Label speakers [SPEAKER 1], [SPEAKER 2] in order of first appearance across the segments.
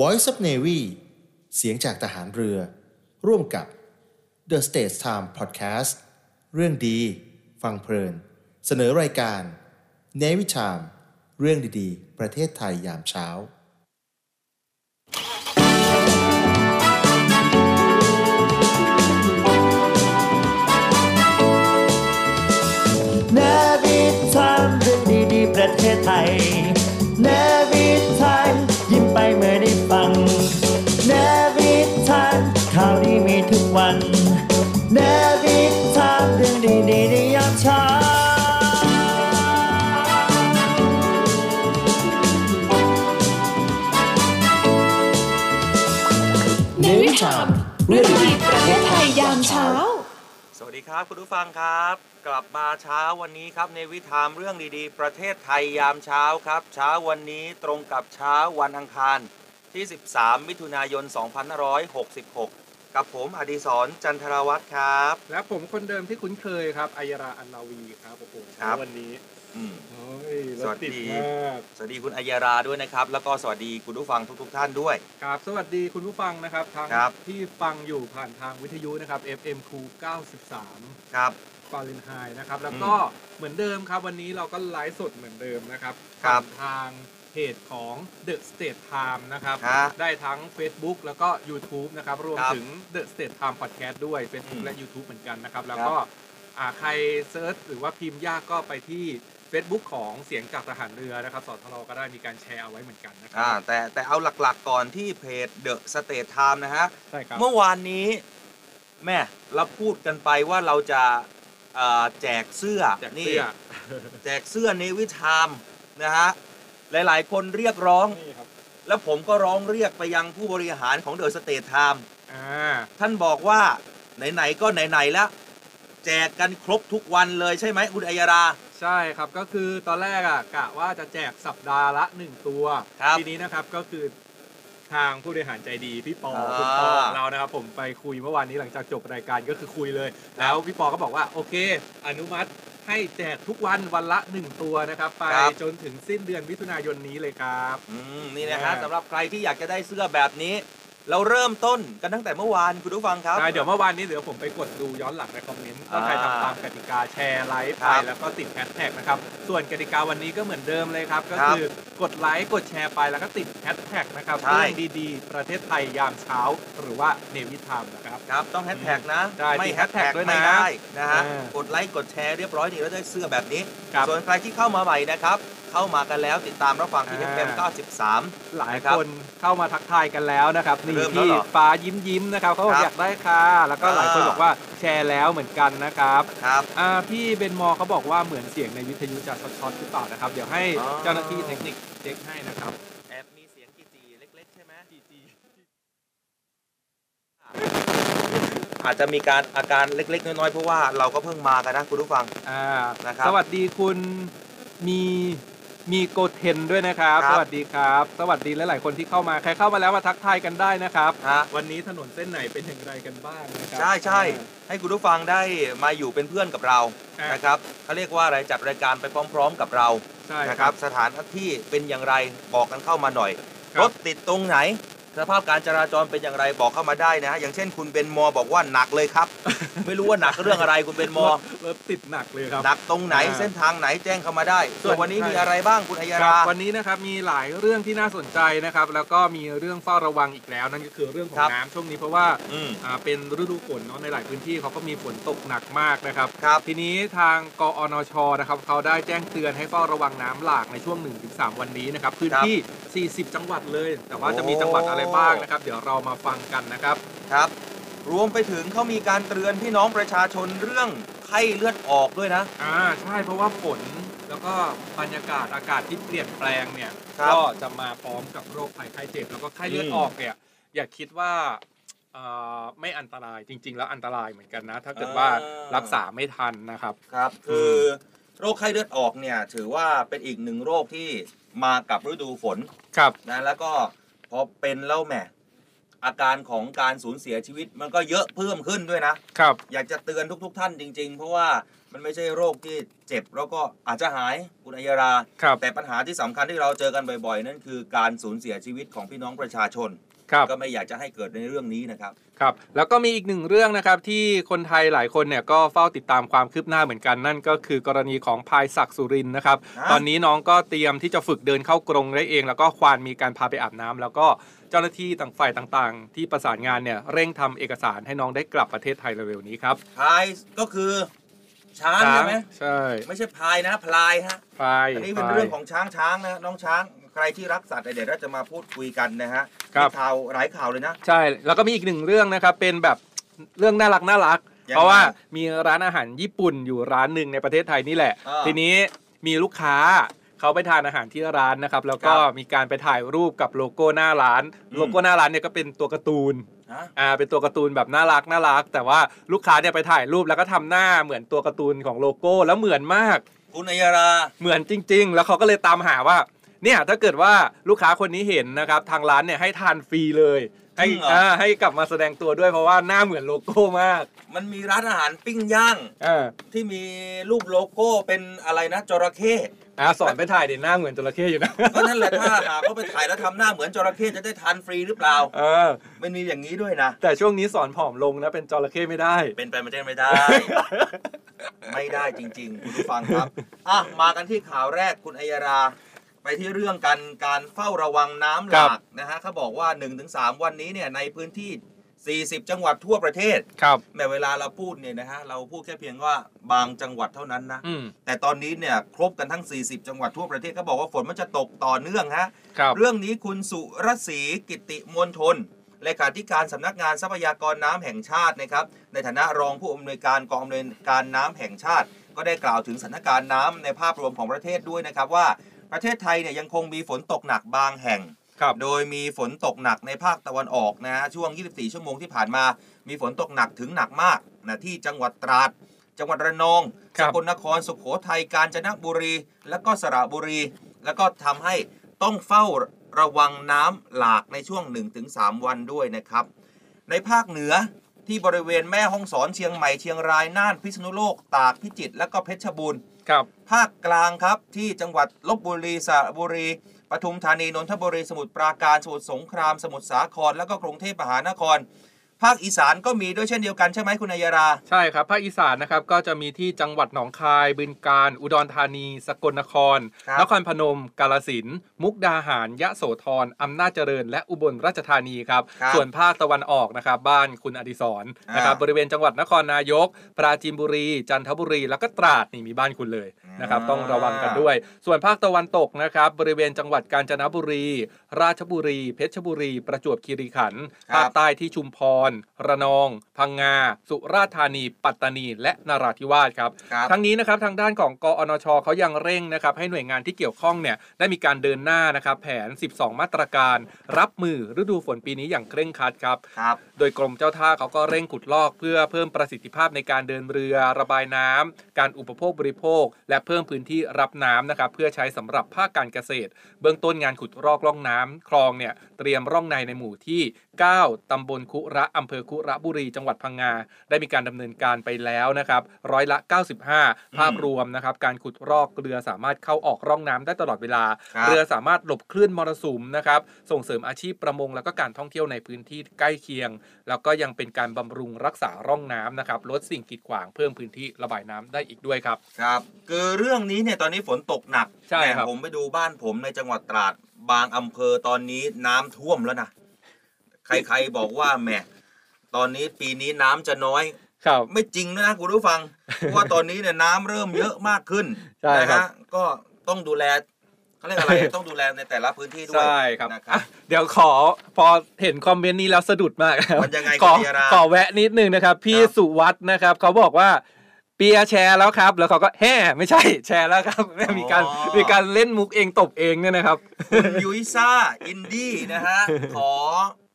[SPEAKER 1] Voice of Navy เสียงจากทหารเรือ ร่วมกับ The States Time Podcast เรื่องดี ฟังเพลิน เสนอรายการ Navy Time เรื่องดีๆ ประเทศไทยยามเช้า
[SPEAKER 2] เนวิทามเรื่องดีๆ ประเทศไทยเามเรื่องดีๆ
[SPEAKER 3] ประเทศไทยยามเช้า
[SPEAKER 4] สวัสดีครับคุณผู้ฟังครับ กลับมาเช้าวันนี้ครับในวิถามเรื่องดีๆ ประเทศไทยยามเช้าครับ เช้าวันนี้ตรงกับเช้าวันอังคารที่ 13 มิถุนายน 2566 กับผมอดีศรจันทรวัฒน์ครับ
[SPEAKER 5] และผมคนเดิมที่คุ้นเคยครับ อัยราอันนาวีครับโอ้โห
[SPEAKER 4] ครับ
[SPEAKER 5] วันนี้
[SPEAKER 4] อืม
[SPEAKER 5] โอ้ ยร
[SPEAKER 4] สวั
[SPEAKER 5] ถ
[SPEAKER 4] สดี
[SPEAKER 5] ติดมาก
[SPEAKER 4] สวัสดีคุณอัยยาราด้วยนะครับ แล้วก็สวัสดีคุณผู้ฟังทุก ๆ ท่านด้วย
[SPEAKER 5] ครับสวัสดีคุณผู้ฟังนะครับทาง
[SPEAKER 4] ครับ
[SPEAKER 5] ที่ฟังอยู่ผ่านทางวิทยุนะครับ FM คู93
[SPEAKER 4] ครับ
[SPEAKER 5] ฟาเรนไฮต์นะครับ แล้วก็เหมือนเดิมครับ วันนี้เราก็ไลฟ์สดเหมือนเดิมนะครับ
[SPEAKER 4] ครับ
[SPEAKER 5] ผ่านทางเพจของ The State Time นะครับ
[SPEAKER 4] ฮะ
[SPEAKER 5] ได้ทั้ง Facebook แล้วก็ YouTube นะครับ รวม
[SPEAKER 4] ครับ
[SPEAKER 5] ถึง The State Time Podcast ด้วย Facebook
[SPEAKER 4] อืม
[SPEAKER 5] และ YouTube เหมือนกันนะครับ แล้ว
[SPEAKER 4] ครับ
[SPEAKER 5] ก็อ่าใคร search หรือว่าพิมพ์ยากก็ไปที่ Facebook ของเสียงจากทหารเรือนะครับสทรก็ได้มีการแชร์เอาไว้เหมือนกันนะค
[SPEAKER 4] อ่า
[SPEAKER 5] รับ
[SPEAKER 4] แต่แต่เอาหลักๆก่อนที่เพจ The State Time นะฮะ
[SPEAKER 5] ใช่ครับ
[SPEAKER 4] เมื่อวานนี้แม่เราพูดกันไปว่าเราจะเอ่อแจกเสื้อ
[SPEAKER 5] แจก
[SPEAKER 4] นี่
[SPEAKER 5] เสื้อ
[SPEAKER 4] แจกเสื้อ Navy Time นะฮะ หลายๆ คนเรียกร้อง
[SPEAKER 5] นี่ครับ
[SPEAKER 4] แล้วผมก็ร้องเรียกไปยังผู้บริหารของ The State Time
[SPEAKER 5] อ่า
[SPEAKER 4] ท่านบอกว่า ไหน ๆ ก็ไหน ๆ แล้ว แจกกันครบทุกวันเลยใช่ไหมคุณอัยยารา
[SPEAKER 5] ใช่ครับก็คือตอนแรกอะกะว่าจะแจกสัปดาห์ละหนึ่งตัว
[SPEAKER 4] ครับ
[SPEAKER 5] ทีนี้นะครับก็คือทางผู้บริหารใจดีพี่ปอ
[SPEAKER 4] อ่า
[SPEAKER 5] คุณปอของเรานะครับผมไปคุยเมื่อวานนี้หลังจากจบรายการก็คือคุยเลย แล้วพี่ปอก็บอกว่าโอเค อนุมัติให้แจกทุกวันวันละหนึ่งตัวนะครับ ไป
[SPEAKER 4] ครับ
[SPEAKER 5] จนถึงสิ้นเดือนมิถุนายนนี้เลยครับ
[SPEAKER 4] อืมนี่นะฮะ
[SPEAKER 5] อ่า
[SPEAKER 4] สำหรับใครที่อยากจะได้เสื้อแบบนี้ เราเริ่มต้นกันตั้งแต่เมื่อวานคุณผู้ฟังครับ
[SPEAKER 5] ใช่เดี๋ยวเมื่อวานนี้เดี๋ยวผมไปกดดูย้อนหลังในคอมเมนต์ถ้าใคร
[SPEAKER 4] อ่า
[SPEAKER 5] ทำตามกติกาแชร์ไลฟ์
[SPEAKER 4] ครั
[SPEAKER 5] ไป
[SPEAKER 4] บ
[SPEAKER 5] แล้วก็ติดแฮชแท็กนะครับ ส่วนกติกาวันนี้ก็เหมือนเดิมเลยครับ ก็
[SPEAKER 4] ครับ
[SPEAKER 5] คือกดไลค์กดแชร์ไปแล้วก็ติดแฮชแท็กนะครับ
[SPEAKER 4] ใช่
[SPEAKER 5] เรื่องดีๆ ประเทศไทยยามเช้า หรือว่าเนวิทามนะครับ
[SPEAKER 4] ครับต้องแฮชแท็กนะ
[SPEAKER 5] ได้
[SPEAKER 4] ไม่
[SPEAKER 5] ติด
[SPEAKER 4] แฮชแท็ก
[SPEAKER 5] hashtag ด้วยนะ
[SPEAKER 4] ไม่ได้นะฮะ
[SPEAKER 5] อ่าก
[SPEAKER 4] ดไลค์กดแชร์เรียบร้อยนี่แล้วได้เสื้อแบบนี้
[SPEAKER 5] ครับ
[SPEAKER 4] ส่วนใครที่เข้ามาใหม่นะครับ เข้ามากันแล้ว ติดตามรับฟังที่
[SPEAKER 5] อ่า
[SPEAKER 4] FM 93
[SPEAKER 5] หลาย
[SPEAKER 4] นะครับ
[SPEAKER 5] คนเข้ามาทักทายกันแล้วนะครับนี่
[SPEAKER 4] เริ่มแล้ว
[SPEAKER 5] ที่
[SPEAKER 4] เหรอ
[SPEAKER 5] ฟ้ายิ้มยิ้มๆนะครับเขาบอก
[SPEAKER 4] ครับ
[SPEAKER 5] อยากได้ค่ะ แล้วก็หลายคน
[SPEAKER 4] อ่า
[SPEAKER 5] บอกว่าแชร์แล้วเหมือนกันนะครับ
[SPEAKER 4] ครับ
[SPEAKER 5] อ่าพี่เบนมอเขาบอกว่าเหมือนเสียงในวิทยุจะช็อตๆหรือเปล่านะครับ เดี๋ยวให้
[SPEAKER 4] อ๋อ
[SPEAKER 5] เจ้าหน้าที่เทคนิคเช็คให้นะครับ
[SPEAKER 4] แอบมีเสียงจีจีเล็กๆใช่ไหมจีจีอาจจะมีการอาการเล็ก ๆ น้อยๆเพราะว่าเราก็เพิ่งมากันนะคุณผู้ฟัง
[SPEAKER 5] อ่า
[SPEAKER 4] นะครับ
[SPEAKER 5] สวัสดีคุณมี มีโกเทนด้วยนะครับ
[SPEAKER 4] ครับ
[SPEAKER 5] สวัสดีครับ สวัสดีหลายๆคนที่เข้ามา ใครเข้ามาแล้วมาทักทายกันได้นะครับ
[SPEAKER 4] ฮะ
[SPEAKER 5] วันนี้ถนนเส้นไหนเป็นอย่างไรกันบ้างนะครั
[SPEAKER 4] ใช่ใช่ให้คุณผู้ฟังได้มาอยู่เป็นเพื่อนกับเรา
[SPEAKER 5] อ่า
[SPEAKER 4] นะครับเขาเรียกว่าอะไรจัดรายการไปพร้อม ๆ กับเรา
[SPEAKER 5] ใช่
[SPEAKER 4] นะ
[SPEAKER 5] ค
[SPEAKER 4] ค
[SPEAKER 5] รั
[SPEAKER 4] รับบสถานที่เป็นอย่างไรบอกกันเข้ามาหน่อย
[SPEAKER 5] ครับ
[SPEAKER 4] รถติดตรงไหน สภาพการจราจรเป็นอย่างไรบอกเข้ามาได้นะฮะอย่างเช่นคุณเบนมอบอกว่าหนักเลยครับ ไม่รู้ว่าหนักเรื่องอะไรคุณเบนมอ
[SPEAKER 5] รถรถติดหนักเลยครับ
[SPEAKER 4] หนักตรงไหน
[SPEAKER 5] อ่า
[SPEAKER 4] เส้นทางไหนแจ้งเข้ามาได้
[SPEAKER 5] ส่
[SPEAKER 4] ส่ว
[SPEAKER 5] วน
[SPEAKER 4] นวันนี้
[SPEAKER 5] ใช่
[SPEAKER 4] มีอะไรบ้างคุณอัย
[SPEAKER 5] ค
[SPEAKER 4] รา
[SPEAKER 5] รับวันนี้นะครับมีหลายเรื่องที่น่าสนใจนะครับ แล้วก็มีเรื่องเฝ้าระวังอีกแล้ว นั่นก็คือเรื่องขอ
[SPEAKER 4] ครั
[SPEAKER 5] ง
[SPEAKER 4] บ
[SPEAKER 5] น้ำช่วงนี้เพราะว่า
[SPEAKER 4] อืม
[SPEAKER 5] อ่าเป็นฤดูฝนเนาะในหลายพื้นที่เขาก็มีฝนตกหนักมากนะครับ
[SPEAKER 4] ครับ
[SPEAKER 5] ทีนี้ทางกอนชนะครับเขาได้แจ้งเตือนให้เฝ้าระวังน้ำหลากในช่วง 1-3 วันนี้นะครับพื้นที่ 40 จังหวัดเลย แต่ว่าจะมีจังหวัดอะไรบ้างนะครับ เดี๋ยวเรามาฟังกันนะครับ
[SPEAKER 4] ครับ รวมไปถึงเขามีการเตือนพี่น้องประชาชนเรื่องไข้เลือดออกด้วยนะ
[SPEAKER 5] อ่าใช่เพราะว่าฝนแล้วก็บรรยากาศอากาศที่เปลี่ยนแปลงเนี่ย
[SPEAKER 4] ครับ
[SPEAKER 5] ก็จะมาพร้อมกับโรคภัยไข้เจ็บแล้วก็ไข้เลือด
[SPEAKER 4] อืม
[SPEAKER 5] ออกเนี่ยอย่าคิดว่าเอ่อไม่อันตรายจริง ๆ แล้วอันตรายเหมือนกันนะ ถ้าเกิดว่ารักษาไม่ทันนะครับ
[SPEAKER 4] ครับคือโรคไข้เลือดออกเนี่ยถือว่าเป็นอีกหนึ่งโรคที่มากับฤดูฝน
[SPEAKER 5] ครับ
[SPEAKER 4] นะแล้วก็ พอเป็นแล้วแหมอาการของการสูญเสียชีวิตมันก็เยอะเพิ่มขึ้นด้วยนะ
[SPEAKER 5] ครับ
[SPEAKER 4] อยากจะเตือนทุก ๆ ท่านจริง ๆ เพราะว่ามันไม่ใช่โรคที่เจ็บแล้วก็อาจจะหายคุณอัยรา
[SPEAKER 5] ครับ
[SPEAKER 4] แต่ปัญหาที่สำคัญที่เราเจอกันบ่อยๆ นั่นคือการสูญเสียชีวิตของพี่น้องประชาชน
[SPEAKER 5] ครับ
[SPEAKER 4] ก็ไม่อยากจะให้เกิดในเรื่องนี้นะครับ
[SPEAKER 5] ครับแล้วก็มีอีกหนึ่งเรื่องนะครับที่คนไทยหลายคนเนี่ยก็เฝ้าติดตามความคืบหน้าเหมือนกันนั่นก็คือกรณีของพายศักดิ์สุรินทร์นะครับ
[SPEAKER 4] ฮะ
[SPEAKER 5] ตอนนี้น้องก็เตรียมที่จะฝึกเดินเข้ากรงได้เอง แล้วก็ควานมีการพาไปอาบน้ำแล้วก็เจ้าหน้าที่ต่างฝ่ายต่างๆ ที่ประสานงานเนี่ยเร่งทำเอกสารให้น้องได้กลับประเทศไทยเร็วๆนี้ครับ
[SPEAKER 4] พายก็คือช้างใช่ไหม
[SPEAKER 5] ใช่
[SPEAKER 4] ไม่ใช่พายนะพลายฮะ
[SPEAKER 5] พาย
[SPEAKER 4] อันนี้เป็นเรื่องของช้างช้างนะน้องช้าง ใครที่รักสัตว์เดี๋ยวเราจะมาพูดคุยกันนะฮะ
[SPEAKER 5] ครับ
[SPEAKER 4] มีข่าวหลายข่าวเลยนะ
[SPEAKER 5] ใช่ แล้วก็มีอีกหนึ่งเรื่องนะครับ เป็นแบบเรื่องน่ารักน่ารัก
[SPEAKER 4] ยังไง
[SPEAKER 5] เพราะว่ามีร้านอาหารญี่ปุ่นอยู่ร้านหนึ่งในประเทศไทยนี่แหละ
[SPEAKER 4] อ่า
[SPEAKER 5] ทีนี้มีลูกค้าเขาไปทานอาหารที่ร้านนะครับ แล้วก็
[SPEAKER 4] ครับ
[SPEAKER 5] มีการไปถ่ายรูปกับโลโก้หน้าร้าน
[SPEAKER 4] อืม
[SPEAKER 5] โลโก้หน้าร้านเนี่ยก็เป็นตัวการ์ตูน
[SPEAKER 4] ฮะ
[SPEAKER 5] อ่า เป็นตัวการ์ตูนแบบน่ารักน่ารัก แต่ว่าลูกค้าเนี่ยไปถ่ายรูปแล้วก็ทำหน้าเหมือนตัวการ์ตูนของโลโก้แล้วเหมือนมาก
[SPEAKER 4] คุณอัยรา
[SPEAKER 5] เหมือนจริง ๆ แล้วเขาก็เลยตามหาว่า เนี่ยถ้าเกิดว่าลูกค้าคนนี้เห็นนะครับทางร้านเนี่ยให้ทานฟรีเลยให้
[SPEAKER 4] จริงเหรอ
[SPEAKER 5] อ่าให้กลับมาแสดงตัวด้วยเพราะว่าหน้าเหมือนโลโก้มาก
[SPEAKER 4] มันมีร้านอาหารปิ้งย่าง
[SPEAKER 5] อ่า
[SPEAKER 4] ที่มีรูปโลโก้เป็นอะไรนะจระเข้
[SPEAKER 5] อ่าสอนไปถ่ายเดี๋ยวหน้าเหมือนจระเข้อยู่นะ
[SPEAKER 4] ก็นั่นแหละถ้าหากเขาไปถ่ายแล้วทำหน้าเหมือนจระเข้จะได้ทานฟรีหรือเปล่า
[SPEAKER 5] เออ
[SPEAKER 4] มันมีอย่างนี้ด้วยนะ
[SPEAKER 5] แต่ช่วงนี้สอนผอมลงนะเป็นจระเข้ไม่ได้
[SPEAKER 4] เป็นไปไม่ได้ไม่ได้ ไม่ได้จริง ๆ คุณผู้ฟังครับ อะ มากันที่ข่าวแรกคุณอัยรา ไปที่เรื่องการการเฝ้าระวังน้ำห
[SPEAKER 5] ครั
[SPEAKER 4] ลา
[SPEAKER 5] บ
[SPEAKER 4] กนะฮะเขาบอกว่า 1-3 วันนี้เนี่ยในพื้นที่ 40 จังหวัดทั่วประเทศ
[SPEAKER 5] ครับ
[SPEAKER 4] แม้เวลาเราพูดเนี่ยนะฮะเราพูดแค่เพียงว่าบางจังหวัดเท่านั้นนะ
[SPEAKER 5] อืม
[SPEAKER 4] แต่ตอนนี้เนี่ยครบกันทั้ง 40 จังหวัดทั่วประเทศเขาบอกว่าฝนมันจะตกต่อเนื่องฮะ
[SPEAKER 5] ครับ
[SPEAKER 4] เรื่องนี้คุณสุรศรีกิติมวลทนเลขาธิการสำนักงานทรัพยากรน้ำแห่งชาตินะครับ ในฐานะรองผู้อำนวยการกองอำนวยการน้ำแห่งชาติ ก็ได้กล่าวถึงสถานการณ์น้ำในภาพรวมของประเทศด้วยนะครับว่า ประเทศไทยเนี่ยยังคงมีฝนตกหนักบางแห่ง
[SPEAKER 5] ครับ
[SPEAKER 4] โดยมีฝนตกหนักในภาคตะวันออกนะฮะช่วง 24 ชั่วโมงที่ผ่านมา มีฝนตกหนักถึงหนักมากนะที่จังหวัดตราด จังหวัดระนอง
[SPEAKER 5] ค
[SPEAKER 4] ส
[SPEAKER 5] รับ
[SPEAKER 4] กลนครสุโขทัยกาญจนบุรี และก็สระบุรี แล้วก็ทำให้ต้องเฝ้าระวังน้ำหลากในช่วง 1-3 วันด้วยนะครับ ในภาคเหนือที่บริเวณแม่ฮ่องสอนเชียงใหม่เชียงรายน่านพิษณุโลกตากพิจิตรและก็เพชรบูรณ์
[SPEAKER 5] ครับ
[SPEAKER 4] ภาคกลางครับที่จังหวัดลบบุรีสระบุรีปทุมธานีนนทบุรีสมุทรปราการสมุทรสงคราม สมุทรสาคร แล้วก็กรุงเทพมหานคร ภาคอีสานก็มีด้วยเช่นเดียวกันใช่ไหมคุณนายรา
[SPEAKER 5] ใช่ครับ ภาคอีสานนะครับก็จะมีที่จังหวัดหนองคาย บึงกาฬอุดรธานี สกลนคร
[SPEAKER 4] ครับ
[SPEAKER 5] นครพนม กาลสินธุ์มุกดาหาร ยะโสธรอำนาจเจริญ และอุบลราชธานีครับ
[SPEAKER 4] ครับ
[SPEAKER 5] ส่วนภาคตะวันออกนะครับ บ้านคุณอดิศรนะครับ
[SPEAKER 4] อ่า
[SPEAKER 5] บริเวณจังหวัดนครนายก ปราจีนบุรี จันทบุรี แล้วก็ตราดนี่มีบ้านคุณเลยนะครับ
[SPEAKER 4] อ่า
[SPEAKER 5] ต้องระวังกันด้วย ส่วนภาคตะวันตกนะครับบริเวณจังหวัดกาญจนบุรี ราชบุรี เพชรบุรี ประจวบคีรีขันธ์
[SPEAKER 4] ครับ
[SPEAKER 5] ภาคใต้ที่ชุมพรระนอง พังงา สุราษฎร์ธานี ปัตตานี และนราธิวาสครับ
[SPEAKER 4] ครับ
[SPEAKER 5] ทั้งนี้นะครับทางด้านของกอนชเขายังเร่งนะครับให้หน่วยงานที่เกี่ยวข้องเนี่ยได้มีการเดินหน้านะครับแผน 12 มาตรการ รับมือฤดูฝนปีนี้อย่างเคร่งครัดครับ
[SPEAKER 4] ครับ
[SPEAKER 5] โดยกรมเจ้าท่าเขาก็เร่งขุดลอกเพื่อเพิ่มประสิทธิภาพในการเดินเรือระบายน้ำการอุปโภคบริโภค และเพิ่มพื้นที่รับน้ำนะครับเพื่อใช้สำหรับภาคการเกษตร เบื้องต้นงานขุดลอกร่องน้ำคลองเนี่ยเตรียมร่องในในหมู่ที่ 9ตำบลคุระอำเภอคุระบุรีจังหวัดพังงา ได้มีการดำเนินการไปแล้วนะครับร้อยละ 95 ภาพรวมนะครับการขุดลอกเรือสามารถเข้าออกร่องน้ำได้ตลอดเวลา
[SPEAKER 4] ครับ
[SPEAKER 5] เรือสามารถหลบคลื่นมรสุมนะครับส่งเสริมอาชีพประมงแล้วก็การท่องเที่ยวในพื้นที่ใกล้เคียง แล้วก็ยังเป็นการบำรุงรักษาร่องน้ำนะครับลดสิ่งกีดขวางเพิ่มพื้นที่ระบายน้ำได้อีกด้วยครับ
[SPEAKER 4] ครับคือเรื่องนี้เนี่ยตอนนี้ฝนตกหนัก
[SPEAKER 5] ใช่ครับ
[SPEAKER 4] แหม่ผมไปดูบ้านผมในจังหวัดตราดบางอำเภอตอนนี้น้ำท่วมแล้วนะ ใครๆบอกว่าแหม ตอนนี้ปีนี้น้ำจะน้อย
[SPEAKER 5] ครับ
[SPEAKER 4] ไม่จริงนะคุณผู้ฟังเพราะว่าตอนนี้เนี่ยน้ำเริ่มเยอะมากขึ้น
[SPEAKER 5] ใช่
[SPEAKER 4] นะครับฮะก็ต้องดูแลเขาเรียกอะไรต้องดูแลในแต่ละพื้นที่ด้วย
[SPEAKER 5] ใช่ครับ
[SPEAKER 4] นะครับ
[SPEAKER 5] อะเดี๋ยวขอพอเห็นคอมเมนต์นี้แล้วสะดุดมากครับ
[SPEAKER 4] มันยังไง
[SPEAKER 5] ขอ
[SPEAKER 4] คุณธีรา
[SPEAKER 5] ขอแวะนิดนึงนะครับ พี่
[SPEAKER 4] ครับ
[SPEAKER 5] สุวัฒน์นะครับ เขาบอกว่าเปียร์แชร์แล้วครับ แล้วเขาก็แฮ่ไม่ใช่แชร์แล้วครับมีการมีการเล่นมุกเองตบเองเนี่ยนะครับ
[SPEAKER 4] คุณยุ้ยซ่าอินดี้นะฮะขอ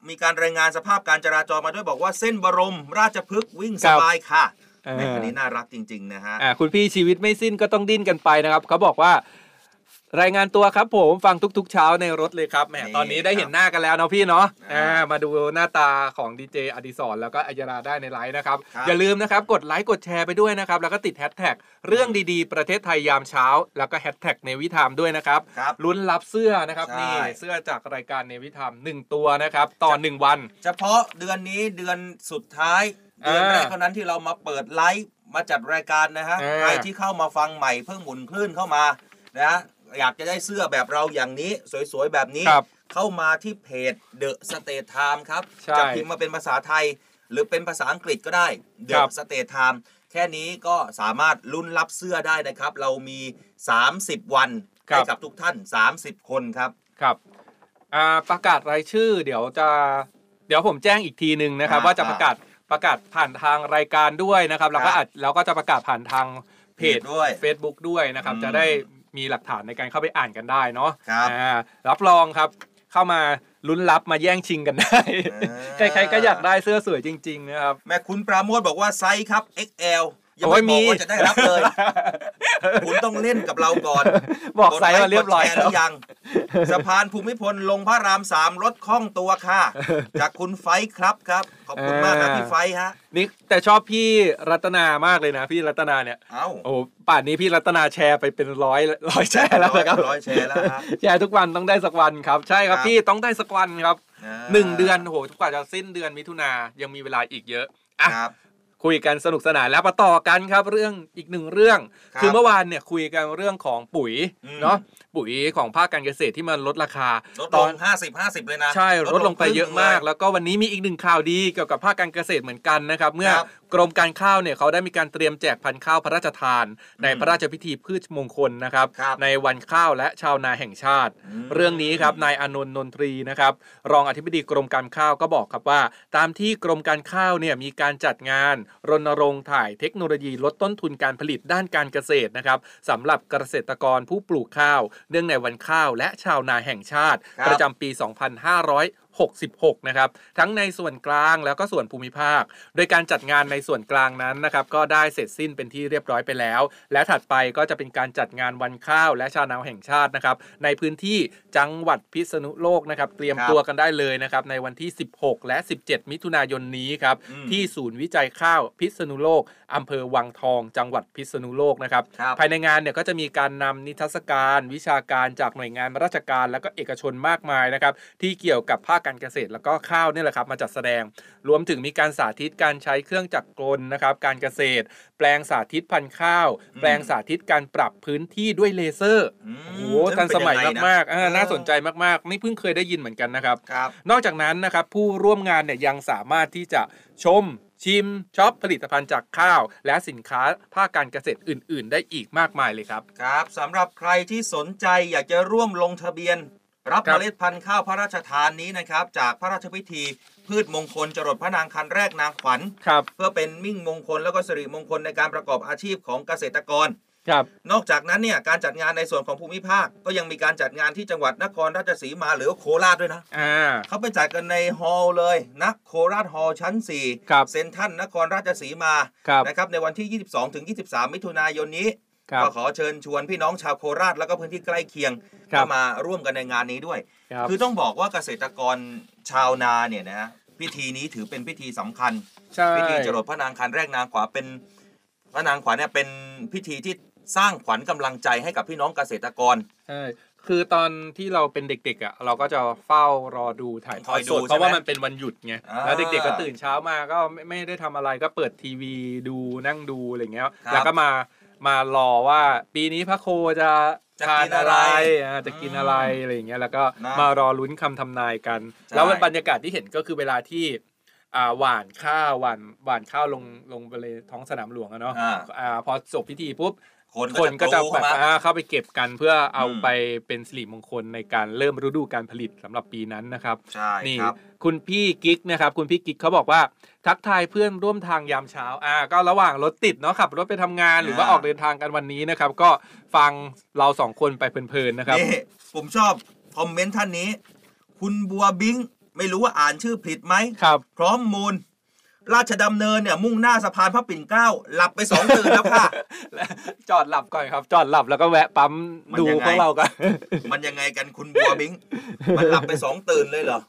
[SPEAKER 4] มีการรายงานสภาพการจราจรมาด้วยบอกว่าเส้นบรม ราชพฤกษ์วิ่งสบายค่ะ
[SPEAKER 5] เออ
[SPEAKER 4] แหม่อันนี้น่ารักจริง ๆ นะฮะ
[SPEAKER 5] อ่าคุณพี่ชีวิตไม่สิ้นก็ต้องดิ้นกันไปนะครับ เขาบอกว่า รายงานตัวครับผมฟังทุก ๆ เช้าในรถเลยครับแหม
[SPEAKER 4] นี่
[SPEAKER 5] ตอนนี้ได้เห็นหน้ากันแล้วเนาะพี่เนาะ
[SPEAKER 4] อ่า
[SPEAKER 5] อ่ามาดูหน้าตาของดีเจอดิศรแล้วก็อัยราได้ในไลฟ์นะครับ
[SPEAKER 4] ครับ
[SPEAKER 5] อย่าลืมนะครับ กดไลค์กดแชร์ไปด้วยนะครับ แล้วก็ติดแฮชแท็กเรื่องดีๆ ประเทศไทยยามเช้า แล้วก็แฮชแท็กเนวิทามด้วยนะครับ
[SPEAKER 4] ครับ
[SPEAKER 5] ลุ้นรับเสื้อนะครับ
[SPEAKER 4] ใช่
[SPEAKER 5] นี่เสื้อจากรายการเนวิทามหนึ่งตัวนะครับต่อหนึ่งวัน
[SPEAKER 4] เฉพาะเดือนนี้เดือนสุดท้ายเดือน
[SPEAKER 5] อ่า
[SPEAKER 4] แรกเท่านั้นที่เรามาเปิดไลฟ์มาจัดรายการนะฮะ
[SPEAKER 5] อ่า
[SPEAKER 4] ใครที่เข้ามาฟังใหม่เพิ่งหมุนคลื่นเข้ามานะฮะ อยากจะได้เสื้อแบบเราอย่างนี้ สวยๆ แบบนี้
[SPEAKER 5] ครับ
[SPEAKER 4] เข้ามาที่เพจ The State Time ครับ
[SPEAKER 5] ใช่
[SPEAKER 4] จะพิมพ์มาเป็นภาษาไทย หรือเป็นภาษาอังกฤษก็ได้ The
[SPEAKER 5] ครับ
[SPEAKER 4] State Time แค่นี้ก็สามารถลุ้นรับเสื้อได้นะครับ เรามี 30 วันให้กับทุกท่าน 30 คนครับ
[SPEAKER 5] ครับอ่าประกาศรายชื่อ เดี๋ยวจะเดี๋ยวผมแจ้งอีกทีหนึ่งนะครับ
[SPEAKER 4] อ่า
[SPEAKER 5] ว่าจะประกาศประกาศผ่านทางรายการด้วยนะครับ แล้วก็
[SPEAKER 4] ครับ
[SPEAKER 5] อาจแล้วก็จะประกาศผ่านทางเพจ
[SPEAKER 4] เพจด้วย
[SPEAKER 5] Facebook ด้วยนะครับ
[SPEAKER 4] อืม
[SPEAKER 5] จะได้ มีหลักฐานในการเข้าไปอ่านกันได้เนาะ
[SPEAKER 4] ครับ
[SPEAKER 5] อ่ารับรองครับเข้ามาลุ้นรับมาแย่งชิงกันได้
[SPEAKER 4] อ่า
[SPEAKER 5] ใครๆก็อยากได้เสื้อสวยจริง ๆ นะครับ
[SPEAKER 4] แม่คุณปราโมทบอกว่าไซส์ครับ XL ยัง
[SPEAKER 5] โอ้
[SPEAKER 4] ไม่
[SPEAKER 5] ย
[SPEAKER 4] บอก
[SPEAKER 5] มี
[SPEAKER 4] ว่าจะได้รับเลย คุณต้องเล่นกับเราก่อน
[SPEAKER 5] บอกไซส์มาเรียบร้อย
[SPEAKER 4] กดไลค์กดแชหรือยัง สะพานภูมิพลลงพระรามสามรถคล่องตัวค่ะ จากคุณไฟท์ครับครับ ขอบคุณมากครับพี่ไฟท์ฮะ
[SPEAKER 5] นี่แต่ชอบพี่รัตนามากเลยนะ พี่รัตนาเนี่ย
[SPEAKER 4] เอ้า
[SPEAKER 5] โอ้ป่านนี้พี่รัตนาแชร์ไปเป็นร้อยร้อยแชร์แล้วนะครับ
[SPEAKER 4] ร้อยแชร์แล้วฮะ
[SPEAKER 5] แชร์ทุกวันต้องได้สักวันครับ ใช่ครับ
[SPEAKER 4] ครับ
[SPEAKER 5] พี่ต้องได้สักวันครับ
[SPEAKER 4] อ่า
[SPEAKER 5] หนึ่งเดือนโอ้โหกว่าจะสิ้นเดือนมิถุนายังมีเวลาอีกเยอะอะ
[SPEAKER 4] ครับ
[SPEAKER 5] คุยกันสนุกสนานแล้วมาต่อกันครับเรื่องอีกหนึ่งเรื่อง
[SPEAKER 4] ครับ
[SPEAKER 5] คือเมื่อวานเนี่ยคุยกันเรื่องของปุ๋ย
[SPEAKER 4] อืม
[SPEAKER 5] เนาะปุ๋ยของภาคการเกษตรที่มันลดราคา
[SPEAKER 4] ลด
[SPEAKER 5] ต
[SPEAKER 4] ล
[SPEAKER 5] อน
[SPEAKER 4] งห้าสิบห้าสิบเลยนะ
[SPEAKER 5] ใช่ลดลงไปเยอะมาก
[SPEAKER 4] ครึ่งหนึ่ง
[SPEAKER 5] แล้วก็วันนี้มีอีกหนึ่งข่าวดีเกี่ยวกับภาคการเกษตรเหมือนกันนะครับ เมื่อ
[SPEAKER 4] ครับ
[SPEAKER 5] กรมการข้าวเนี่ยเขาได้มีการเตรียมแจกพันธุ์ข้าวพระราชทาน ในพระราชพิธีพืชมงคลนะครับ
[SPEAKER 4] ครับ
[SPEAKER 5] ในวันข้าวและชาวนาแห่งชาติ
[SPEAKER 4] อืม
[SPEAKER 5] เรื่องนี้ครับนายอานนท์นนทรีนะครับ รองอธิบดีกรมการข้าวก็บอกครับว่า ตามที่กรมการข้าวเนี่ยมีการจัดงานรณรงค์ถ่ายเทคโนโลยีลดต้นทุนการผลิตด้านการเกษตรนะครับสำหรับเกษตรกรผู้ปลูกข้าว เนื่องในวันข้าวและชาวนาแห่งชาติ
[SPEAKER 4] ครับ
[SPEAKER 5] ประจำปี 2566 นะครับ ทั้งในส่วนกลางแล้วก็ส่วนภูมิภาค โดยการจัดงานในส่วนกลางนั้นนะครับก็ได้เสร็จสิ้นเป็นที่เรียบร้อยไปแล้ว และถัดไปก็จะเป็นการจัดงานวันข้าวและชาวนาแห่งชาตินะครับในพื้นที่จังหวัดพิษณุโลกนะครับเตรียม
[SPEAKER 4] ครับ
[SPEAKER 5] ตัวกันได้เลยนะครับในวันที่ 16 และ 17 มิถุนายนนี้ครับ
[SPEAKER 4] อืม
[SPEAKER 5] ที่ศูนย์วิจัยข้าวพิษณุโลกอำเภอวังทอง จังหวัดพิษณุโลกนะครับ
[SPEAKER 4] ครับ
[SPEAKER 5] ภายในงานเนี่ยก็จะมีการนำนิทรรศการ วิชาการจากหน่วยงานราชการ และก็เอกชนมากมายนะครับที่เกี่ยวกับภาคการเกษตร แล้วก็ข้าวเนี่ยแหละครับมาจัดแสดง รวมถึงมีการสาธิตการใช้เครื่องจักรกลนะครับ การเกษตร แปลงสาธิตพันธุ์ข้าว แปลงสาธิตการปรับพื้นที่ด้วยเลเซอร์
[SPEAKER 4] อืม
[SPEAKER 5] โอ้โหทันสมัย
[SPEAKER 4] เป็นงไงะ
[SPEAKER 5] มากๆอ่า
[SPEAKER 4] เออ
[SPEAKER 5] น่าสนใจมากๆนี่เพิ่งเคยได้ยินเหมือนกันนะครับ
[SPEAKER 4] ครับ
[SPEAKER 5] นอกจากนั้นนะครับผู้ร่วมงานเนี่ยยังสามารถที่จะชมชิมช็อปผลิตภัณฑ์จากข้าว และสินค้าภาคการเกษตรอื่น ๆ ได้อีกมากมายเลยครับ
[SPEAKER 4] ครับสำหรับใครที่สนใจอยากจะร่วมลงทะเบียน รับ
[SPEAKER 5] ครั
[SPEAKER 4] เม
[SPEAKER 5] บ
[SPEAKER 4] ล็ดพันธุ์ข้าวพระราชทานนี้นะครับ จากพระราชพิธีพืชมงคลจรดพระนางคันแรกนางขวัญ
[SPEAKER 5] ครับ
[SPEAKER 4] เพื่อเป็นมิ่งมงคลแล้วก็สิริมงคลในการประกอบอาชีพของเกษตรกร
[SPEAKER 5] ครับ
[SPEAKER 4] นอกจากนั้นเนี่ยการจัดงานในส่วนของภูมิภาค ก็ยังมีการจัดงานที่จังหวัดนครราชสีมาหรือว่าโคราชด้วยนะ
[SPEAKER 5] อ่า
[SPEAKER 4] เขาไปจัดกันในฮอลล์เลยนะโคราชฮอลล์ชั้น4
[SPEAKER 5] ครับ
[SPEAKER 4] เซ็นทรัลนครราชสีมา
[SPEAKER 5] ครับ
[SPEAKER 4] นะครับในวันที่ 22ถึง23 มิถุนายนนี้
[SPEAKER 5] ครับ
[SPEAKER 4] ก็ขอเชิญชวนพี่น้องชาวโคราชแล้วก็พื้นที่ใกล้เคียง
[SPEAKER 5] ครับ
[SPEAKER 4] เข้ามาร่วมกันในงานนี้ด้วย
[SPEAKER 5] ครับ
[SPEAKER 4] คือต้องบอกว่าเกษตรกรชาวนาเนี่ยนะฮะพิธีนี้ถือเป็นพิธีสำคัญ
[SPEAKER 5] ใช่
[SPEAKER 4] พิธีจรดพระนางคันแรกนางขวาเป็นพระนางขวาเนี่ยเป็นพิธีที่สร้างขวัญกำลังใจให้กับพี่น้องเกษตรกร
[SPEAKER 5] ใช่คือตอนที่เราเป็นเด็กๆอะเราก็จะเฝ้ารอดูถ่ายท
[SPEAKER 4] ค
[SPEAKER 5] อ
[SPEAKER 4] อ
[SPEAKER 5] ด
[SPEAKER 4] ย
[SPEAKER 5] ส
[SPEAKER 4] ดู
[SPEAKER 5] ด
[SPEAKER 4] ใช่ไหม
[SPEAKER 5] เพราะว่ามันเป็นวันหยุดไง
[SPEAKER 4] อ่า
[SPEAKER 5] แล้วเด็กๆก็ตื่นเช้ามาก็ไม่ไม่ได้ทำอะไรก็เปิดทีวีดูนั่งดูอะไรเงี้ย
[SPEAKER 4] ครับ
[SPEAKER 5] แล้วก็มา มารอว่า ปีนี้พระโคจะ
[SPEAKER 4] จะ
[SPEAKER 5] ทา
[SPEAKER 4] กิ
[SPEAKER 5] น
[SPEAKER 4] น
[SPEAKER 5] อะ
[SPEAKER 4] อะไรไร
[SPEAKER 5] อ่าจะกินอะไรอะไรอย่างเงี้ยแล้วก็
[SPEAKER 4] นะ
[SPEAKER 5] มารอลุ้นคำทำนายกัน
[SPEAKER 4] ใช่
[SPEAKER 5] แล้วบรรยากาศที่เห็นก็คือเวลาที่อ่าหว่านข้าวหว่านหว่านข้าวลงลงไปเลยท้องสนามหลวงอะเนาะ
[SPEAKER 4] อ่า
[SPEAKER 5] อ่าพอจบพิธีปุ๊บ
[SPEAKER 4] คน
[SPEAKER 5] คนก็
[SPEAKER 4] ก็
[SPEAKER 5] จะ
[SPEAKER 4] จะ
[SPEAKER 5] แบบ
[SPEAKER 4] เข้ามา
[SPEAKER 5] อ่าเข้าไปเก็บกันเพื่อเอา
[SPEAKER 4] อืม
[SPEAKER 5] ไปเป็นสิริมงคลในการเริ่มฤดูการผลิตสำหรับปีนั้นนะครับ
[SPEAKER 4] ใช่
[SPEAKER 5] นี่
[SPEAKER 4] ครับ
[SPEAKER 5] คุณพี่กิ๊กนะครับ คุณพี่กิ๊กเขาบอกว่าทักทายเพื่อนร่วมทางยามเช้าอ่าก็ระหว่างรถติดเนาะขับรถไปทำงานหรือว่า
[SPEAKER 4] อ่า
[SPEAKER 5] ออกเดินทางกันวันนี้นะครับ ก็ฟังเราสองคนไปเพลินๆนะครับ
[SPEAKER 4] นี่ผมชอบคอมเมนต์ท่านนี้ คุณบัวบิงไม่รู้ว่าอ่านชื่อผิดไหม
[SPEAKER 5] ครับ
[SPEAKER 4] พร้อมมูล ราชดำเนินเนี่ยมุ่งหน้าสะพานพระปิ่นเกล้าหลับไปสองตื่นแล้วค่ะ
[SPEAKER 5] จอดหลับก่อนครับ จอดหลับแล้วก็แวะปั๊ม
[SPEAKER 4] มัน
[SPEAKER 5] ดู
[SPEAKER 4] ยังไง
[SPEAKER 5] พวกเรากัน
[SPEAKER 4] มันยังไงกันคุณบัวมิงมันหลับไปสองตื่นเลยเหรอ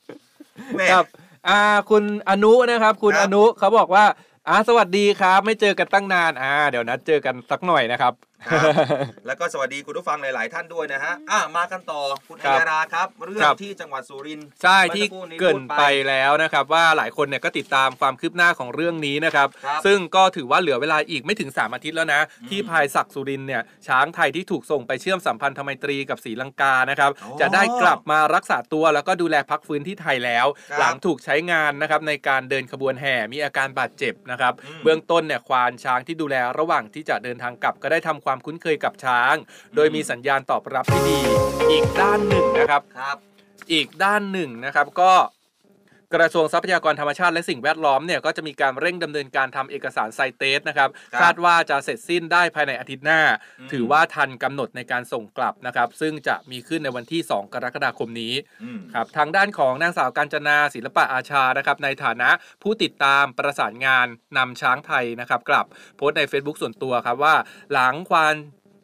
[SPEAKER 4] แม่
[SPEAKER 5] ครับอ่าคุณอนุนะครับ คุณ
[SPEAKER 4] ครั
[SPEAKER 5] อบนุเขาบอกว่าอ่าสวัสดีครับ ไม่เจอกันตั้งนานอ่าเดี๋ยวนัดเจอกันสักหน่อยนะครับ
[SPEAKER 4] ครับ แล้วก็สวัสดีคุณผู้ฟังหลาย ๆ ท่านด้วยนะฮะอะมากันต่อคุณ
[SPEAKER 5] ครั
[SPEAKER 4] อั
[SPEAKER 5] บ
[SPEAKER 4] ยราครับเรื่อ
[SPEAKER 5] ครั
[SPEAKER 4] ง
[SPEAKER 5] บ
[SPEAKER 4] ที่จังหวัดสุรินทร์
[SPEAKER 5] ใช่
[SPEAKER 4] เมื่อ
[SPEAKER 5] ที่
[SPEAKER 4] สักครู่นี้
[SPEAKER 5] เกริน
[SPEAKER 4] พูดไป
[SPEAKER 5] ไปแล้วนะครับ ว่าหลายคนเนี่ยก็ติดตามความคืบหน้าของเรื่องนี้นะครับ
[SPEAKER 4] ครับ
[SPEAKER 5] ซึ่งก็ถือว่าเหลือเวลาอีกไม่ถึง 3 อาทิตย์แล้วนะ ที่พายศักดิ์สุรินทร์เนี่ยช้างไทยที่ถูกส่งไปเชื่อมสัมพันธไมตรีกับศรีลังกานะครับ
[SPEAKER 4] อ๋อ
[SPEAKER 5] จะได้กลับมารักษาตัวแล้วก็ดูแลพักฟื้นที่ไทยแล้ว
[SPEAKER 4] ครับ
[SPEAKER 5] หลังถูกใช้งานนะครับในการเดินขบวนแห่มีอาการบาดเจ็บนะครับ
[SPEAKER 4] อืม
[SPEAKER 5] เบื้องต้นเนี่ยควานช้างที่ดูแลระหว่างที่จะเดินทางกลับก็ได้ทำความคุ้นเคยกับช้าง โดยมีสัญญาณตอบรับที่ดี อีกด้านหนึ่งนะครับ
[SPEAKER 4] ครับ
[SPEAKER 5] อีกด้านหนึ่งนะครับก็ กระทรวงทรัพยากรธรรมชาติและสิ่งแวดล้อมเนี่ยก็จะมีการเร่งดำเนินการทำเอกสารไซเตสนะครับ
[SPEAKER 4] ครับ
[SPEAKER 5] คาดว่าจะเสร็จสิ้นได้ภายในอาทิตย์หน้า
[SPEAKER 4] อืม
[SPEAKER 5] ถือว่าทันกำหนดในการส่งกลับนะครับ ซึ่งจะมีขึ้นในวันที่ 2 กรกฎาคมนี้
[SPEAKER 4] อืม
[SPEAKER 5] ครับทางด้านของนางสาวกาญจนาศิลปะอาชานะครับในฐานะผู้ติดตามประสานงานนำช้างไทยนะครับกลับโพสต์ใน Facebook ส่วนตัวครับว่าหลังควาน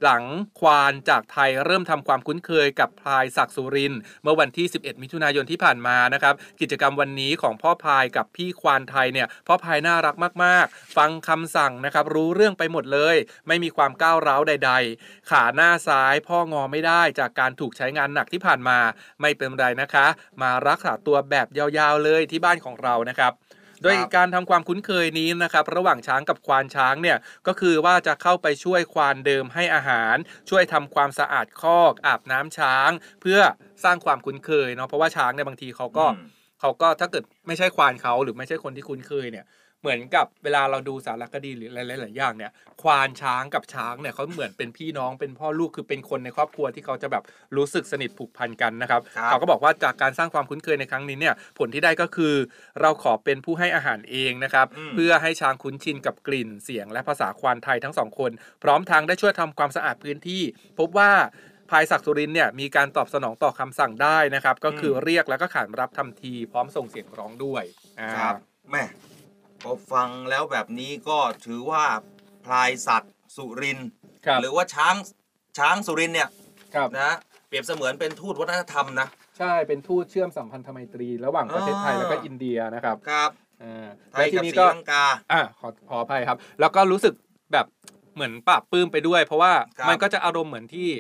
[SPEAKER 5] หลังควานจากไทยเริ่มทำความคุ้นเคยกับพลายศักสุริน เมื่อวันที่ 11 มิถุนายนที่ผ่านมานะครับกิจกรรมวันนี้ของพ่อพายกับพี่ควานไทยเนี่ยพ่อพายน่ารักมาก ๆ ฟังคำสั่งนะครับรู้เรื่องไปหมดเลย ไม่มีความก้าวร้าวใด ๆ ขาหน้าซ้ายพ่องอไม่ได้จากการถูกใช้งานหนักที่ผ่านมา ไม่เป็นไรนะคะ มารักษาตัวแบบยาวๆเลยที่บ้านของเรานะครับ โดยการทำความคุ้นเคยนี้นะครับระหว่างช้างกับควานช้างเนี่ยก็คือว่าจะเข้าไปช่วยควานเดิมให้อาหาร ช่วยทำความสะอาดคอกอาบน้ำช้าง เพื่อสร้างความคุ้นเคยเนาะเพราะว่าช้างเนี่ยบางทีเขาก็
[SPEAKER 4] อืม
[SPEAKER 5] เขาก็ถ้าเกิดไม่ใช่ควานเขาหรือไม่ใช่คนที่คุ้นเคยเนี่ย เหมือนกับเวลาเราดูสารคดีหรืออะไรหลายๆอย่างเนี่ยควานช้างกับช้างเนี่ยเขาเหมือนเป็นพี่น้องเป็นพ่อลูกคือเป็นคนในครอบครัวที่เขาจะแบบรู้สึกสนิทผูกพันกันนะครับ
[SPEAKER 4] ครับ
[SPEAKER 5] เขาก็บอกว่าจากการสร้างความคุ้นเคยในครั้งนี้เนี่ยผลที่ได้ก็คือ เราขอเป็นผู้ให้อาหารเองนะครับ
[SPEAKER 4] อืม
[SPEAKER 5] เพื่อให้ช้างคุ้นชินกับกลิ่นเสียง และภาษาควานไทยทั้งสองคน พร้อมทางได้ช่วยทำความสะอาดพื้นที่ พบว่าพายศักดิ์สุรินทร์เนี่ยมีการตอบสนองต่อคำสั่งได้นะครับ ก็คือเรียกแล้วก็ขานรับทันที พร้อมส่งเสียงร้องด้วยอ่า
[SPEAKER 4] ครับแม่ พอฟังแล้วแบบนี้ก็ถือว่าพลายศักดิ์สุรินทร์
[SPEAKER 5] ครับ
[SPEAKER 4] หรือว่าช้างช้างสุรินทร์เนี่ย
[SPEAKER 5] ครับ
[SPEAKER 4] นะเปรียบเสมือนเป็นทูตวัฒนธรรมนะ
[SPEAKER 5] ใช่เป็นทูตเชื่อมสัมพันธไมตรีระหว่างประเทศไทย
[SPEAKER 4] อ่า
[SPEAKER 5] แล้วก็อินเดียนะครับ
[SPEAKER 4] ครับ
[SPEAKER 5] อ่า
[SPEAKER 4] ไท
[SPEAKER 5] และ
[SPEAKER 4] ย
[SPEAKER 5] ที
[SPEAKER 4] กับ
[SPEAKER 5] นี้
[SPEAKER 4] ศรี
[SPEAKER 5] ก็
[SPEAKER 4] ลังกา
[SPEAKER 5] อ่าขอขออภัยครับ แล้วก็รู้สึกแบบเหมือนปราบปลื้มไปด้วย เพราะว่า
[SPEAKER 4] ครับ
[SPEAKER 5] มันก็จะอารมณ์เหมือนที่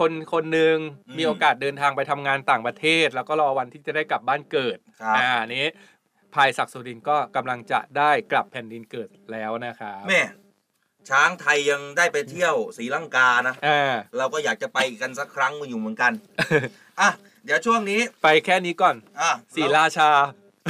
[SPEAKER 5] คนคนหนึ่ง
[SPEAKER 4] อืม
[SPEAKER 5] มีโอกาสเดินทางไปทำงานต่างประเทศ แล้วก็รอวันที่จะได้กลับบ้านเกิด
[SPEAKER 4] ครับ
[SPEAKER 5] อ่าอันนี้ พายศักดิ์สุรินทร์ก็กำลังจะได้กลับแผ่นดินเกิดแล้วนะครับ
[SPEAKER 4] แม่ช้างไทยยังได้ไปเที่ยวศรีลังกานะ
[SPEAKER 5] อ่า
[SPEAKER 4] เราก็อยากจะไปกันสักครั้งอยู่เหมือนกันอะเดี๋ยวช่วงนี้
[SPEAKER 5] ไปแค่นี้ก่อน
[SPEAKER 4] อะ
[SPEAKER 5] ศรีราชา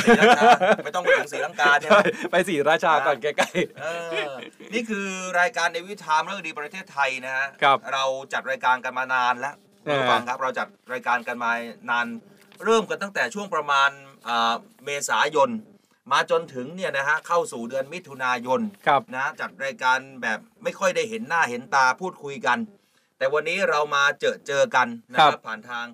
[SPEAKER 4] ศรีลังกาไม่ต้องไปถึงศรีลังกาใช่ไหม
[SPEAKER 5] ไปศรีราชาก่อนใกล้
[SPEAKER 4] เออนี่คือรายการในวิถามเรื่องดีประเทศไทยนะฮะ
[SPEAKER 5] ครับ
[SPEAKER 4] เราจัดรายการกันมานานแล้ว
[SPEAKER 5] เออ
[SPEAKER 4] คุณผู้ฟังครับเราจัดรายการกันมานานเริ่มกันตั้งแต่ช่วงประมาณอ่า เมษายน มาจนถึงเนี่ยนะฮะเข้าสู่เดือนมิถุนายน
[SPEAKER 5] ๆครับ
[SPEAKER 4] นะจัดรายการแบบไม่ค่อยได้เห็นหน้าเห็นตาพูดคุยกัน แต่วันนี้เรามาเจอเจอกันนะค
[SPEAKER 5] ครั
[SPEAKER 4] รับบผ่านทาง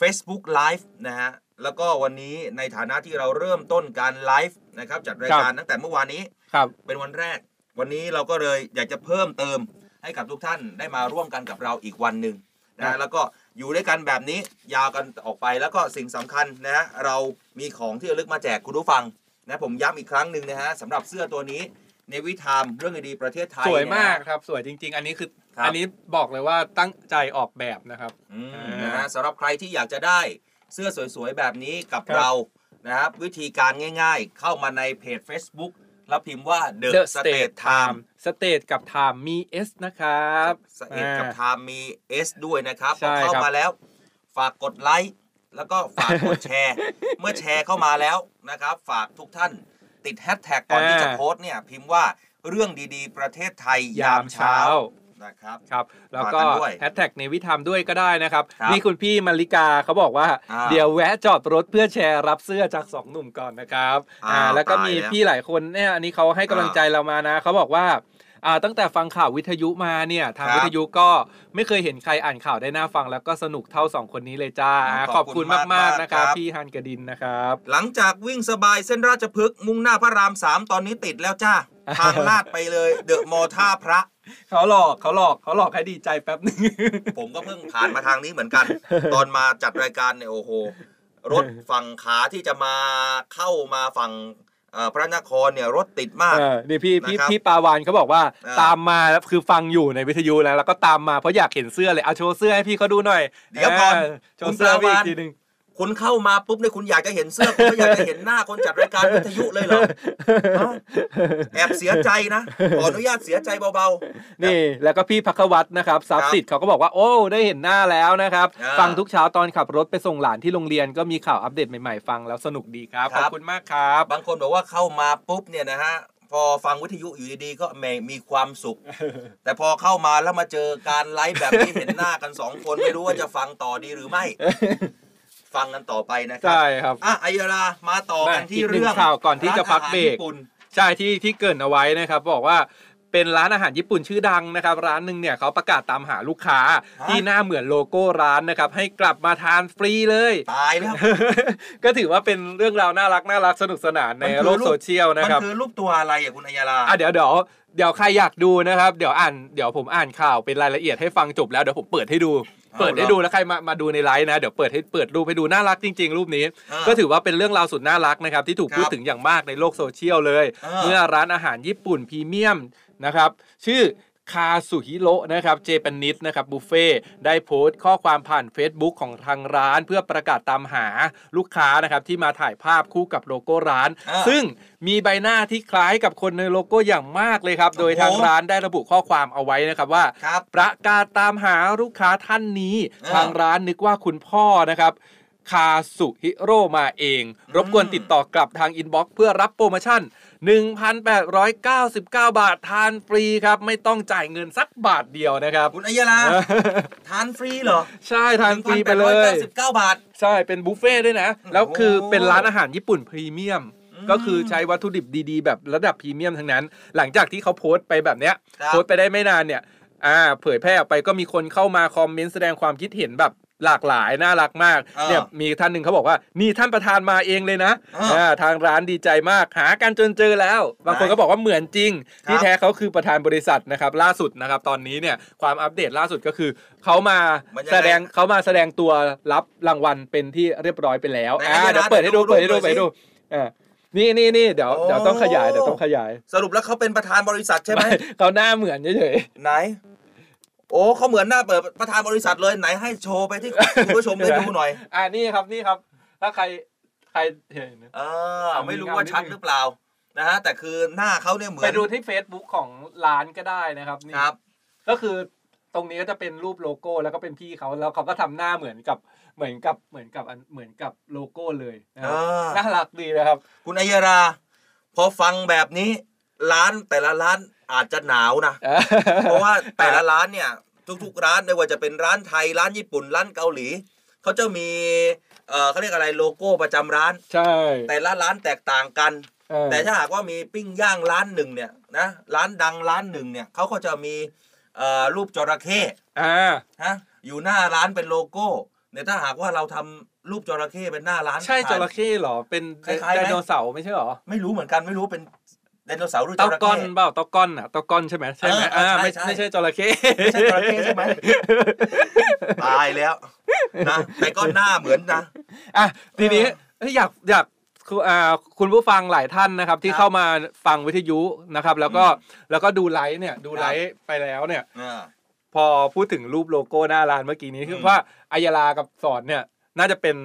[SPEAKER 4] Facebook Live นะฮะแล้วก็วันนี้ในฐานะที่เราเริ่มต้นการไลฟ์นะครับจัดรายการตั้งแต่เมื่อวานนี้
[SPEAKER 5] ครับ
[SPEAKER 4] เป็นวันแรก วันนี้เราก็เลยอยากจะเพิ่มเติมให้กับทุกท่านได้มาร่วมกันกับเราอีกวันหนึ่ง
[SPEAKER 5] ครั
[SPEAKER 4] นะ
[SPEAKER 5] บ
[SPEAKER 4] แล้วก็ อยู่ด้วยกันแบบนี้ยาวกันออกไปแล้วก็สิ่งสำคัญนะฮะเรามีของที่ระลึกมาแจกคุณผู้ฟังนะผมย้ำอีกครั้งหนึ่งนะฮะสำหรับเสื้อตัวนี้ในวิธามเรื่องดีๆประเทศไทย
[SPEAKER 5] สวยมาก
[SPEAKER 4] เนี่ยนะ
[SPEAKER 5] ครับ สวยจริง ๆ อันนี้คือ
[SPEAKER 4] ครับ
[SPEAKER 5] อันนี้บอกเลยว่าตั้งใจออกแบบนะครับ
[SPEAKER 4] อืม
[SPEAKER 5] อ่าน
[SPEAKER 4] นะฮะสำหรับใครที่อยากจะได้เสื้อสวยๆแบบนี้กับ
[SPEAKER 5] ครับ
[SPEAKER 4] เรานะครับวิธีการง่าย ๆ เข้ามาในเพจ Facebook แล้วพิมพ์ว่า The,
[SPEAKER 5] The
[SPEAKER 4] State
[SPEAKER 5] State
[SPEAKER 4] Time
[SPEAKER 5] Time State กับ Time มี S นะครับ
[SPEAKER 4] สเอ็ดกับ
[SPEAKER 5] อ่า
[SPEAKER 4] ไทม์มี S ด้วยนะครับพ
[SPEAKER 5] ใช่
[SPEAKER 4] อเข้า
[SPEAKER 5] ครับ
[SPEAKER 4] มาแล้ว ฝากกดไลค์แล้วก็ฝากกดแชร์ เมื่อแชร์เข้ามาแล้วนะครับ ฝากทุกท่านติดแฮชแท็กก่อนที่จะโพสต์เนี่ย พิมพ์ว่าเรื่องดีๆ ประเทศไทยยามเช้า นะครับ
[SPEAKER 5] ครับ แล้วก็
[SPEAKER 4] ฝากกันด้วย
[SPEAKER 5] แฮชแท็กในวิธามด้วยก็ได้นะครับ
[SPEAKER 4] ครับ
[SPEAKER 5] นี่คุณพี่มาริกาเขาบอกว่า
[SPEAKER 4] อ่า
[SPEAKER 5] เดี๋ยวแวะจอดรถเพื่อแชร์รับเสื้อจากสองหนุ่มก่อนนะครับ
[SPEAKER 4] อ้าว
[SPEAKER 5] แล้วก็
[SPEAKER 4] ตาย
[SPEAKER 5] มี
[SPEAKER 4] แล้ว
[SPEAKER 5] พี่หลายคนเนี่ยอันนี้เขาให้กำลังใจเรามานะเขาบอกว่าอ่าตั้งแต่ฟังข่าววิทยุมาเนี่ยทาง
[SPEAKER 4] ครับ
[SPEAKER 5] วิทยุก็ไม่เคยเห็นใครอ่านข่าวได้น่าฟังแล้วก็สนุกเท่าสองคนนี้เลยจ้า
[SPEAKER 4] ข
[SPEAKER 5] ข
[SPEAKER 4] อ
[SPEAKER 5] อ
[SPEAKER 4] บบคุ
[SPEAKER 5] คุณณ
[SPEAKER 4] มากๆ
[SPEAKER 5] มากๆนะครับ
[SPEAKER 4] ครับ
[SPEAKER 5] พี่ฮันกระดินนะครับ
[SPEAKER 4] หลังจากวิ่งสบายเส้นราชพฤกษ์มุ่งหน้าพระรามสามตอนนี้ติดแล้วจ้า ทางลาดไปเลยเดอะมอท่าพระ
[SPEAKER 5] เขาหลอกเขาหลอกเขาหลอกให้ดีใจแป๊บหนึง
[SPEAKER 4] ผมก็เพิ่งผ่านมาทางนี้เหมือนกัน ตอนมาจัดรายการเนี่ยโอ้โห รถฝั่งขาที่จะมาเข้ามาฝั่งเอ่อพระนครเนี่ยรถติดมาก
[SPEAKER 5] เออนี่พี่พี่
[SPEAKER 4] นะครับ
[SPEAKER 5] พี่ปาวานเขาบอกว่า
[SPEAKER 4] เออ
[SPEAKER 5] ตามมาแล้วคือฟังอยู่ในวิทยุแล้วแล้วก็ตามมาเพราะอยากเห็นเสื้อเลยเอาโชว์เสื้อให้พี่เขาดูหน่อย
[SPEAKER 4] เดี๋ยวก่อน
[SPEAKER 5] โชว์เสื้อ
[SPEAKER 4] คุณป
[SPEAKER 5] พี่
[SPEAKER 4] รา
[SPEAKER 5] อี
[SPEAKER 4] วาน
[SPEAKER 5] กทีหนึง
[SPEAKER 4] คุณเข้ามาปุ๊บเนี่ยคุณอยากจะเห็นเสื้อคุณไม่อยากจะเห็นหน้าคนจัดรายการวิทยุเลยเหรอเอ้าแอบเสียใจนะขออนุญาตเสียใจเบาๆ
[SPEAKER 5] นี่ แล้วก็พี่พักวัตรนะครับทรัพย์สิทธิ์เขาก็บอกว่าโอ้ได้เห็นหน้าแล้วนะครับ
[SPEAKER 4] อ่า
[SPEAKER 5] ฟังทุกเช้าตอนขับรถไปส่งหลานที่โรงเรียนก็มีข่าวอัปเดตใหม่ๆ ฟังแล้วสนุกดีครับ
[SPEAKER 4] ค
[SPEAKER 5] ข
[SPEAKER 4] รับ
[SPEAKER 5] อบคุณมากครับ
[SPEAKER 4] บางคนบอกว่าเข้ามาปุ๊บเนี่ยนะฮะพอฟังวิทยุอยู่ดีๆก็แหมมีความสุข แต่พอเข้ามาแล้วมาเจอการไลฟ์แบบนี้เห็นหน้ากันสองคนไม่รู้ว่าจะฟังต่อดีหรือไม่ ฟังกันต่อไปนะครั
[SPEAKER 5] ใช่ครับ
[SPEAKER 4] อะอัยยาลามาต่อกันที่
[SPEAKER 5] อีกหนึ่ง
[SPEAKER 4] เรื่อง
[SPEAKER 5] ข่าวก่อนที่จะพักเบรกา
[SPEAKER 4] นอาหาญี่ปุ่น
[SPEAKER 5] ใช่ที่ที่เกรินเอาไว้นะครับบอกว่าเป็นร้านอาหารญี่ปุ่นชื่อดังนะครับ ร้านหนึ่งเนี่ยเขาประกาศตามหาลูกค้า ที่หน้าเหมือนโลโก้ร้านนะครับ ให้กลับมาทานฟรีเลย
[SPEAKER 4] ตายแล้ว
[SPEAKER 5] ก็ถือว่าเป็นเรื่องราวน่ารักน่ารักสนุกสนานใน
[SPEAKER 4] มันคือ
[SPEAKER 5] โลก
[SPEAKER 4] รูป
[SPEAKER 5] โซเชียลนะ
[SPEAKER 4] มัน
[SPEAKER 5] ครับ
[SPEAKER 4] คือรรูปตัวอะไรอะคุณอัยยาลา
[SPEAKER 5] อะเดี๋ยวเดี๋ยวเดี๋ยวใครอยากดูนะครับ เดี๋ยวอ่านเดี๋ยวผมอ่านข่าวเป็นรายละเอียดให้ฟังจบแล้วเดี๋ยวผมเปิดให้ดู
[SPEAKER 4] เอา
[SPEAKER 5] เปิดให้
[SPEAKER 4] เหรอ
[SPEAKER 5] ดูแล้วใครมามาดูในไลฟ์นะ เดี๋ยวเปิดให้เปิดรูปให้ดูน่ารักจริง ๆ รูปนี้
[SPEAKER 4] อ่า
[SPEAKER 5] ก็ถือว่าเป็นเรื่องราวสุดน่ารักนะครับ ที่ถูก
[SPEAKER 4] ครับ
[SPEAKER 5] พูดถึงอย่างมากในโลกโซเชียลเลย
[SPEAKER 4] อ่า
[SPEAKER 5] เมื่อร้านอาหารญี่ปุ่นพรีเมียมนะครับ ชื่อ คาสุฮิโร่นะครับ Japanese นะครับบุฟเฟ่ได้โพสต์ข้อความผ่าน Facebook ของทางร้าน เพื่อประกาศตามหาลูกค้านะครับที่มาถ่ายภาพคู่กับโลโก้ร้าน
[SPEAKER 4] อ่า
[SPEAKER 5] ซึ่งมีใบหน้าที่คล้ายกับคนในโลโก้อย่างมากเลยครับ โดยทาง
[SPEAKER 4] โอ้โห
[SPEAKER 5] ร้านได้ระบุข้อความเอาไว้นะครับว่า
[SPEAKER 4] ครับ
[SPEAKER 5] ประกาศตามหาลูกค้าท่านนี้
[SPEAKER 4] อ่า
[SPEAKER 5] ทางร้านนึกว่าคุณพ่อนะครับคาสุฮิโร่มาเอง รบกวนติดต่อกลับทาง inbox เพื่อรับโปรโมชั่น 1,899 บาททานฟรีครับ ไม่ต้องจ่ายเงินสักบาทเดียวนะครับ
[SPEAKER 4] คุณอัยยาลาทานฟรีเหรอ
[SPEAKER 5] ใช่ทานฟรีไปเลย
[SPEAKER 4] 1,899 บาท
[SPEAKER 5] ใช่เป็นบุฟเฟ่ต์ด้วยนะ แล้วคือเป็นร้านอาหารญี่ปุ่นพรีเมียม
[SPEAKER 4] อืม
[SPEAKER 5] ก็คือใช้วัตถุดิบดีๆ แบบระดับพรีเมียมทั้งนั้น หลังจากที่เขาโพสต์ไปแบบเนี้ย
[SPEAKER 4] ครับ
[SPEAKER 5] โพสต์ไปได้ไม่นานเนี่ย อ่า เผยแพร่ออกไปก็มีคนเข้ามาคอมเมนต์แสดงความคิดเห็นแบบ หลากหลายน่ารักมาก
[SPEAKER 4] อ่า
[SPEAKER 5] เนี่ยมีท่านหนึ่งเขาบอกว่านี่ท่านประธานมาเองเลยนะ
[SPEAKER 4] อ่า
[SPEAKER 5] อ่าทางร้านดีใจมากหากันจนเจอแล้ว บางคนก็บอกว่าเหมือนจริง
[SPEAKER 4] ครับ
[SPEAKER 5] ที่แท้เขาคือประธานบริษัทนะครับล่าสุดนะครับตอนนี้เนี่ยความอัปเดตล่าสุดก็คือเขามา
[SPEAKER 4] มันยังไง
[SPEAKER 5] แสดงเขามาแสดงตัวรับรางวัลเป็นที่เรียบร้อยไปแล้ว
[SPEAKER 4] ไหน
[SPEAKER 5] อ่า
[SPEAKER 4] ให้ดูนะ
[SPEAKER 5] เดี๋ยวเปิดให้ดู
[SPEAKER 4] เดี๋
[SPEAKER 5] เปิ
[SPEAKER 4] ยว
[SPEAKER 5] ดให้ดู
[SPEAKER 4] ดู
[SPEAKER 5] เปิดให้
[SPEAKER 4] หน่
[SPEAKER 5] ดู
[SPEAKER 4] อยสิ
[SPEAKER 5] อ่านี่นี่นี่เดี๋ยว
[SPEAKER 4] โอ้
[SPEAKER 5] เดี๋ยวต้องขยายเดี๋ยวต้องขยาย
[SPEAKER 4] สรุปแล้วเขาเป็นประธานบริษัทใช่ไหม
[SPEAKER 5] เขาหน้าเหมือนเฉย
[SPEAKER 4] ไหน โอ้เขาเหมือนหน้าเปิดประธานบริษัทเลยไหนให้โชว์ไปที่คุณผู้ชมได้ดูหน่อย
[SPEAKER 5] ๆอ่านี่ครับนี่ครับ ถ้าใครใครเห็น
[SPEAKER 4] เออไม่รู้ว่าชัดหรือเปล่านะฮะแต่คือหน้าเขาเนี่ยเหมือน
[SPEAKER 5] ไปดูที่ Facebook ของร้านก็ได้นะครับนี่
[SPEAKER 4] ครับ
[SPEAKER 5] ก็คือตรงนี้ก็จะเป็นรูปโลโก้แล้วก็เป็นพี่เขาแล้วเขาก็ทำหน้าเหมือนกับเหมือนกับเหมือนกับอันเหมือนกับโลโก้เลยนะครับ
[SPEAKER 4] อ่า
[SPEAKER 5] น่ารักดีนะครับ
[SPEAKER 4] คุณอัยยารา พอฟังแบบนี้ร้านแต่ละร้าน อาจจะหนาวนะ เพราะว่าแต่ละร้านเนี่ยทุกๆร้านไม่ว่าจะเป็นร้านไทยร้านญี่ปุ่นร้านเกาหลีเขาจะมีเออเขาเรียกอะไรโลโก้ประจำร้าน
[SPEAKER 5] ใช่
[SPEAKER 4] แต่ละร้านแตกต่างกัน
[SPEAKER 5] เออ
[SPEAKER 4] แต่ถ้าหากว่ามีปิ้งย่างร้านหนึ่งเนี่ยนะร้านดังร้านหนึ่งเนี่ยเขาก็จะมีเอ่อรูปจระเข้
[SPEAKER 5] อ่า
[SPEAKER 4] ฮะอยู่หน้าร้านเป็นโลโก้เนี่ยถ้าหากว่าเราทำรูปจระเข้เป็นหน้าร้าน
[SPEAKER 5] ใช่จ
[SPEAKER 4] ขาย
[SPEAKER 5] ระเข้เหรอเป็น
[SPEAKER 4] คล้ายๆไหม
[SPEAKER 5] ไดโนเสาร์ไม่ใช่เหรอ
[SPEAKER 4] ไม่รู้เหมือนกันไม่รู้เป็นไดโนเสาร์หรือจ
[SPEAKER 5] เต้า
[SPEAKER 4] ระ
[SPEAKER 5] ก้อน
[SPEAKER 4] เข้
[SPEAKER 5] เปล่าเต้าก้อนอะเต้าก้อนใช่ไหมใช่ไหม
[SPEAKER 4] เออเออ
[SPEAKER 5] อ่า
[SPEAKER 4] ใช่
[SPEAKER 5] ไม่
[SPEAKER 4] ใช่
[SPEAKER 5] ไม่ใช่จระเข้
[SPEAKER 4] ไม่ใช่จระเข้ใช่ไหมตายแล้วนะแต่ก็หน้าเหมือนนะ
[SPEAKER 5] อะทีนี้เอ้ยอยากอยากคืออ่าคุณผู้ฟังหลายท่านนะครับ ที่
[SPEAKER 4] ครับ
[SPEAKER 5] เข้ามาฟังวิทยุนะครับ แล้วก็แล้วก็ดูไลฟ์เนี่ย ดูไลฟ์ไปแล้วเนี่ย
[SPEAKER 4] อ่า
[SPEAKER 5] พอพูดถึงรูปโลโก้หน้าร้านเมื่อกี้นี้คือ
[SPEAKER 4] ม
[SPEAKER 5] ว่าอายาลากับสอนเนี่ย น่าจะเป็น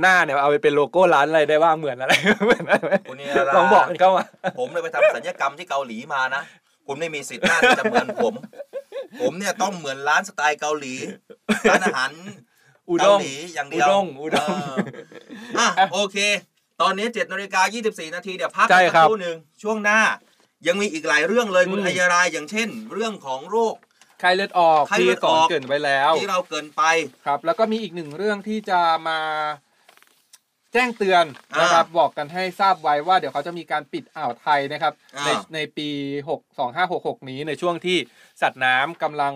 [SPEAKER 5] หน้าเนี่ยเอาไปเป็นโลโก้ร้านอะไรได้บ้างเหมือนอะไรเหมือนอะไร
[SPEAKER 4] คุณเนี่ยรา
[SPEAKER 5] ลองบอกกันเข้ามา
[SPEAKER 4] ผมเลยไปทำสัญญกรรมที่เกาหลีมานะคุณไม่มีสิทธิ์หน้าที่จะเหมือนผม ผมเนี่ยต้องเหมือนร้านสไตล์เกาหลีร้านอาหาร
[SPEAKER 5] อุด้
[SPEAKER 4] เกางหลีอย่างเดียว
[SPEAKER 5] อุด้งอุด้ง
[SPEAKER 4] เอออะโอเค ตอนนี้7นาฬิกา24นาทีเดี๋ยวพัก
[SPEAKER 5] ใช่
[SPEAKER 4] กัน
[SPEAKER 5] ครับ
[SPEAKER 4] ครู่หนึ่งช่วงหน้า ยังมีอีกหลายเรื่องเลยคุณ
[SPEAKER 5] อืม
[SPEAKER 4] อัยรายอย่างเช่น เรื่องของโรค
[SPEAKER 5] ไข้เลือดออก
[SPEAKER 4] ไข้เลื
[SPEAKER 5] ที่
[SPEAKER 4] อด
[SPEAKER 5] ส
[SPEAKER 4] อ
[SPEAKER 5] อ
[SPEAKER 4] อนก
[SPEAKER 5] เกรินไว้แล้ว
[SPEAKER 4] ที่เราเกินไป
[SPEAKER 5] ครับ แล้วก็มีอีกหนึ่งเรื่องที่จะมา แจ้งเตือน
[SPEAKER 4] อ่าน
[SPEAKER 5] นะครับบอกกันให้ทราบไว้ว่าเดี๋ยวเขาจะมีการปิดอ่าวไทยนะครับ
[SPEAKER 4] อ่า
[SPEAKER 5] ในในปี6 2 5 6 6 นี้ในช่วงที่สัตว์น้ำกำลัง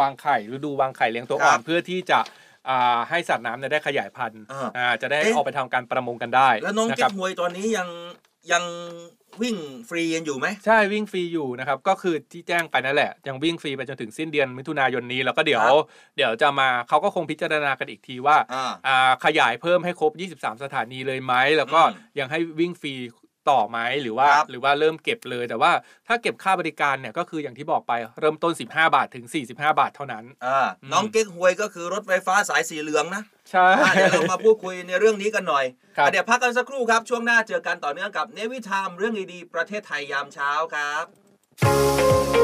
[SPEAKER 5] วางไข่ฤดูวางไข่เลี้ยงตัวอ่อนเพื่อที่จะอ่าให้สัตว์น้ำเนี่ยได้ขยายพันธุ์
[SPEAKER 4] อ่า
[SPEAKER 5] อ่าจะได้
[SPEAKER 4] เอ๊ะ
[SPEAKER 5] ออกไปทำการประมงกันได้
[SPEAKER 4] แล้วน้อง
[SPEAKER 5] นะ
[SPEAKER 4] เก๊
[SPEAKER 5] ครั
[SPEAKER 4] กฮวยตอนนี้ยัง ยังวิ่งฟรีกันอยู่ไหม
[SPEAKER 5] ใช่วิ่งฟรีอยู่นะครับ ก็คือที่แจ้งไปนั่นแหละ ยังวิ่งฟรีไปจนถึงสิ้นเดือนมิถุนายนนี้แล้วก็เดี๋ยว
[SPEAKER 4] ครับ
[SPEAKER 5] เดี๋ยวจะมาเขาก็คงพิจารณากันอีกทีว่า
[SPEAKER 4] อ่า
[SPEAKER 5] อ่าขยายเพิ่มให้ครบ 23 สถานีเลยไหมแล้วก็
[SPEAKER 4] อืม
[SPEAKER 5] ยังให้วิ่งฟรี ต่อไหมหรือว่า
[SPEAKER 4] ครับ
[SPEAKER 5] หรือว่าเริ่มเก็บเลย แต่ว่าถ้าเก็บค่าบริการเนี่ยก็คืออย่างที่บอกไปเริ่มต้น 15 บาทถึง 45 บาทเท่านั้น
[SPEAKER 4] อ่า
[SPEAKER 5] อืม
[SPEAKER 4] น้องเก๊กฮวยก็คือรถไฟฟ้าสายสีเหลืองนะ
[SPEAKER 5] ใช่
[SPEAKER 4] อะเดี๋ยวเรามาพูดคุยในเรื่องนี้กันหน่อย
[SPEAKER 5] ครับ
[SPEAKER 4] อะเดี๋ยวพักกันสักครู่ครับช่วงหน้าเจอกันต่อเนื่องกับเนวิทามเรื่องดีๆประเทศไทยยามเช้าครับ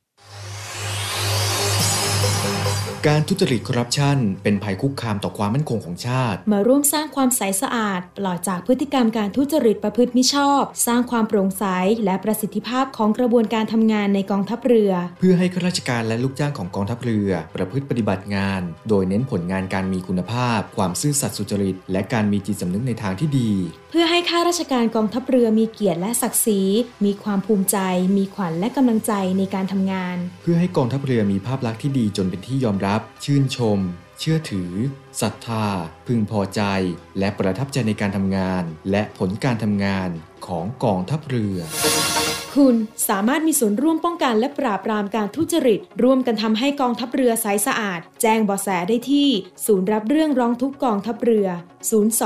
[SPEAKER 1] การทุจริตคอร์รัปชันเป็นภัยคุกคามต่อความมั่นคงของชาติ
[SPEAKER 3] มาร่วมสร้างความใสสะอาด ปลอดจากพฤติกรรมการทุจริตประพฤติมิชอบ สร้างความโปร่งใสและประสิทธิภาพของกระบวนการทำงานในกองทัพเรือ
[SPEAKER 1] เพื่อให้ข้าราชการและลูกจ้างของกองทัพเรือ ประพฤติปฏิบัติงาน โดยเน้นผลงานการมีคุณภาพ ความซื่อสัตย์สุจริต และการมีจิตสำนึกในทางที่ดี
[SPEAKER 3] เพื่อให้ข้าราชการกองทัพเรือมีเกียรติและศักดิ์ศรี มีความภูมิใจ มีขวัญและกำลังใจในการทำงาน
[SPEAKER 1] เพื่อให้กองทัพเรือมีภาพลักษณ์ที่ดีจนเป็นที่ยอมรับ ชื่นชม เชื่อถือศรัทธา พึงพอใจ และประทับใจในการทำงาน และผลการทำงานของกองทัพเรือ
[SPEAKER 3] คุณสามารถมีส่วนร่วมป้องกันและปราบปรามการทุจริต ร่วมกันทำให้กองทัพเรือใสสะอาด แจ้งเบาะแสได้ที่ ศูนย์รับเรื่องร้องทุกกองทัพเรือ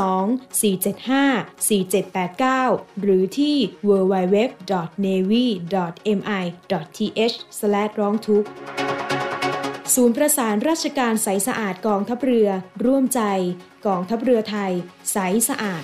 [SPEAKER 3] 02 475 4789 หรือที่ www.navy.mi.th ร้องทุกข์ศูนย์ประสานราชการใสสะอาดกองทัพเรือ ร่วมใจ กองทัพเรือไทย ใสสะอาด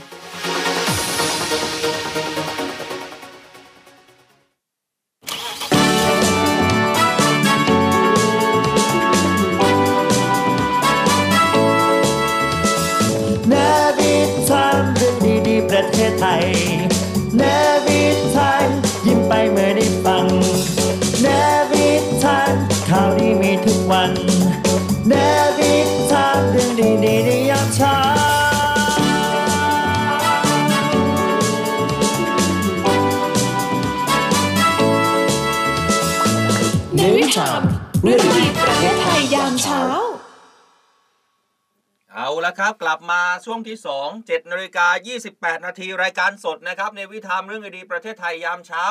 [SPEAKER 2] ชา
[SPEAKER 3] มเรื่องดีประเทศไทยยามเช้า
[SPEAKER 4] เอาละครับกลับมาช่วงที่ 2 7นาฬิกา28 นาทีรายการสดนะครับในวิธามเรื่องดีประเทศไทยยามเช้า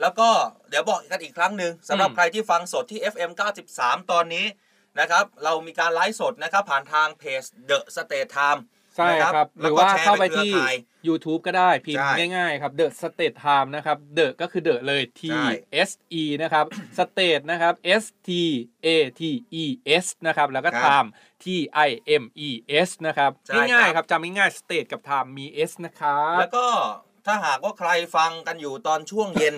[SPEAKER 4] แล้วก็เดี๋ยวบอกกันอีกครั้งหนึ่งสำหรับใครที่ฟังสดที่ FM 93 ตอนนี้นะครับ เรามีการไลฟ์สดนะครับผ่านทางเพจ The State Time
[SPEAKER 5] ใช่
[SPEAKER 4] นะครับ
[SPEAKER 5] หรือว่า
[SPEAKER 4] แล้วก็แชร์
[SPEAKER 5] เข้าไป
[SPEAKER 4] ในเครือ
[SPEAKER 5] ที่
[SPEAKER 4] ข่าย
[SPEAKER 5] YouTube ก็ได้พิม
[SPEAKER 4] ใช่
[SPEAKER 5] พ์ง่ายๆครับ The State Time นะครับ The ก็คือ The เลย T
[SPEAKER 4] ใช่
[SPEAKER 5] S E นะครับ State นะครับ S T A T E S นะครับ แล้วก็ Time T I M E S นะครับ
[SPEAKER 4] ใช่
[SPEAKER 5] ง่าย
[SPEAKER 4] ครับ
[SPEAKER 5] ๆครับจำง่ายๆ State กับ Time มี S นะครับ
[SPEAKER 4] แล้วก็ถ้าหากว่าใครฟังกันอยู่ตอนช่วงเย็น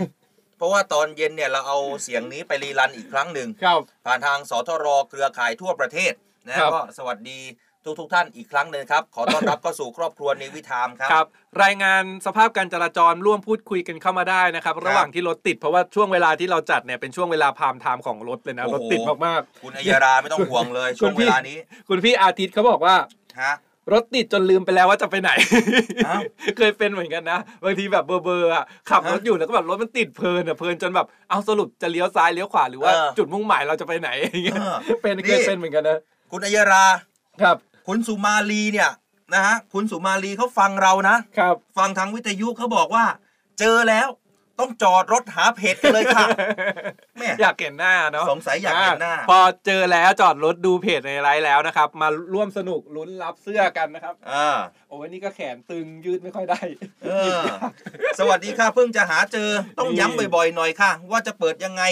[SPEAKER 4] เพราะว่าตอนเย็นเนี่ยเราเอาเสียงนี้ไปรีรันอีกครั้งหนึ่ง
[SPEAKER 5] ครับ
[SPEAKER 4] ผ่านทางสทรเครือข่ายทั่วประเทศนะครับ ก็สวัสดี ทุกทุกๆท่านอีกครั้งหนึ่งครับ ขอต้อนรับเข้าสู่ครอบครัวในวิธามครับ
[SPEAKER 5] ครับ รายงานสภาพการจราจรร่วมพูดคุยกันเข้ามาได้นะครับ ระหว่างที่รถติดเพราะว่าช่วงเวลาที่เราจัดเนี่ยเป็นช่วงเวลาพามไทม์ของรถเลยนะ
[SPEAKER 4] โอ้โห
[SPEAKER 5] รถติดมาก
[SPEAKER 4] คุณอัยราไม่ต้องห่วงเลยช่วงเวลานี้
[SPEAKER 5] ๆคุณพี่อาทิตย์เขาบอกว่า
[SPEAKER 4] ฮะ
[SPEAKER 5] รถติดจนลืมไปแล้วว่าจะไปไหน
[SPEAKER 4] อ้าว
[SPEAKER 5] เคยเป็นเหมือนกันนะ บางทีแบบเบอร์เบอร์อะขับรถอยู่แล้วก็แบบรถมันติดเพลินอะเพลินจนแบบเอาสรุปจะเลี้ยวซ้ายเลี้ยวขวาหรือว่า
[SPEAKER 4] เออ
[SPEAKER 5] จุดมุ่งหมายเราจะไปไหนอย่างเงี้ย
[SPEAKER 4] เออ
[SPEAKER 5] เป็น
[SPEAKER 4] นี่
[SPEAKER 5] เคยเป็นเหมือนกันนะ
[SPEAKER 4] คุณอัยรา
[SPEAKER 5] ครับ
[SPEAKER 4] คุณสุมาลีเนี่ยนะฮะคุณสุมาลีเขาฟังเรานะ
[SPEAKER 5] ครับ
[SPEAKER 4] ฟังทางวิทยุเขาบอกว่า เจอแล้วต้องจอดรถหาเพจกันเลยค่ะแม่
[SPEAKER 5] อยากเห็นหน้าเนาะ
[SPEAKER 4] สงสัยอยากเห็นหน้า
[SPEAKER 5] พอเจอแล้วจอดรถดูเพจในไลฟ์แล้วนะครับ มาร่วมสนุกลุ้นรับเสื้อกันนะครับ
[SPEAKER 4] อ่า
[SPEAKER 5] โอ้ยนี่ก็แขนตึงยืดไม่ค่อยได้
[SPEAKER 4] เออสวัสดีค่ะเพิ่งจะหาเจอต้อง
[SPEAKER 5] นี่
[SPEAKER 4] ย้ำบ่อยๆหน่อยค่ะ ว่าจะเปิดยังไง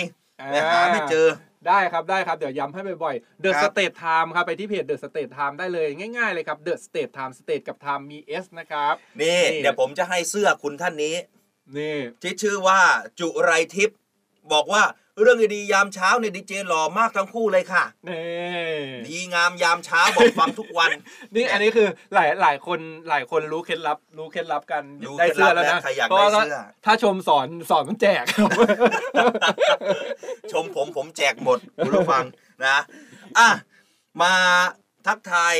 [SPEAKER 4] แต่หาไม่เจอ
[SPEAKER 5] ได้ครับได้ครับ เดี๋ยวย้ำให้บ่อยๆ The
[SPEAKER 4] ครับ
[SPEAKER 5] State Time ครับ ไปที่เพจ The State Time ได้เลยง่ายๆเลยครับ The State Time State กับ Time มี S นะครับ
[SPEAKER 4] นี่
[SPEAKER 5] นี่
[SPEAKER 4] เดี๋ยวผมจะให้เสื้อคุณท่านนี้
[SPEAKER 5] นี่
[SPEAKER 4] ที่ชื่อว่าจุไรทิพย์บอกว่า เรื่องดีๆยามเช้าเนี่ยดีเจหล่อมากทั้งคู่เลยค่ะ
[SPEAKER 5] นี่
[SPEAKER 4] ดีงามยามเช้าบอกฟังทุกวัน
[SPEAKER 5] นี่อันนี้คือหลายหลายคนหลายคนรู้เคล็ดลับ รู้เคล็ดลับกัน
[SPEAKER 4] รู้
[SPEAKER 5] ได้เสื้อแล้ว
[SPEAKER 4] เคล็ดลับ
[SPEAKER 5] นะ
[SPEAKER 4] แล้วใครอยาก
[SPEAKER 5] เพราะว่า
[SPEAKER 4] ได้เสื้อ
[SPEAKER 5] ถ้าชมสอนสอนมันแจก
[SPEAKER 4] ชมผมผมแจกหมดคุณผู้ฟังนะอะมาทักทาย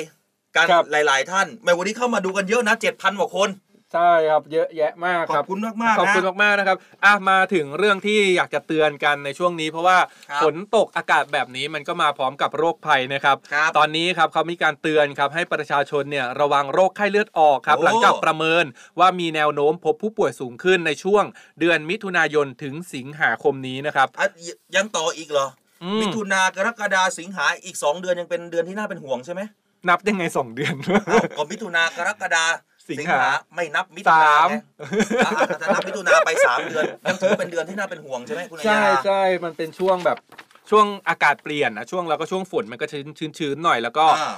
[SPEAKER 4] กัน
[SPEAKER 5] ครับ
[SPEAKER 4] หลาย ๆ ท่านแม้วันนี้เข้ามาดูกันเยอะนะเจ็ดพันกว่าคน
[SPEAKER 5] ใช่ครับเยอะแยะมาก
[SPEAKER 4] ข
[SPEAKER 5] ค
[SPEAKER 4] อ
[SPEAKER 5] รั
[SPEAKER 4] บบคุณมากๆ
[SPEAKER 5] ขอบ
[SPEAKER 4] นะ
[SPEAKER 5] คุณมากๆนะครับอะมาถึงเรื่องที่อยากจะเตือนกันในช่วงนี้ เพราะว่า
[SPEAKER 4] ครับ
[SPEAKER 5] ฝนตกอากาศแบบนี้มันก็มาพร้อมกับโรคภัยนะครับ
[SPEAKER 4] ครับ
[SPEAKER 5] ตอนนี้ครับเขามีการเตือนครับให้ประชาชนเนี่ยระวังโรคไข้เลือดออกครับ
[SPEAKER 4] โอ้
[SPEAKER 5] หลังจากประเมินว่ามีแนวโน้มพบผู้ป่วยสูงขึ้นในช่วง เดือนมิถุนายนถึงสิงหาคมนี้นะครับ
[SPEAKER 4] อะยยังต่ออีกเหรอ
[SPEAKER 5] อื
[SPEAKER 4] มิ
[SPEAKER 5] ม
[SPEAKER 4] ถุนากรกฎาสิงหาอีก 2 เดือนยังเป็นเดือนที่น่าเป็นห่วงใช่ไหม
[SPEAKER 5] นับยังไงสองเดือน
[SPEAKER 4] เอ้าก็มิถุนากรกฎา
[SPEAKER 5] สิงหา
[SPEAKER 4] ไม่นับมิถุนา
[SPEAKER 5] สาม
[SPEAKER 4] ไงอะอะถ้านับมิถุนาไป3เดือนยังถือเป็นเดือนที่น่าเป็นห่วงใช่ไหมคุณอัญ
[SPEAKER 5] ใช่
[SPEAKER 4] ญา
[SPEAKER 5] ใช่มันเป็นช่วงแบบช่วงอากาศเปลี่ยนนะช่วงแล้วก็ช่วงฝนมันก็ชื้นชื้นชื้นหน่อยแล้วก็
[SPEAKER 4] อ่า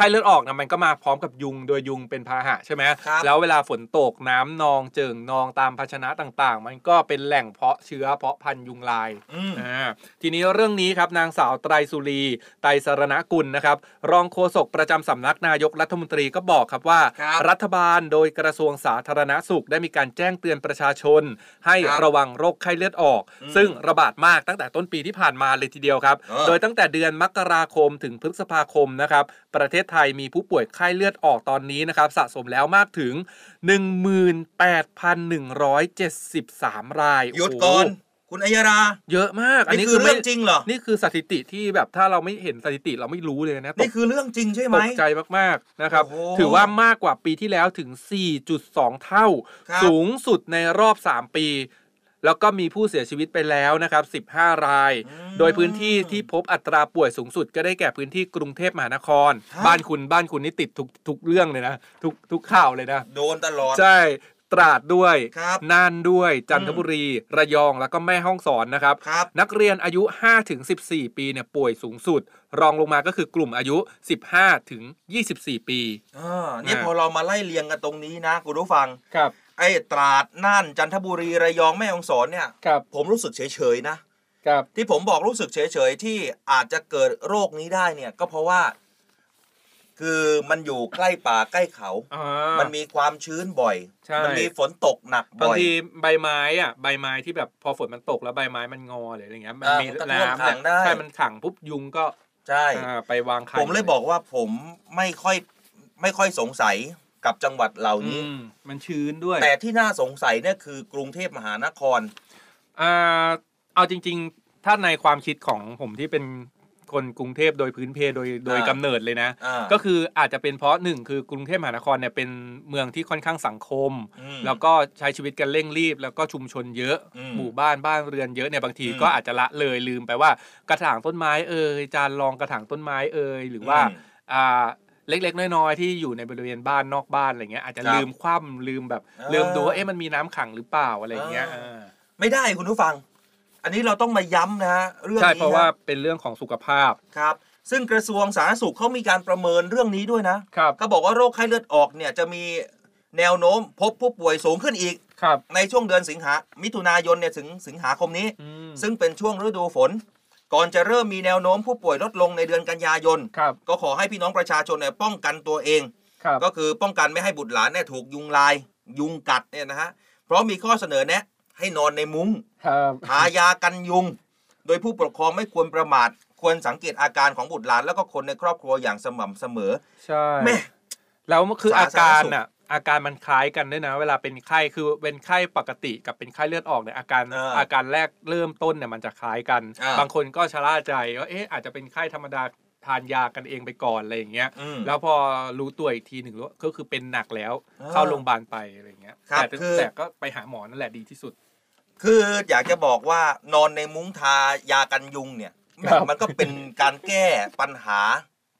[SPEAKER 5] ไข้เลือดออกนะมันก็มาพร้อมกับยุงโดยยุงเป็นพาหะใช่ไหม
[SPEAKER 4] ครับ
[SPEAKER 5] แล้วเวลาฝนตกน้ำนองเจิ่งนองตามภาชนะต่างๆ มันก็เป็นแหล่งเพาะเชื้อเพาะพันธุ์ยุงลาย
[SPEAKER 4] อืม
[SPEAKER 5] อ่าทีนี้เรื่องนี้ครับนางสาวไตรสุรี ไตรสรณกุลนะครับ รองโฆษกประจำสำนักนายกรัฐมนตรีก็บอกครับว่า
[SPEAKER 4] ครับ
[SPEAKER 5] รัฐบาลโดยกระทรวงสาธารณสุขได้มีการแจ้งเตือนประชาชน ให้
[SPEAKER 4] ครับ
[SPEAKER 5] ระวังโรคไข้เลือดออก
[SPEAKER 4] อืม
[SPEAKER 5] ซึ่งระบาดมากตั้งแต่ต้นปีที่ผ่านมาเลยทีเดียวครับ
[SPEAKER 4] เออ
[SPEAKER 5] โดยตั้งแต่เดือนมกราคมถึงพฤษภาคมนะครับ ประเทศไทยมีผู้ป่วยไข้เลือดออกตอนนี้นะครับสะสมแล้วมากถึง 18,173 ราย
[SPEAKER 4] หยุด
[SPEAKER 5] โโก่
[SPEAKER 4] อนคุณอัยรา
[SPEAKER 5] เยอะมากอัน
[SPEAKER 4] นี่
[SPEAKER 5] นี้
[SPEAKER 4] คือ
[SPEAKER 5] คือ
[SPEAKER 4] เรื่
[SPEAKER 5] ไม่
[SPEAKER 4] องจริงเหรอ
[SPEAKER 5] นี่คือสถิติที่แบบถ้าเราไม่เห็นสถิติเราไม่รู้เลยนะต
[SPEAKER 4] นี่
[SPEAKER 5] ก
[SPEAKER 4] คือเรื่องจริงใช่ไหม
[SPEAKER 5] ตกใจมากๆนะครับ
[SPEAKER 4] โอ้โห
[SPEAKER 5] ถือว่ามากกว่าปีที่แล้วถึง 4.2 เท่า
[SPEAKER 4] ครับ
[SPEAKER 5] สูงสุดในรอบ 3 ปี แล้วก็มีผู้เสียชีวิตไปแล้วนะครับ 15 ราย โดยพื้นที่ที่พบอัตราป่วยสูงสุด ก็ได้แก่พื้นที่กรุงเทพมหานคร
[SPEAKER 4] ฮะ
[SPEAKER 5] บ้านคุณบ้านคุณนี่ติดทุกทุกเรื่องเลยนะ ทุกทุกข่าวเลยนะ
[SPEAKER 4] โดนตลอด
[SPEAKER 5] ใช่ ตราดด้วย
[SPEAKER 4] ครับ
[SPEAKER 5] น่านด้วย จันทบุรี ระยอง แล้วก็แม่ห้องสอนนะครับ
[SPEAKER 4] ครับ
[SPEAKER 5] นักเรียนอายุ 5-14 ปีเนี่ยป่วยสูงสุด รองลงมาก็คือกลุ่มอายุ 15-24 ปี
[SPEAKER 4] อ่าเนี่ย
[SPEAKER 5] อ่า
[SPEAKER 4] พอเรามาไล่เรียงกันตรงนี้นะคุณผู้ฟัง
[SPEAKER 5] ครับ
[SPEAKER 4] ไอ้ตราดน่านจันทบุรีระยองแม่ฮ่องสอนเนี่ย
[SPEAKER 5] ครับ
[SPEAKER 4] ผมรู้สึกเฉยๆนะ
[SPEAKER 5] ครับ
[SPEAKER 4] ที่ผมบอกรู้สึกเฉยๆที่อาจจะเกิดโรคนี้ได้เนี่ยก็เพราะว่า คือมันอยู่ใกล้ป่าใกล้เขา
[SPEAKER 5] อ่า
[SPEAKER 4] มันมีความชื้นบ่อย
[SPEAKER 5] ใช่
[SPEAKER 4] มัมีฝนตกหนัก
[SPEAKER 5] บาง
[SPEAKER 4] บ่อย
[SPEAKER 5] ทีใบไม้อะใบไม้ที่แบบพอฝนมันตกแล้วใบไม้มันงอหรืออะไรเงี้ยมัน
[SPEAKER 4] อ่า
[SPEAKER 5] มี
[SPEAKER 4] มันก็ท่วม
[SPEAKER 5] น้ำ
[SPEAKER 4] ขังได้
[SPEAKER 5] ใช่มันขังปุ๊บยุงก็
[SPEAKER 4] ใช่
[SPEAKER 5] อ่าไปวางไข่
[SPEAKER 4] ผมเลยบอกว่าผมไม่ค่อยไม่ค่อยสงสัย กับจังหวัดเหล่า
[SPEAKER 5] อื
[SPEAKER 4] นี้
[SPEAKER 5] มมันชื้นด้วย
[SPEAKER 4] แต่ที่น่าสงสัยเนี่ยคือกรุงเทพมหานคร
[SPEAKER 5] อ่าเอาจริง ๆ ถ้าในความคิดของผมที่เป็นคนกรุงเทพโดยพื้นเพโดยโดย
[SPEAKER 4] อ่า
[SPEAKER 5] กำเนิดเลยนะ
[SPEAKER 4] อ่า
[SPEAKER 5] ก็คืออาจจะเป็นเพราะหนึ่งคือกรุงเทพมหานครเนี่ยเป็นเมืองที่ค่อนข้างสังคม
[SPEAKER 4] อืม
[SPEAKER 5] แล้วก็ใช้ชีวิตกันเร่งรีบ แล้วก็ชุมชนเยอะ
[SPEAKER 4] อืม
[SPEAKER 5] หมู่บ้านบ้านเรือนเยอะเนี่ยบางที
[SPEAKER 4] อืม
[SPEAKER 5] ก็อาจจะละเลยลืมไปว่ากระถางต้นไม้เอ่ยจานรองกระถางต้นไม้เอ่ยหรือว่า
[SPEAKER 4] อืม
[SPEAKER 5] อ่า เล็ก ๆ น้อยๆที่อยู่ในบริเวณบ้านนอกบ้านอะไรเงี้ยอาจจะ
[SPEAKER 4] ครับ
[SPEAKER 5] ลืมคว่ำลืมแบบ
[SPEAKER 4] อ่า
[SPEAKER 5] ลืมดูว่าเอ๊ะมันมีน้ำขังหรือเปล่าอะไรเงี้ย
[SPEAKER 4] อ่า
[SPEAKER 5] อ่า
[SPEAKER 4] ไม่ได้คุณผู้ฟัง อันนี้เราต้องมาย้ำนะฮะเรื่อง
[SPEAKER 5] ใช่
[SPEAKER 4] นี้
[SPEAKER 5] เพราะว่า
[SPEAKER 4] นะ
[SPEAKER 5] เป็นเรื่องของสุขภาพ
[SPEAKER 4] ครับซึ่งกระทรวงสาธารณสุขเขามีการประเมินเรื่องนี้ด้วยนะครับเขาบอกว่าโรคไข้เลือดออกเนี่ยจะมีแนวโน้มพบผู้ป่วยสูงขึ้นอีก
[SPEAKER 5] ครับ
[SPEAKER 4] ในช่วงเดือนสิงหามิถุนายนเนี่ยถึงสิงหาคมนี้
[SPEAKER 5] อืม
[SPEAKER 4] ซึ่งเป็นช่วงฤดูฝน ก่อนจะเริ่มมีแนวโน้มผู้ป่วยลดลงในเดือนกันยายน
[SPEAKER 5] ครับ
[SPEAKER 4] ก็ขอให้พี่น้องประชาชนเนี่ยป้องกันตัวเอง
[SPEAKER 5] ครับ
[SPEAKER 4] ก็คือป้องกันไม่ให้บุตรหลานเนี่ยถูกยุงลาย ยุงกัดเนี่ยนะฮะ เพราะมีข้อเสนอแนะให้นอนในมุ้ง
[SPEAKER 5] ครับ
[SPEAKER 4] ทายากันยุง โดยผู้ปกครองไม่ควรประมาท ควรสังเกตอาการของบุตรหลานแล้วก็คนในครอบครัวอย่างสม่ำเสมอ
[SPEAKER 5] ใช่
[SPEAKER 4] แม่
[SPEAKER 5] แล้วคือ
[SPEAKER 4] สา
[SPEAKER 5] อา
[SPEAKER 4] ธารณ
[SPEAKER 5] การ
[SPEAKER 4] สุข
[SPEAKER 5] น่ะ อาการมันคล้ายกันด้วยนะ เวลาเป็นไข้คือเป็นไข้ปกติกับเป็นไข้เลือดออกเนี่ยอาการ
[SPEAKER 4] เอออ
[SPEAKER 5] อาการแรกเริ่มต้นเนี่ยมันจะคล้ายกัน
[SPEAKER 4] อ่า
[SPEAKER 5] บางคนก็ชะล่าใจว่าเอ๊ะอาจจะเป็นไข้ธรรมดาทานยากันเองไปก่อนอะไรอย่างเงี้ย
[SPEAKER 4] อืม
[SPEAKER 5] แล้วพอรู้ตัวอีกทีหนึ่งรู้ก็คือเป็นหนักแล้ว
[SPEAKER 4] อ่า
[SPEAKER 5] เข้าโรงพยาบาลไปอะไรอย่างเงี้ย
[SPEAKER 4] ครับ
[SPEAKER 5] แต่
[SPEAKER 4] คือ
[SPEAKER 5] แต่ก็ไปหาหมอนั่นแหละดีที่สุด
[SPEAKER 4] คืออยากจะบอกว่านอนในมุ้งทายากันยุงเนี่ยแหม่
[SPEAKER 5] ครับ
[SPEAKER 4] มันก็เป็นการแก้ปัญหา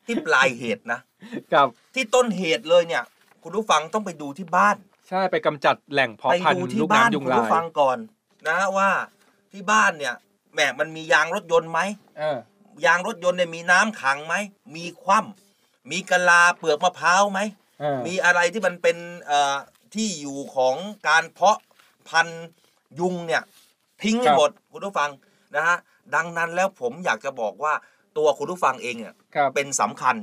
[SPEAKER 4] ที่ปลายเหตุนะ
[SPEAKER 5] กับ
[SPEAKER 4] ที่ต้นเหตุเลยเนี่ย คุณผู้ฟังต้องไปดูที่บ้าน
[SPEAKER 5] ใช่ไปกำจัดแหล่งเพาะ
[SPEAKER 4] ไป
[SPEAKER 5] พัน
[SPEAKER 4] ดู
[SPEAKER 5] ธุ์
[SPEAKER 4] ที่
[SPEAKER 5] ลูก
[SPEAKER 4] บ้าน
[SPEAKER 5] น้ำยุง
[SPEAKER 4] คุณ
[SPEAKER 5] ลาย
[SPEAKER 4] ผู้ฟังก่อนนะว่าที่บ้านเนี่ยแหมมันมียางรถยนต์ไหม
[SPEAKER 5] เออ
[SPEAKER 4] ยางรถยนต์เนี่ยมีน้ำขังไหมมีคว่ำมีกะลาเปลือกมะพร้าวไหม
[SPEAKER 5] เออ
[SPEAKER 4] มีอะไรที่มันเป็นเอ่อที่อยู่ของการเพาะพันธุ์ยุงเนี่ยทิ้งให้หมดคุณผู้ฟังนะฮะดังนั้นแล้วผมอยากจะบอกว่าตัวคุณผู้ฟังเองเนี่ย
[SPEAKER 5] ครับ
[SPEAKER 4] เป็นสำคัญ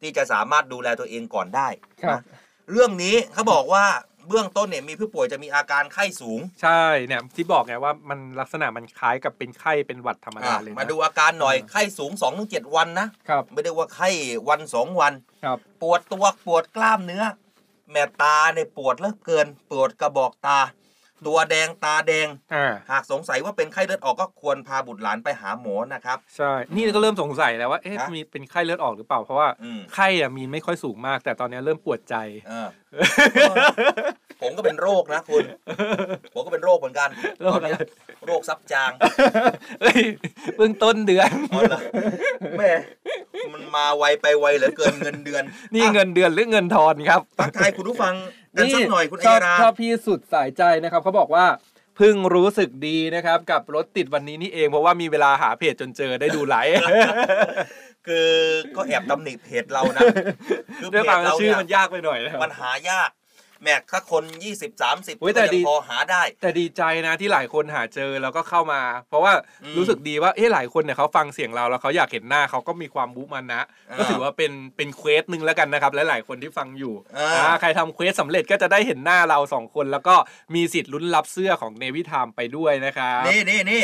[SPEAKER 4] ที่จะสามารถดูแลตัวเองก่อนได้
[SPEAKER 5] ครับ
[SPEAKER 4] นะ เรื่องนี้เขาบอกว่าเบื้องต้นเนี่ยมีผู้ป่วยจะมีอาการไข้สูง
[SPEAKER 5] ใช่เนี่ยที่บอกไงว่ามันลักษณะมันคล้ายกับเป็นไข้เป็นหวัดธรรมดา
[SPEAKER 4] อะ
[SPEAKER 5] เลยนะ
[SPEAKER 4] มาดูอาการหน่อย
[SPEAKER 5] อืม
[SPEAKER 4] ไข้สูง2-7วันนะ
[SPEAKER 5] ครับ
[SPEAKER 4] ไม่ได้ว่าไข้วันสองวัน
[SPEAKER 5] ครับ
[SPEAKER 4] ปวดตัวปวดกล้ามเนื้อ แม่ตาเนี่ยปวดเหลือเกิน ปวดกระบอกตา ตัวแดงตาแดง
[SPEAKER 5] อ่า
[SPEAKER 4] หากสงสัยว่าเป็นไข้เลือดออกก็ควรพาบุตรหลานไปหาหมอนะครับ
[SPEAKER 5] ใช่ นี่ก็เริ่มสงสัยแล้วว่าเอ๊ะ
[SPEAKER 4] ฮะ
[SPEAKER 5] มีเป็นไข้เลือดออกหรือเปล่า เพราะว่า
[SPEAKER 4] อืม
[SPEAKER 5] ไข้อะมีไม่ค่อยสูงมาก แต่ตอนนี้เริ่มปวดใจ
[SPEAKER 4] เออผมก็เป็นโรคนะคุณ ผมก็เป็นโรคเหมือนกัน
[SPEAKER 5] โรคอะไร
[SPEAKER 4] ตอนเนี้ยโรคซับจาง
[SPEAKER 5] เฮ้ยเพิ่งต้นเดือน
[SPEAKER 4] อ๋อเหรอแม่มันมาไวไปไวเหลือเกินเงินเดือน
[SPEAKER 5] นี่
[SPEAKER 4] อะ
[SPEAKER 5] เงินเดือนหรือเงินทอนครับ
[SPEAKER 4] ทักทายคุณผู้ฟังกันสักหน่อยคุณ
[SPEAKER 5] ช
[SPEAKER 4] อั
[SPEAKER 5] อบ
[SPEAKER 4] ยรา
[SPEAKER 5] ชอบพี่สุดสายใจนะครับเขาบอกว่าเพิ่งรู้สึกดีนะครับ กับรถติดวันนี้นี่เอง เพราะว่ามีเวลาหาเพจจนเจอได้ดูไลฟ์
[SPEAKER 4] คือก็แอบตำหนิเพจเรานะคือเพ
[SPEAKER 5] ด้วย
[SPEAKER 4] จ
[SPEAKER 5] ความ
[SPEAKER 4] เรา
[SPEAKER 5] ชื่อ
[SPEAKER 4] เนี่ย
[SPEAKER 5] มันยากไปหน่อยนะครับ
[SPEAKER 4] มันหายาก แม็กถ้าคน 20 30
[SPEAKER 5] โอ้ยแต่
[SPEAKER 4] ก็
[SPEAKER 5] ดี
[SPEAKER 4] ยังพอหาได้
[SPEAKER 5] แต่ดีใจนะที่หลายคนหาเจอแล้วก็เข้ามา เพราะว่า
[SPEAKER 4] อืม
[SPEAKER 5] รู้สึกดีว่าเอ๊ะหลายคนเนี่ยเขาฟังเสียงเราแล้วเขาอยากเห็นหน้าเขาก็มีความบุมันนะ
[SPEAKER 4] อ่า
[SPEAKER 5] ก็ถือว่าเป็นเป็นเควสหนึ่งแล้วกันนะครับและหลายคนที่ฟังอยู่
[SPEAKER 4] อ่า
[SPEAKER 5] อ่าใครทำเควสสำเร็จก็จะได้เห็นหน้าเราสองคน แล้วก็มีสิทธิ์ลุ้นรับเสื้อของเนวิทามไปด้วยนะครับ
[SPEAKER 4] นี่นี่นี่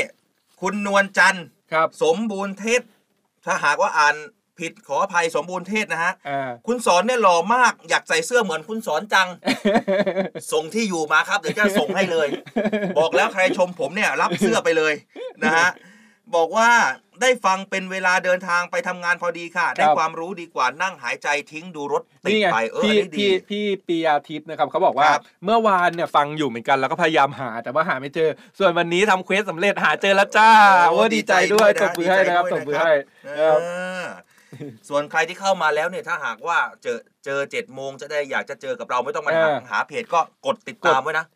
[SPEAKER 4] คุณนวลจันทร์
[SPEAKER 5] ครับ
[SPEAKER 4] สมบูรณ์เทศ ถ้าหากว่าอ่านผิดขออภัยสมบูรณ์เทศนะฮะ
[SPEAKER 5] อ่า
[SPEAKER 4] คุณสอนเนี่ยหล่อมากอยากใส่เสื้อเหมือนคุณสอนจัง ส่งที่อยู่มาครับเดี๋ยวจะส่งให้เลย บอกแล้วใครชมผมเนี่ยรับเสื้อไปเลยนะฮะบอกว่า ได้ฟังเป็นเวลาเดินทางไปทำงานพอดีค่ะ ได้ความรู้ดีกว่านั่งหายใจทิ้งดูรถติด
[SPEAKER 5] นี่ไง
[SPEAKER 4] ไปเออ
[SPEAKER 5] พี่
[SPEAKER 4] อันนี้ดี
[SPEAKER 5] พี่พี่ปียาทิพย์นะครับเขาบอกว่า
[SPEAKER 4] ครับ
[SPEAKER 5] เมื่อวานเนี่ยฟังอยู่เหมือนกันแล้วก็พยายามหา แต่ว่าหาไม่เจอ ส่วนวันนี้ทำเควสสำเร็จหาเจอแล้วจ้า
[SPEAKER 4] โอ้
[SPEAKER 5] ว่าดีใจด้วยตบมือให้นะครับ
[SPEAKER 4] ดี
[SPEAKER 5] ต
[SPEAKER 4] ใจ
[SPEAKER 5] บ
[SPEAKER 4] ด้วย
[SPEAKER 5] มือ
[SPEAKER 4] นะ
[SPEAKER 5] ให้
[SPEAKER 4] เอ
[SPEAKER 5] ครับ
[SPEAKER 4] อส่วนใครที่เข้ามาแล้วเนี่ยถ้าหากว่าเจอเจอเจ็ดโมงจะได้อยากจะเจอกับเราไม่ต้องมาหา
[SPEAKER 5] เออ
[SPEAKER 4] หาเพจก็กดติดตามไว้นะ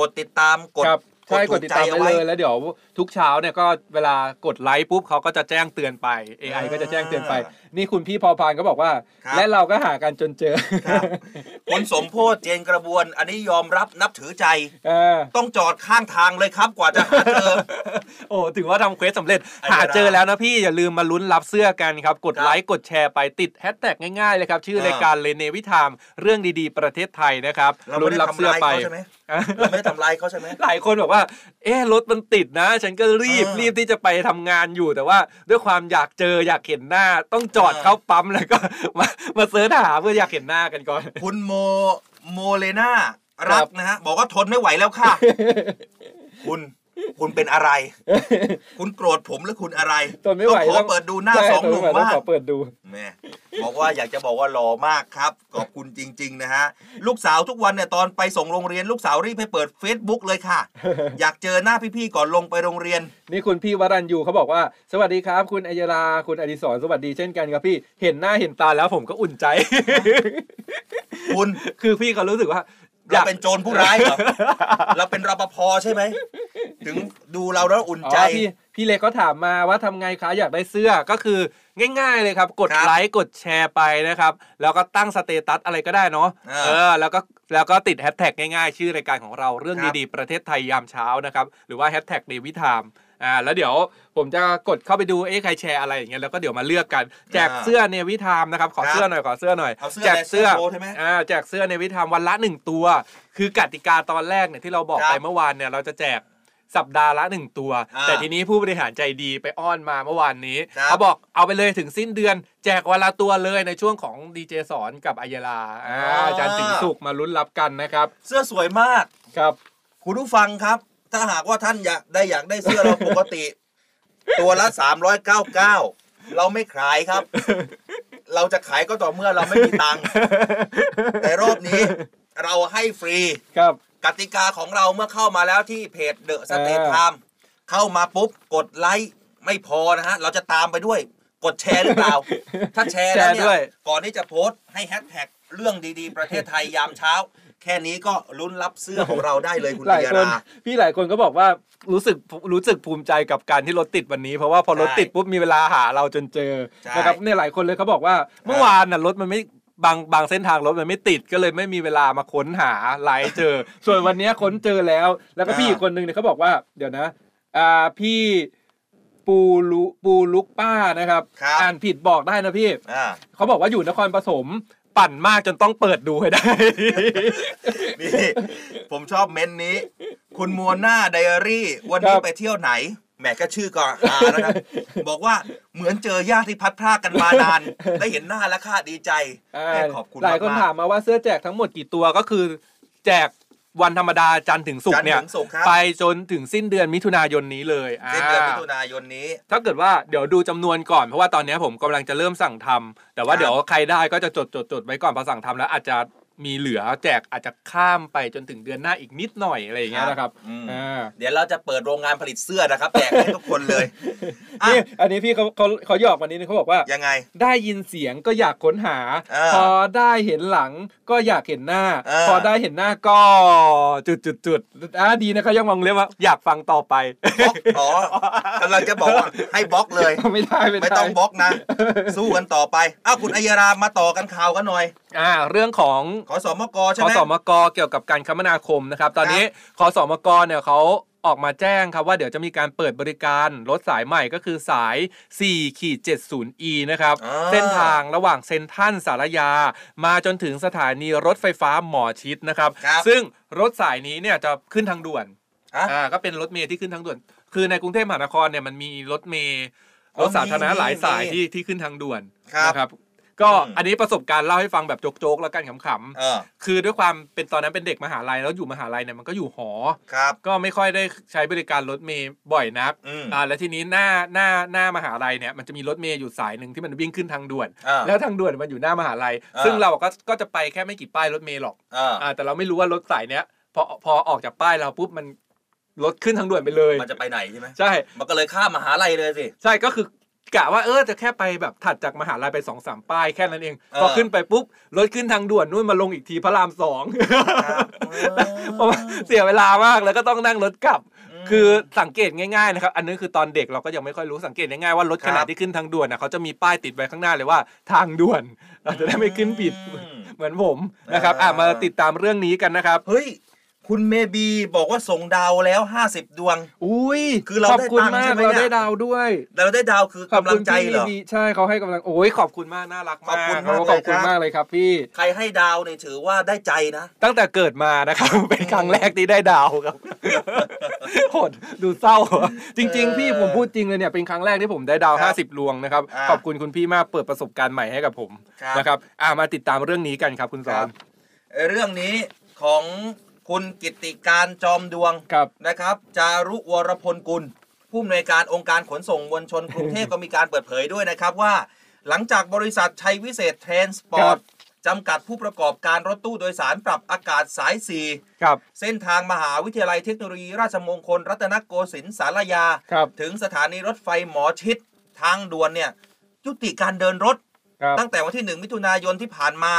[SPEAKER 4] กดติดตามกด
[SPEAKER 5] ครับ ใช่กด
[SPEAKER 4] ถู
[SPEAKER 5] ติดตาม
[SPEAKER 4] ใจ
[SPEAKER 5] ไป
[SPEAKER 4] เอา
[SPEAKER 5] เลยแล้วเดี๋ยวทุกเช้าเนี่ยก็เวลากดไลค์ปุ๊บเขาก็จะแจ้งเตือนไป AI ก็จะแจ้งเตือนไป นี่คุณพี่พอพานก็บอกว่า
[SPEAKER 4] ครับ
[SPEAKER 5] และเราก็หากันจนเจอ
[SPEAKER 4] ครับคุณสมโพธเจนกระบวน อันนี้ยอมรับนับถือใจ
[SPEAKER 5] เออ
[SPEAKER 4] ต้องจอดข้างทางเลยครับกว่าจะหาเจอ
[SPEAKER 5] โอ้ถือว่าทำเควสสำเร็จ
[SPEAKER 4] ไอ้
[SPEAKER 5] หาเจอ
[SPEAKER 4] เวลา
[SPEAKER 5] แล้วนะพี่อย่าลืมมาลุ้นรับเสื้อกันครับ กด
[SPEAKER 4] ครับ
[SPEAKER 5] ไลค์กดแชร์ไปติดแฮชแท็กง่ายๆเลยครับ ชื่อ
[SPEAKER 4] เออ
[SPEAKER 5] รายการเลเนวิทามเรื่องดีๆ ประเทศไทยนะครับ
[SPEAKER 4] เรา
[SPEAKER 5] ลุ้
[SPEAKER 4] ไม่
[SPEAKER 5] น
[SPEAKER 4] ได้
[SPEAKER 5] รับ
[SPEAKER 4] ทำ
[SPEAKER 5] เสื้อ
[SPEAKER 4] ลาย
[SPEAKER 5] ไป
[SPEAKER 4] เขาใช่ไหมเราไม่ได้ทำลายเขาใช่ไหม
[SPEAKER 5] หลายคนบอกว่า เอ๊ะรถมันติดนะ ฉันก็รีบ
[SPEAKER 4] เออ
[SPEAKER 5] รีบที่จะไปทำงานอยู่แต่ว่า ด้วยความอยากเจออยากเห็นหน้าต้องจอด
[SPEAKER 4] เออ
[SPEAKER 5] เข้าปั๊มแล้วก็มามาเสิร์ชหาเพื่ออยากเห็นหน้ากันก่อน
[SPEAKER 4] คุณโมโมเลนา
[SPEAKER 5] ครั
[SPEAKER 4] รับกนะฮะบอกว่าทนไม่ไหวแล้วค่ะ คุณ คุณเป็นอะไร คุณโกรธผมหรือคุณอะไร
[SPEAKER 5] ทนไม่ไหว
[SPEAKER 4] ต้องขอเปิดดูหน้า
[SPEAKER 5] ใช่
[SPEAKER 4] สองหนุ่ม
[SPEAKER 5] ทไไหวต้
[SPEAKER 4] ว่า
[SPEAKER 5] ขอเปิดดู
[SPEAKER 4] แม่บอกว่าอยากจะบอกว่าหล่อมากครับ ขอบคุณจริง ๆ นะฮะ ลูกสาวทุกวันเนี่ยตอนไปส่งโรงเรียนลูกสาวรีบให้เปิด Facebook เลยค่ะ อยากเจอหน้าพี่ๆก่อนลงไปโรงเรียน
[SPEAKER 5] นี่คุณพี่วรัญยูเขาบอกว่า สวัสดีครับ คุณอัยราคุณอดิศรสวัสดีเช่นกันครับพี่เห็นหน้าเห็นตาแล้วผมก็อุ่นใจ
[SPEAKER 4] คุณ
[SPEAKER 5] คือพี่เขารู้สึกว่า
[SPEAKER 4] เราเป็นโจรผู้ร้ายเหรอเราเป็นรปภใช่ไหม ถึงดูเราแล้วอุ่น
[SPEAKER 5] อ๋อ
[SPEAKER 4] ใจ
[SPEAKER 5] พี่พี่เล็กเขาถามมาว่าทำไงคะอยากได้เสื้อก็คือง่ายๆเลยครับ กด
[SPEAKER 4] ครับ
[SPEAKER 5] ไลค์กดแชร์ไปนะครับ แล้วก็ตั้งสเตตัสอะไรก็ได้เนาะ
[SPEAKER 4] อ่า
[SPEAKER 5] เออแล้วก็แล้วก็ติดแฮชแท็กง่ายๆ ชื่อรายการของเราเรื่อง
[SPEAKER 4] ครับ
[SPEAKER 5] ดีๆประเทศไทยยามเช้านะครับ หรือว่าแฮชแท็ก Navy Time อ่าแล้วเดี๋ยวผมจะกดเข้าไปดูเอ๊ะใครแชร์อะไรอย่างเงี้ยแล้วก็เดี๋ยวมาเลือกกันแจกเสื้อเนวิทามนะครับขอ
[SPEAKER 4] ครับ
[SPEAKER 5] เสื้อหน่อยขอเสื้อหน่อย
[SPEAKER 4] เอาเสื้อ
[SPEAKER 5] แจกเสื้อ
[SPEAKER 4] ในเสื้อโชว์ใช่ไหม
[SPEAKER 5] อ่าแจกเสื้อเนวิทามวันละหนึ่งตัว คือกติกาตอนแรกเนี่ยที่เราบอก
[SPEAKER 4] ครับ
[SPEAKER 5] ไปเมื่อวานเนี่ยเราจะแจกสัปดาห์ละหนึ่งตัว
[SPEAKER 4] อ่า
[SPEAKER 5] แต่ทีนี้ผู้บริหารใจดีไปอ้อนมาเมื่อวานนี้
[SPEAKER 4] ครับ
[SPEAKER 5] เขาบอกเอาไปเลยถึงสิ้นเดือน แจกวันละตัวเลยในช่วงของดีเจสอนกับอัยยาลาอ่าอาจารย์สิงห์สุขมาลุ้นรับกันนะครับ
[SPEAKER 4] เสื้อสวยมาก
[SPEAKER 5] ครับ
[SPEAKER 4] คุณผู้ฟังครับ ถ้าหากว่าท่านอยากได้อยากได้เสื้อเราปกติ ตัวละ399เราไม่ขายครับ เราจะขายก็ต่อเมื่อเราไม่มีตังค์แต่รอบนี้เราให้ฟรี
[SPEAKER 5] ครับ
[SPEAKER 4] กติกาของเราเมื่อเข้ามาแล้วที่เพจ The State Time เข้ามาปุ๊บกดไลค์ไม่พอนะฮะ เราจะตามไปด้วย กดแชร์หรือเปล่า ถ้าแชร์แล้ว
[SPEAKER 5] แชร์
[SPEAKER 4] เนี่
[SPEAKER 5] ย
[SPEAKER 4] ก่อนที่จะโพสต์ให้แฮชแท็กเรื่องดีๆ ประเทศไทยยามเช้า แค่นี้ก็ลุ้นรับเสื้อของเราได้เลยคุณ
[SPEAKER 5] หลาย
[SPEAKER 4] เดีย
[SPEAKER 5] คน
[SPEAKER 4] รา
[SPEAKER 5] พี่หลายคนก็บอกว่ารู้สึกรู้สึกภูมิใจกับการที่รถติดวันนี้ เพราะว่าพอรถ
[SPEAKER 4] ใช่
[SPEAKER 5] ติดปุ๊บมีเวลาหาเราจนเจอ
[SPEAKER 4] ใช่
[SPEAKER 5] นะครับเนี่ยหลายคนเลยเขาบอกว่าเมื่อวานน่ะรถมันไม่บางบางเส้นทางรถมันไม่ติดก็เลยไม่มีเวลามาค้นหาไลน์เจอ ส่วนวันเนี้ยค้นเจอแล้ว แล้วก็พี่อีกคนนึงเนี่ยเขาบอกว่า เดี๋ยวนะอ่าพี่ปูลุปูลุกป้านะครับ
[SPEAKER 4] ครับ
[SPEAKER 5] อ่านผิดบอกได้นะพี่
[SPEAKER 4] อ่า
[SPEAKER 5] เขาบอกว่าอยู่นครปฐม ปั่นมากจนต้องเปิดดูให้ได้
[SPEAKER 4] นี่ผมชอบเม้นต์นี้ คุณมัวหน้าไดอารี่ วันนี้
[SPEAKER 5] ครับ
[SPEAKER 4] ไปเที่ยวไหนแหมก็ชื่อก็หาแล้วนะบอกว่าเหมือนเจอญาติที่พัดพรากกันมานาน ได้เห็นหน้าแล้วค่าดีใจ
[SPEAKER 5] อ่า
[SPEAKER 4] แม่ขอบคุณ
[SPEAKER 5] หลายคน
[SPEAKER 4] มกๆ
[SPEAKER 5] ถามมาว่าเสื้อแจกทั้งหมดกี่ตัวก็คือ แจก วันธรรมดาจันทร์ถึงศุก
[SPEAKER 4] จัน
[SPEAKER 5] ร์
[SPEAKER 4] ทร์
[SPEAKER 5] เนี่ย
[SPEAKER 4] ถึงศุกร์ครับ
[SPEAKER 5] ไปจนถึงสิ้นเดือนมิถุนายนนี้เลย
[SPEAKER 4] สิ้นเดือนมิ
[SPEAKER 5] อ่า
[SPEAKER 4] ถุนายนนี้
[SPEAKER 5] ถ้าเกิดว่าเดี๋ยวดูจำนวนก่อนเพราะว่าตอนนี้ผมกำลังจะเริ่มสั่งทำแต่ว่า
[SPEAKER 4] ครับ
[SPEAKER 5] เดี๋ยวใครได้ก็จะจดจดจดไว้ก่อนพอสั่งทำแล้วอาจจะ มีเหลือแจกอาจจะข้ามไปจนถึงเดือนหน้าอีกนิดหน่อยอะไรอย่างเงี้ยนะครับ
[SPEAKER 4] อืม
[SPEAKER 5] อ่า
[SPEAKER 4] เดี๋ยวเราจะเปิดโรงงานผลิตเสื้อนะครับแจกให้ทุกคนเลยอะ
[SPEAKER 5] นี่อันนี้พี่เขาเขาเขาหยอกวันนี้เขาบอกว่า
[SPEAKER 4] ยังไง
[SPEAKER 5] ได้ยินเสียงก็อยากค้นหา
[SPEAKER 4] เออ
[SPEAKER 5] พอได้เห็นหลังก็อยากเห็นหน้า
[SPEAKER 4] เออ
[SPEAKER 5] พอได้เห็นหน้าก็จุดจุดจุดอะดีนะเขายังมองเรียกว่าอยากฟังต่อไป
[SPEAKER 4] บล็อกอ๋อกำลังจะบอกว่าให้บล็อกเลย
[SPEAKER 5] ไม่ได้ไม่ได้
[SPEAKER 4] ไม่ต้องบล็อกนะ สู้กันต่อไปอ้าวคุณอัยรามาต่อกันข่าวกันหน่อย
[SPEAKER 5] อ่าเรื่องของ
[SPEAKER 4] ขอสมกใช่
[SPEAKER 5] ขอ
[SPEAKER 4] ไหม
[SPEAKER 5] สมกเกี่ยวกับการคมนาคมนะครับ ตอนนี้ขอสมกเนี่ยเขาออกมาแจ้งครับว่าเดี๋ยวจะมีการเปิดบริการรถสายใหม่ก็คือสาย4ขีด 70e นะครับ
[SPEAKER 4] อ่า
[SPEAKER 5] เส้นทางระหว่างเซนทรันสารยา มาจนถึงสถานีรถไฟฟ้าหมอชิดนะครับ
[SPEAKER 4] ครับ
[SPEAKER 5] ซึ่งรถสายนี้เนี่ยจะขึ้นทางด่วน
[SPEAKER 4] อะ
[SPEAKER 5] อ่าก็เป็นรถเมล์ที่ขึ้นทางด่วน คือในกรุงเทพมหานครเนี่ยมันมีรถเมล์
[SPEAKER 4] อ๋
[SPEAKER 5] ร
[SPEAKER 4] อ
[SPEAKER 5] ถสาธารณะ
[SPEAKER 4] มี
[SPEAKER 5] หลายสาย
[SPEAKER 4] มี
[SPEAKER 5] ที่ที่ขึ้นทางด่วน
[SPEAKER 4] ครับ
[SPEAKER 5] นะครับ ก็
[SPEAKER 4] อืม
[SPEAKER 5] อันนี้ประสบการณ์เล่าให้ฟังแบบโจ๊กๆแล้วกันขำๆ
[SPEAKER 4] เออ
[SPEAKER 5] คือด้วยความเป็นตอนนั้นเป็นเด็กมหาลัยแล้วอยู่มหาลัยเนี่ยมันก็อยู่หอ
[SPEAKER 4] ครับ
[SPEAKER 5] ก็ไม่ค่อยได้ใช้บริการรถเมย์บ่อยนัก
[SPEAKER 4] อืม
[SPEAKER 5] อ่าแล้วทีนี้หน้าหน้าหน้ามหาลัยเนี่ยมันจะมีรถเมย์อยู่สายหนึ่งที่มันวิ่งขึ้นทางด่วน
[SPEAKER 4] อ่า
[SPEAKER 5] แล้วทางด่วนมันอยู่หน้ามหาลัย
[SPEAKER 4] อ่า
[SPEAKER 5] ซึ่งเราก็ก็จะไปแค่ไม่กี่ป้ายรถเมย์หรอก
[SPEAKER 4] เออ
[SPEAKER 5] อ่าแต่เราไม่รู้ว่ารถสายเนี้ยพอพอออกจากป้ายเราปุ๊บมันรถขึ้นทางด่วนไปเลย
[SPEAKER 4] มันจะไปไหนใช่ไหม
[SPEAKER 5] ใช่
[SPEAKER 4] มันก็เลยข้ามมหาลัยเลยสิ
[SPEAKER 5] ใช่ก็คือ กะว่าเออจะแค่ไปแบบถัดจากมหาลัยไปสองสามป้ายแค่นั้นเอง
[SPEAKER 4] เออ
[SPEAKER 5] พอขึ้นไปปุ๊บรถขึ้นทางด่วนนู่นมาลงอีกทีพระรามสอง
[SPEAKER 4] ครับ
[SPEAKER 5] เพราะว่าเสียเวลามากแล้วก็ต้องนั่งรถกลับ คือสังเกตง่ายๆนะครับ อันนี้คือตอนเด็กเราก็ยังไม่ค่อยรู้สังเกตง่ายๆว่ารถขนาดที่ขึ้นทางด่วนนะเขาจะมีป้ายติดไว้ข้างหน้าเลยว่าทางด่วนเราจะได้ไม่ขึ้นผิด
[SPEAKER 4] อืม
[SPEAKER 5] เหมือนผมนะครับอะมาติดตามเรื่องนี้กันนะครับ
[SPEAKER 4] เฮ้ย คุณเมบีบอกว่าส่งดาวแล้ว50ดวง
[SPEAKER 5] อุ้ย
[SPEAKER 4] คือเรา
[SPEAKER 5] ขอบคุณ
[SPEAKER 4] ได้ตังค์
[SPEAKER 5] มา
[SPEAKER 4] ใช่
[SPEAKER 5] ก
[SPEAKER 4] ไหม
[SPEAKER 5] เรา
[SPEAKER 4] เนี่ย
[SPEAKER 5] ได้ดาวด้วย
[SPEAKER 4] เราได้ดาวคือ
[SPEAKER 5] ขอบ
[SPEAKER 4] กำลั
[SPEAKER 5] คุ
[SPEAKER 4] ง
[SPEAKER 5] ณ
[SPEAKER 4] ใจ
[SPEAKER 5] พี่
[SPEAKER 4] เหรอ
[SPEAKER 5] ดีใช่เขาให้กำลังโอ้ยขอบคุณมากน่ารักมาก
[SPEAKER 4] ขอบคุณมาก
[SPEAKER 5] ขอบคุณ
[SPEAKER 4] เลยครับ
[SPEAKER 5] มากเลยครับพี่
[SPEAKER 4] ใครให้ดาวเนี่ยถือว่าได้ใจนะ
[SPEAKER 5] ตั้งแต่เกิดมานะครับเป็นครั้งแรกที่ได้ดาวครับโหดดูเศร้า จริง ๆ พี่ผมพูดจริงเลยเนี่ยเป็นครั้งแรกที่ผมได้ดาว
[SPEAKER 4] ครับ
[SPEAKER 5] 50ลวงนะครับ
[SPEAKER 4] อ่า
[SPEAKER 5] ขอบคุณคุณพี่มากเปิดประสบการณ์ใหม่ให้กับผม
[SPEAKER 4] ครับ
[SPEAKER 5] นะครับอ่ามาติดตามเรื่องนี้กันครับคุณสอน
[SPEAKER 4] เรื่องนี้ของ คุณกิตติการจอมดวง
[SPEAKER 5] ครับ
[SPEAKER 4] นะครับ จารุวรพลกุล ผู้อำนวยการองค์การขนส่งมวลชนกรุงเทพก็มีการเปิดเผยด้วยนะครับว่า หลังจากบริษัทชัยวิเศษทรานสปอร์ตจำกัดผู้ประกอบการรถตู้โดยสารปรับอากาศสาย4
[SPEAKER 5] ครับ
[SPEAKER 4] เส้นทางมหาวิทยาลัยเทคโนโลยีราชมงคล รัตนโกสินทร์ศาลายา
[SPEAKER 5] ครับ
[SPEAKER 4] ถึงสถานีรถไฟหมอชิดทางด่วนเนี่ยยุติการเดินรถ
[SPEAKER 5] ครับ
[SPEAKER 4] ตั้งแต่วันที่ 1 มิถุนายนที่ผ่านมา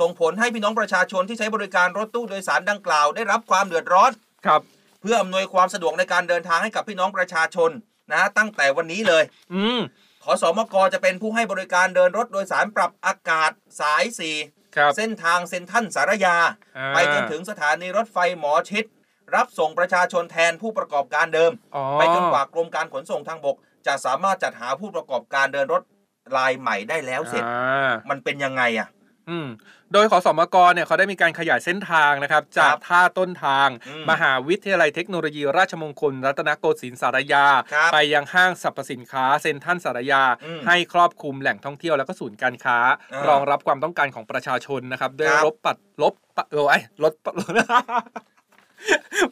[SPEAKER 4] ส่งผลให้พี่น้องประชาชนที่ใช้บริการรถตู้โดยสารดังกล่าว ได้รับความเดือดร้อน
[SPEAKER 5] ครับ
[SPEAKER 4] เพื่ออำนวยความสะดวกในการเดินทางให้กับพี่น้องประชาชนนะฮะตั้งแต่วันนี้เลย
[SPEAKER 5] อืม
[SPEAKER 4] ขอสอมกจะเป็นผู้ให้บริการเดินรถโดยสารปรับอากาศสาย
[SPEAKER 5] ครับ
[SPEAKER 4] 4เส้นทางเซ็นทรัลสารยา
[SPEAKER 5] อ่า
[SPEAKER 4] ไปจนถึงสถานีรถไฟหมอชิด รับส่งประชาชนแทนผู้ประกอบการเดิม
[SPEAKER 5] อ๋อ
[SPEAKER 4] ไปจนกว่ากรมการขนส่งทางบก จะสามารถจัดหาผู้ประกอบการเดินรถรายใหม่ได้แล้วเสร็จ
[SPEAKER 5] อ่า
[SPEAKER 4] มันเป็นยังไงอะ
[SPEAKER 5] อืม โดยขอสมกเนี่ยเขาได้มีการขยายเส้นทางนะครับ จากท่าต้นทาง
[SPEAKER 4] อืม
[SPEAKER 5] มหาวิทยาลัยเทคโนโลยีราชมงคล รัตนโกสินทร์สารยา
[SPEAKER 4] ครับ
[SPEAKER 5] ไปยังห้างสรรพสินค้าเซ็นทรัลสารยา
[SPEAKER 4] อืม
[SPEAKER 5] ให้ครอบคลุมแหล่งท่องเที่ยวแล้วก็ศูนย์การค้า
[SPEAKER 4] อ่าร
[SPEAKER 5] องรับความต้องการของประชาชนนะครับ ด้วย
[SPEAKER 4] ครับ
[SPEAKER 5] รถปัดลบปะเออไอ้รถปะ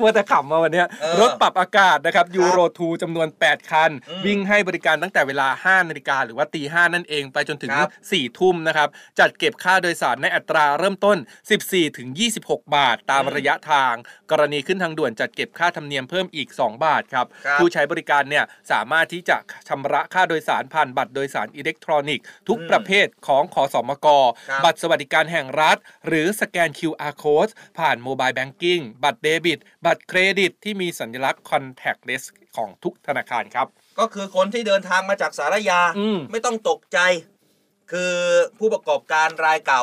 [SPEAKER 5] มัวแต่ขำมาวันเนี้ย
[SPEAKER 4] เออ
[SPEAKER 5] รถปรับอากาศนะครับยูโร2จำนวน 8 คัน
[SPEAKER 4] อืม
[SPEAKER 5] วิ่งให้บริการตั้งแต่เวลา 5 นาฬิกาหรือว่าตีห้านั่นเองไปจนถึง
[SPEAKER 4] ครับ
[SPEAKER 5] 4ทุ่มนะครับ จัดเก็บค่าโดยสารในอัตราเริ่มต้น 14 ถึง 26 บาท ตามระยะทาง กรณีขึ้นทางด่วนจัดเก็บค่าธรรมเนียมเพิ่มอีก 2 บาทครับ
[SPEAKER 4] ครับ
[SPEAKER 5] ผู้ใช้บริการเนี่ยสามารถที่จะชำระค่าโดยสารผ่านบัตรโดยสารอิเล็กทรอนิกส์ทุกประเภทของขสมก
[SPEAKER 4] ครับ
[SPEAKER 5] บัตรสวัสดิการแห่งรัฐ หรือสแกน QR code ผ่าน mobile banking บัตรเดบิต บัตรเครดิตที่มีสัญลักษณ์ contactless ของทุกธนาคารครับ
[SPEAKER 4] ก็คือคนที่เดินทางมาจากสารยา
[SPEAKER 5] อืม
[SPEAKER 4] ไม่ต้องตกใจ คือผู้ประกอบการรายเก่า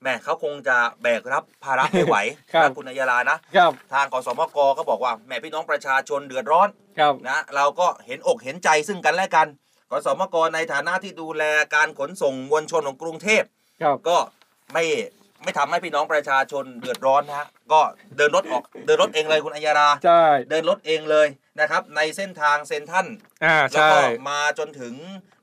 [SPEAKER 4] แหมเขาคงจะแบกรับภาระไม่ไหว
[SPEAKER 5] ครับ
[SPEAKER 4] นะคุณอัยยาลานะ
[SPEAKER 5] ครับ
[SPEAKER 4] ทางขอสมกก็บอกว่าแหมพี่น้องประชาชนเดือดร้อน
[SPEAKER 5] ครับ
[SPEAKER 4] นะเราก็เห็นอกเห็นใจซึ่งกันและกันขอสมกในฐานะที่ดูแลการขนส่งมวลชนของกรุงเทพ
[SPEAKER 5] ครับ
[SPEAKER 4] ก็ไม่ ไม่ทำให้พี่น้องประชาชนเดือดร้อนนะฮะก็เดินรถออกเดินรถเองเลยคุณอัยยารา
[SPEAKER 5] ใช่
[SPEAKER 4] เดินรถเองเลยนะครับ ในเส้นทางเซนทรัน
[SPEAKER 5] อ่า
[SPEAKER 4] แล้ว
[SPEAKER 5] ใช่
[SPEAKER 4] ก็มาจนถึง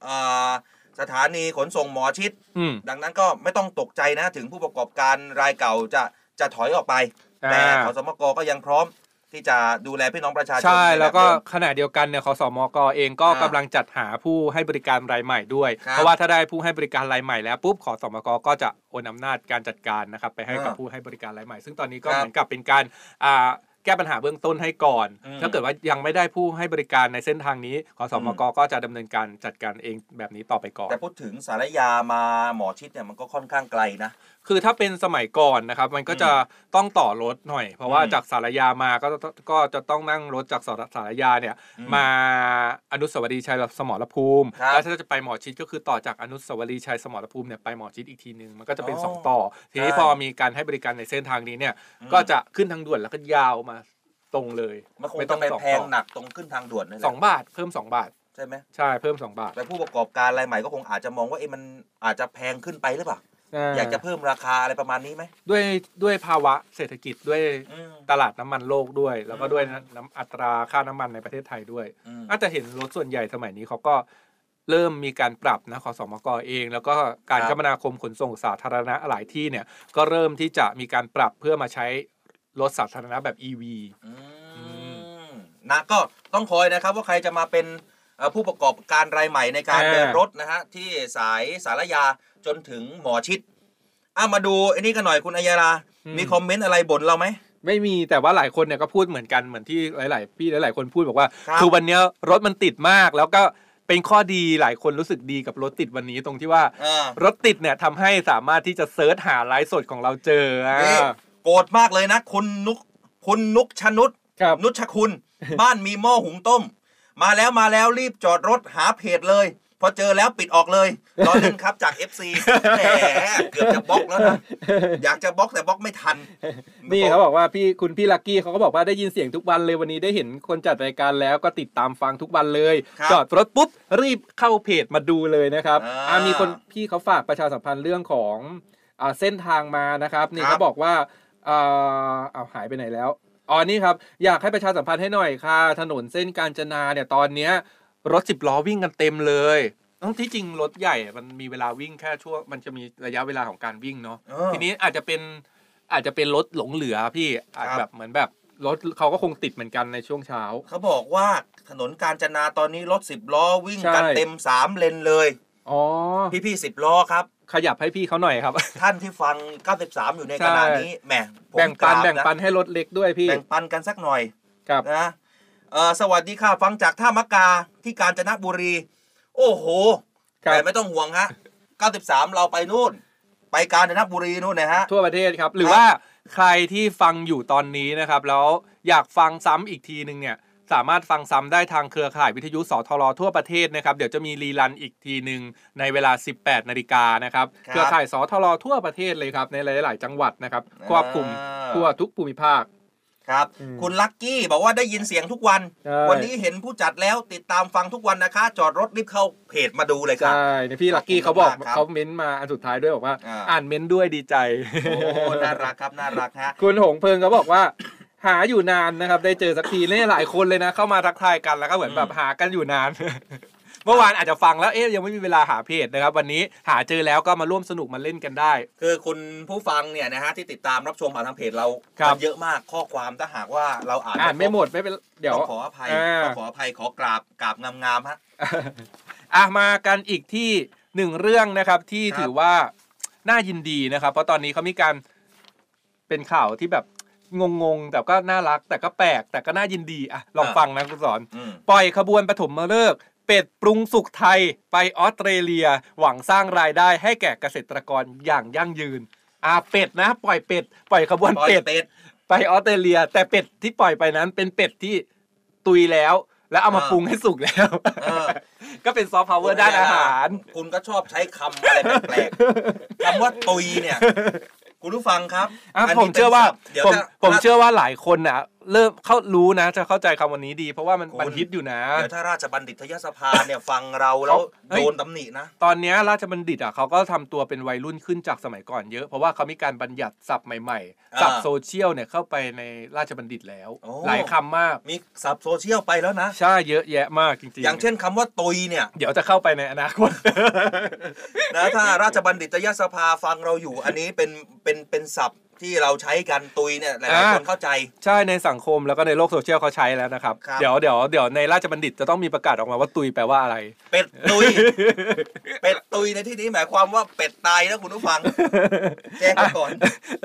[SPEAKER 4] อ่าสถานีขนส่งหมอชิด
[SPEAKER 5] อืม
[SPEAKER 4] ดังนั้นก็ไม่ต้องตกใจนะถึงผู้ประกอบการรายเก่าจะจะถอยออกไป
[SPEAKER 5] อ่า
[SPEAKER 4] แต่ขอสมกก็ยังพร้อม ที่จะดูแลพี่น้องประชาชน
[SPEAKER 5] ใช่
[SPEAKER 4] ในบบ
[SPEAKER 5] แล้วก็
[SPEAKER 4] เดิม
[SPEAKER 5] ขณะเดียวกันเนี่ยขอสมกเองก็
[SPEAKER 4] อ่ากำ
[SPEAKER 5] ลังจัดหาผู้ให้บริการรายใหม่ด้วย
[SPEAKER 4] ครับ
[SPEAKER 5] เพราะว่าถ้าได้ผู้ให้บริการรายใหม่แล้วปุ๊บขอสมกก็จะโอนอำนาจการจัดการนะครับไปให้กับ
[SPEAKER 4] อ่า
[SPEAKER 5] ผู้ให้บริการรายใหม่ ซึ่งตอนนี้ก็
[SPEAKER 4] ครับ
[SPEAKER 5] เหมือนกับเป็นการอ่า แก้ปัญหาเบื้องต้นให้ก่อน
[SPEAKER 4] อืม
[SPEAKER 5] ถ้าเกิดว่ายังไม่ได้ผู้ให้บริการในเส้นทางนี้ขอสมกก็จะดำเนินการจัดการเองแบบนี้ต่อไปก่อน
[SPEAKER 4] แต่พูดถึงสารยามาหมอชิดเนี่ยมันก็ค่อนข้างไกลนะ
[SPEAKER 5] คือถ้าเป็นสมัยก่อนนะครับ มันก็จะต้องต่อรถหน่อย เพราะว่า
[SPEAKER 4] อืม
[SPEAKER 5] จากสารยามาก็ก็จะต้องนั่งรถจากสารสารยาเนี่ย
[SPEAKER 4] อืม
[SPEAKER 5] มาอนุสาวรีย์ชัยสมรภูมิ
[SPEAKER 4] ครับ
[SPEAKER 5] แล้วถ้าจะไปหมอชิดก็คือต่อจากอนุสาวรีย์ชัยสมรภูมิเนี่ยไปหมอชิดอีกทีนึงมันก็จะเป็น
[SPEAKER 4] อ๋อ
[SPEAKER 5] สองต่อ ทีนี้
[SPEAKER 4] ใช่
[SPEAKER 5] พอมีการให้บริการในเส้นทางนี้เนี่ย
[SPEAKER 4] อืม
[SPEAKER 5] ก็จะขึ้นทางด่วนแล้วก็ยาวมา ตรงเลย
[SPEAKER 4] มันคง
[SPEAKER 5] ไม่
[SPEAKER 4] จะ
[SPEAKER 5] ต้อง
[SPEAKER 4] ไป
[SPEAKER 5] สอง
[SPEAKER 4] แพง
[SPEAKER 5] ต่อ
[SPEAKER 4] หนักตรงขึ้นทางด่วนนี่แห
[SPEAKER 5] ส
[SPEAKER 4] ละ
[SPEAKER 5] องบาทเพิ่มสองบาท
[SPEAKER 4] ใช่ไหม
[SPEAKER 5] ใช่เพิ่มสองบาท
[SPEAKER 4] แต่ผู้ประกอบการรายใหม่ก็คงอาจจะมองว่าเอ๊ะมันอาจจะแพงขึ้นไปหรือเปล่าอยากจะเพิ่มราคาอะไรประมาณนี้ไหม
[SPEAKER 5] ด้วยด้วยภาวะเศรษฐกิจด้วย
[SPEAKER 4] อืม
[SPEAKER 5] ตลาดน้ำมันโลกด้วย แล้วก็
[SPEAKER 4] อืม
[SPEAKER 5] ด้วยน้ำอัตราค่าน้ำมันในประเทศไทยด้วย
[SPEAKER 4] อืม
[SPEAKER 5] อาจจะเห็นรถส่วนใหญ่สมัยนี้เขาก็เริ่มมีการปรับนะขอสมกเอง แล้วก็การ
[SPEAKER 4] ครับ
[SPEAKER 5] คมนาคมขนส่งสาธารณะหลายที่เนี่ยก็เริ่มที่จะมีการปรับเพื่อมาใช้ รถสาธารณะแบบ EV
[SPEAKER 4] อืมนะก็ต้องคอยนะครับว่าใครจะมาเป็นเอ่อผู้ประกอบการรายใหม่ในการ
[SPEAKER 5] อ่า
[SPEAKER 4] เดินรถนะฮะที่สายสารยาจนถึงหมอชิดอะมาดูไอ้นี่กันหน่อยคุณอัยยารา มีคอมเมนต์อะไรบ่นเราไหม
[SPEAKER 5] ไม่มีแต่ว่าหลายคนเนี่ยก็พูดเหมือนกันเหมือนที่หลาย ๆ พี่หลาย ๆ คนพูดบอกว่า
[SPEAKER 4] ครับ
[SPEAKER 5] คือวันเนี้ยรถมันติดมากแล้วก็เป็นข้อดีหลายคนรู้สึกดีกับรถติดวันนี้ตรงที่ว่า
[SPEAKER 4] เออ
[SPEAKER 5] รถติดเนี่ยทำให้สามารถที่จะ search หาไลฟ์สดของเราเจออ่า
[SPEAKER 4] นี่ โกรธมากเลยนะ คุณนุกคุณนุกชนุษ
[SPEAKER 5] ครับ
[SPEAKER 4] นุชคุณ บ้านมีหม้อหุงต้ม มาแล้วมาแล้วรีบจอดรถหาเพจเลย พอเจอแล้วปิดออกเลยรอเล่นครับจาก FC แหมเกือบจะบล็อกแล้วนะอยากจะบล็อกแต่บล็อกไม่ทัน
[SPEAKER 5] นี่เขาบอกว่าพี่คุณพี่ลักกี้เขาก็บอกว่าได้ยินเสียงทุกวันเลยวันนี้ได้เห็นคนจัดรายการแล้วก็ติดตามฟังทุกวันเลย
[SPEAKER 4] ครับ
[SPEAKER 5] จอดรถปุ๊บรีบเข้าเพจมาดูเลยนะครับ
[SPEAKER 4] อ่า
[SPEAKER 5] อ่ามีคนพี่เขาฝากประชาสัมพันธ์เรื่องของอ่าเส้นทางมานะครับ นี่
[SPEAKER 4] ครั
[SPEAKER 5] เขา
[SPEAKER 4] บ
[SPEAKER 5] บอกว่า อ่าเอาหายไปไหนแล้วอ๋อนี่ครับ อยากให้ประชาสัมพันธ์ให้หน่อยค่ะ ถนนเส้นกาญจนาเนี่ยตอนเนี้ยรถสิบล้อวิ่งกันเต็มเลยทั้งที่จริงรถใหญ่อะมันมีเวลาวิ่งแค่ช่วงมันจะมีระยะเวลาของการวิ่งเนาะ
[SPEAKER 4] เออ
[SPEAKER 5] ทีนี้อาจจะเป็นอาจจะเป็นรถหลงเหลือพี่อาจ
[SPEAKER 4] ครับ
[SPEAKER 5] แบบเหมือนแบบรถเขาก็คงติดเหมือนกันในช่วงเช้า
[SPEAKER 4] เขาบอกว่าถนนกาญจนาตอนนี้รถสิบล้อวิ่งกัน
[SPEAKER 5] ใช่
[SPEAKER 4] เต็มสามเลนเลย
[SPEAKER 5] อ๋อ
[SPEAKER 4] พี่พี่สิบล้อครับ
[SPEAKER 5] ขยับให้พี่เขาหน่อยครับ
[SPEAKER 4] ท่านที่ฟัง 93 อยู่ใน
[SPEAKER 5] ใช่
[SPEAKER 4] ขณะนี้แหมผม
[SPEAKER 5] แบ่งปัน
[SPEAKER 4] กรา
[SPEAKER 5] แบ่งปันให้รถเล็กด้วยพี่
[SPEAKER 4] แบ่งปันกันสักหน่อย
[SPEAKER 5] ครับ
[SPEAKER 4] นะเออสวัสดีค่ะฟังจากท่ามะกาที่กาญจนบุรี โอ้โห
[SPEAKER 5] ครับ
[SPEAKER 4] แต่ไม่ต้องห่วงฮะ 93 เราไปนู่น ไปกาญจนบุรีนู่นนะฮะ
[SPEAKER 5] ทั่วประเทศครับ หรือ
[SPEAKER 4] ครับ
[SPEAKER 5] ว่าใครที่ฟังอยู่ตอนนี้นะครับ แล้วอยากฟังซ้ำอีกทีนึงเนี่ย สามารถฟังซ้ำได้ทางเครือข่ายวิทยุสทรทั่วประเทศนะครับ เดี๋ยวจะมีรีลันอีกทีหนึ่งในเวลา 18 นาฬิกานะครับ
[SPEAKER 4] ครับ
[SPEAKER 5] เครือข่ายสทรทั่วประเทศเลยครับ ในหลาย ๆ จังหวัดนะครับครอบคลุม
[SPEAKER 4] อ่า
[SPEAKER 5] ทั่วทุกภูมิภาค
[SPEAKER 4] ครับ
[SPEAKER 5] อืม
[SPEAKER 4] คุณลักกี้บอกว่าได้ยินเสียงทุกวัน
[SPEAKER 5] ใช่
[SPEAKER 4] วันนี้เห็นผู้จัดแล้วติดตามฟังทุกวันนะคะ จอดรถรีบเข้าเพจมาดูเลยครับ
[SPEAKER 5] ใช่ในพี่ลักกี้เขาบอก
[SPEAKER 4] ขอบคุณมากครับ
[SPEAKER 5] เขาเม้นต์มาอันสุดท้ายด้วยบอกว่า
[SPEAKER 4] อ่า
[SPEAKER 5] อ่านเม้นต์ด้วยดีใจ
[SPEAKER 4] โอ้น่ารักครับน่ารักฮะ
[SPEAKER 5] คุณหงเพิงเขาบอกว่า หาอยู่นานนะครับ ได้เจอสักทีเนี่ยหลายคนเลยนะ เข้ามาทักทายกันแล้วก็เหมือนแบบหากันอยู่นาน เมื่อวานอาจจะฟังแล้วเอ๊ยยังไม่มีเวลาหาเพจนะครับ วันนี้หาเจอแล้วก็มาร่วมสนุกมาเล่นกันได้
[SPEAKER 4] คือคุณผู้ฟังเนี่ยนะฮะที่ติดตามรับชมผ่านทางเพจเรา
[SPEAKER 5] ครับ
[SPEAKER 4] กันเยอะมากข้อความถ้าหากว่าเราอ่าน
[SPEAKER 5] อ่านไม่หมดไม่เป็นเดี๋ยว
[SPEAKER 4] ต้องขออภัย
[SPEAKER 5] อ่า
[SPEAKER 4] ต้องขออภัยขอกราบกราบงามๆฮะ
[SPEAKER 5] อะมากันอีกที่หนึ่งเรื่องนะครับที่
[SPEAKER 4] ครับ
[SPEAKER 5] ถือว่าน่ายินดีนะครับ เพราะตอนนี้เขามีการเป็นข่าวที่แบบ งงๆแต่ก็น่ารัก แต่ก็แปลกแต่ก็น่ายินดีอะลองฟังนะคุณสอน
[SPEAKER 4] อืม
[SPEAKER 5] ปล่อยขบวนปฐมฤกษ์เป็ดปรุงสุกไทยไปออสเตรเลีย หวังสร้างรายได้ให้แก่เกษตรกรอย่างยั่งยืนอ่าเป็ดนะ ปล่อยเป็ดปล่อยขบวน
[SPEAKER 4] ปล่อย
[SPEAKER 5] เป็ด
[SPEAKER 4] เป็ด
[SPEAKER 5] ไปออสเตรเลีย แต่เป็ดที่ปล่อยไปนั้นเป็นเป็ดที่ตุยแล้ว แล้วเอามา
[SPEAKER 4] อ่า
[SPEAKER 5] ปรุงให้สุกแล้ว
[SPEAKER 4] เออ
[SPEAKER 5] ก็เป็นซอฟต์พาวเวอร์ด้านอาหาร
[SPEAKER 4] คุณก็ชอบใช้คำอะไรแปลกๆคำว่าตุยเนี่ย คุณผู้ฟังครับ
[SPEAKER 5] อั
[SPEAKER 4] นนี้
[SPEAKER 5] ผมเชื่อว่าเป็
[SPEAKER 4] นศัพท์เดี๋ยว
[SPEAKER 5] ผม
[SPEAKER 4] จะ
[SPEAKER 5] ผมเชื่อว่าหลายคนน่ะเริ่มเข้ารู้นะ จะเข้าใจคำวันนี้ดี เพราะว่ามัน
[SPEAKER 4] คุณ
[SPEAKER 5] มันฮิตอยู่นะ
[SPEAKER 4] เดี๋ยวถ้าราชบัณฑิตยสภาเนี่ย ฟังเราแล้ว
[SPEAKER 5] เฮ้ย
[SPEAKER 4] โดนตำหนินะ
[SPEAKER 5] ตอนเนี้ยราชบัณฑิตอะเขาก็ทำตัวเป็นวัยรุ่นขึ้นจากสมัยก่อนเยอะ เพราะว่าเขามีการบัญญัติศัพท์ใหม่ๆศัพท์
[SPEAKER 4] อ่า
[SPEAKER 5] โซเชียลเนี่ยเข้าไปในราชบัณฑิตแล้ว
[SPEAKER 4] โอ้
[SPEAKER 5] หลายคำมาก
[SPEAKER 4] มีศัพท์โซเชียลไปแล้วนะ
[SPEAKER 5] ใช่เยอะแยะมากจริงๆ
[SPEAKER 4] อย่างเช่นคำว่าตุยเนี่ย
[SPEAKER 5] เดี๋ยวจะเข้าไปในอนาคต
[SPEAKER 4] นะถ้าราชบัณฑิตยสภาฟังเราอยู่อันนี้เป็นเป็นเป็นศัพท์ ที่เราใช้กันตุยเนี่ยหลายๆ
[SPEAKER 5] อ่า
[SPEAKER 4] คนเข้าใจ
[SPEAKER 5] ใช่ในสังคมแล้วก็ในโลกโซเชียลเขาใช้แล้วนะครับ
[SPEAKER 4] ครับ
[SPEAKER 5] เดี๋ยวเดี๋ยวเดี๋ยวในราชบัณฑิตจะต้องมีประกาศออกมาว่าตุยแปลว่าอะไร
[SPEAKER 4] เป็ดตุย เป็ดตุยในที่นี้หมายความว่าเป็ดตายนะคุณผู้ฟัง แจ้งไว้ก่อน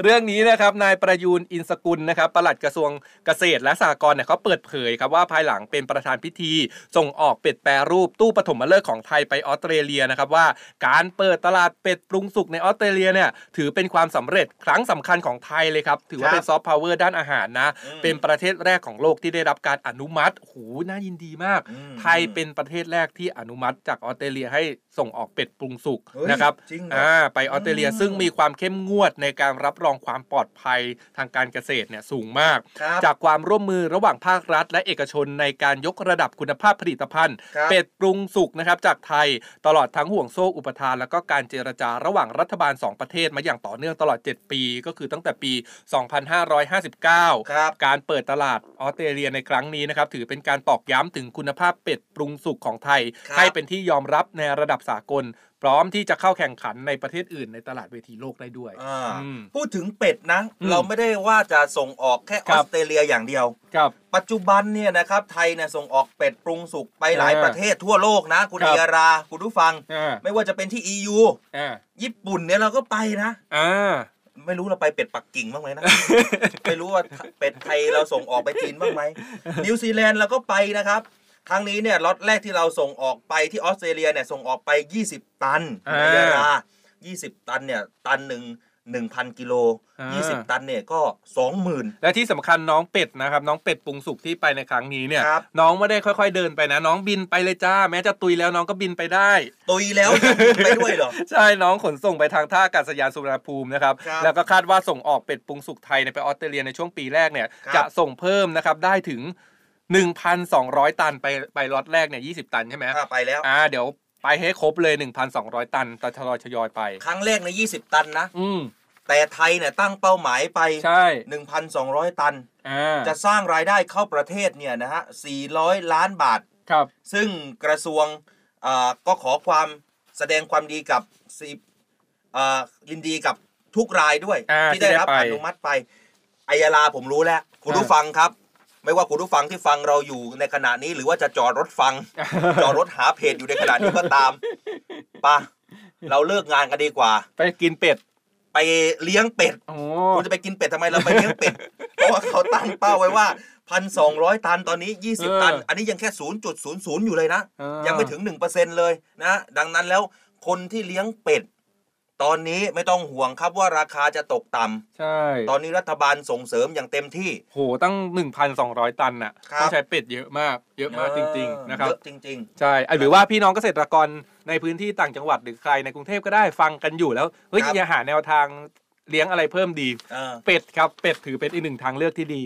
[SPEAKER 5] เรื่องนี้นะครับนายประยูรอินสกุลนะครับปลัดกระทรวงเกษตรและสหกรณ์เนี่ยเขาเปิดเผยครับว่าภายหลังเป็นประธานพิธี ส่งออกเป็ดแปรรูปตู้ปฐมฤกษ์ของไทยไปออสเตรเลียนะครับว่า การเปิดตลาดเป็ดปรุงสุกในออสเตรเลียเนี่ยถือเป็นความสำเร็จครั้งสำคัญของไทยเลยครับ ถือว่า
[SPEAKER 4] ครับ
[SPEAKER 5] เป็นซอฟต์พาวเวอร์ด้านอาหารนะ
[SPEAKER 4] อืม
[SPEAKER 5] เป็นประเทศแรกของโลกที่ได้รับการอนุมัติโอ้โหน่ายินดีมาก
[SPEAKER 4] อืม
[SPEAKER 5] ไทยเป็นประเทศแรกที่อนุมัติจากออสเตรเลียให้ส่งออกเป็ดปรุงสุก
[SPEAKER 4] เฮ้ย
[SPEAKER 5] นะครับ
[SPEAKER 4] จริงเหรอ
[SPEAKER 5] อ่าไปออสเตรเลีย
[SPEAKER 4] อืม
[SPEAKER 5] ซึ่งมีความเข้มงวดในการรับรองความปลอดภัยทางการเกษตรเนี่ยสูงมาก
[SPEAKER 4] ครับ
[SPEAKER 5] จากความร่วมมือระหว่างภาครัฐ และเอกชนในการยกระดับคุณภาพผลิตภัณฑ์
[SPEAKER 4] ครับ
[SPEAKER 5] เป็ดปรุงสุกนะครับจากไทยตลอดทั้งห่วงโซ่อุปทาน แล้วก็การเจรจาระหว่างรัฐบาล 2 ประเทศมาอย่างต่อเนื่องตลอด 7 ปี ก็คือตั้งแต่ปี 2559
[SPEAKER 4] ครับ
[SPEAKER 5] การเปิดตลาดออสเตรเลียในครั้งนี้นะครับถือเป็นการตอกย้ำถึงคุณภาพเป็ดปรุงสุกของไทย
[SPEAKER 4] ครับ
[SPEAKER 5] ให้เป็นที่ยอมรับในระดับสากลพร้อมที่จะเข้าแข่งขันในประเทศอื่นในตลาดเวทีโลกได้ด้วย
[SPEAKER 4] อ่า
[SPEAKER 5] อืม
[SPEAKER 4] พูดถึงเป็ดนะ
[SPEAKER 5] อืม
[SPEAKER 4] เราไม่ได้ว่าจะส่งออกแค่อ
[SPEAKER 5] ครั
[SPEAKER 4] อบสเตรเลียอย่างเดียว
[SPEAKER 5] ครับ
[SPEAKER 4] ปัจจุบันเนี่ยนะครับไทยเนี่ยส่งออกเป็ดปรุงสุกไปหลาย
[SPEAKER 5] อ่า
[SPEAKER 4] ประเทศทั่วโลกนะ คุณ
[SPEAKER 5] ครับ
[SPEAKER 4] เอียรา คุณผู้ฟัง
[SPEAKER 5] อ่า
[SPEAKER 4] ไม่ว่าจะเป็นที่ EU
[SPEAKER 5] อ่า
[SPEAKER 4] ญี่ปุ่นเนี่ยเราก็ไปนะ
[SPEAKER 5] อ่า
[SPEAKER 4] ไม่รู้เราไปเป็ดปักกิ่งบ้างไหมนะ ไม่รู้ว่าเป็ดไทยเราส่งออกไปจีนบ้างไหมนิวซีแลนด์เราก็ไปนะครับ ครั้งนี้เนี่ยล็อตแรกที่เราส่งออกไปที่ออสเตรเลียเนี่ยส่งออกไป 20 ตัน
[SPEAKER 5] อ่า
[SPEAKER 4] ในเวลา20 ตันเนี่ยตันหนึ่ง 1,000กิโล
[SPEAKER 5] อ่า
[SPEAKER 4] 20 ตันเนี่ยก็ 20,000
[SPEAKER 5] และที่สำคัญน้องเป็ดนะครับ น้องเป็ดปรุงสุกที่ไปในครั้งนี้เนี่ย
[SPEAKER 4] ครับ
[SPEAKER 5] น้องไม่ได้ค่อย ๆเดินไปนะ น้องบินไปเลยจ้า แม้จะตุยแล้วน้องก็บินไปได้
[SPEAKER 4] ตุยแล้วยังบินไปด้วยเหรอ
[SPEAKER 5] ใช่น้องขนส่งไปทางท่าอากาศยานสุวรรณภูมินะครับ
[SPEAKER 4] ครับ
[SPEAKER 5] แล้วก็คาดว่าส่งออกเป็ดปรุงสุกไทยในไปออสเตรเลียในช่วงปีแรกเนี่ย
[SPEAKER 4] ครับ
[SPEAKER 5] จะส่งเพิ่มนะครับได้ถึง 1,200 ตันไปไปล็อตแรกเนี่ย20 ตันใช่ไหม
[SPEAKER 4] ถ้าไปแล้ว
[SPEAKER 5] อ่าเดี๋ยว ไปให้ครบเลย 1,200 ตันตทยอยทยอยไป
[SPEAKER 4] ครั้งแรกใน 20 ตันนะ
[SPEAKER 5] อืม
[SPEAKER 4] แต่ไทยเนี่ยตั้งเป้าหมายไป
[SPEAKER 5] ใช่
[SPEAKER 4] 1,200 ตัน
[SPEAKER 5] อ่า
[SPEAKER 4] จะสร้างรายได้เข้าประเทศเนี่ยนะฮะ 400 ล้านบาท
[SPEAKER 5] ครับ
[SPEAKER 4] ซึ่งกระทรวงเอ่อก็ขอความแสดงความดีกับสิเอ่อยินดีกับทุกรายด้วย
[SPEAKER 5] อ่า
[SPEAKER 4] ที่ได้รับ
[SPEAKER 5] ที่ได้
[SPEAKER 4] อ
[SPEAKER 5] ไป
[SPEAKER 4] นุมัติไปอายาลาผมรู้แล้ว คุณ
[SPEAKER 5] อ่า
[SPEAKER 4] ผู้ฟังครับ ไม่ว่าคุณผู้ฟังที่ฟังเราอยู่ในขณะนี้ หรือว่าจะจอดรถฟัง จอดรถหาเพจอยู่ในขณะนี้ก็ตามไปะเราเลิกงานกันดีกว่า
[SPEAKER 5] ไปกินเป็ด
[SPEAKER 4] ไปเลี้ยงเป็ด
[SPEAKER 5] โอ้
[SPEAKER 4] คุณจะไปกินเป็ดทำไมเราไปเลี้ยงเป็ด เพราะว่าเขาตั้งเป้าไว้ว่าพันสองร้อยตันตอนนี้20ตัน อันนี้ยังแค่ศูนย์จุดศูนย์ศูนย์อยู่เลยนะ
[SPEAKER 5] อ่า
[SPEAKER 4] ยังไม่ถึง1%เลยนะ ดังนั้นแล้วคนที่เลี้ยงเป็ด ตอนนี้ไม่ต้องห่วงครับว่าราคาจะตกต่ำ
[SPEAKER 5] ใช่
[SPEAKER 4] ตอนนี้รัฐบาลส่งเสริมอย่างเต็มที่
[SPEAKER 5] โหตั้ง 1,200 ตันน่ะ
[SPEAKER 4] ครับ
[SPEAKER 5] ต้องใช้เป็ดเยอะมาก เยอะมากจริง ๆ นะครับ
[SPEAKER 4] เยอะจริง
[SPEAKER 5] ใช่อะหรือว่าพี่น้องเกษตรกรในพื้นที่ต่างจังหวัดหรือใครในกรุงเทพก็ได้ฟังกันอยู่แล้ว เฮ้ย
[SPEAKER 4] ครับ
[SPEAKER 5] อย่าหาแนวทางเลี้ยงอะไรเพิ่มดี
[SPEAKER 4] ๆเออ
[SPEAKER 5] เป็ดครับ เป็ดถือเป็นอีกหนึ่งทางเลือกที่ดี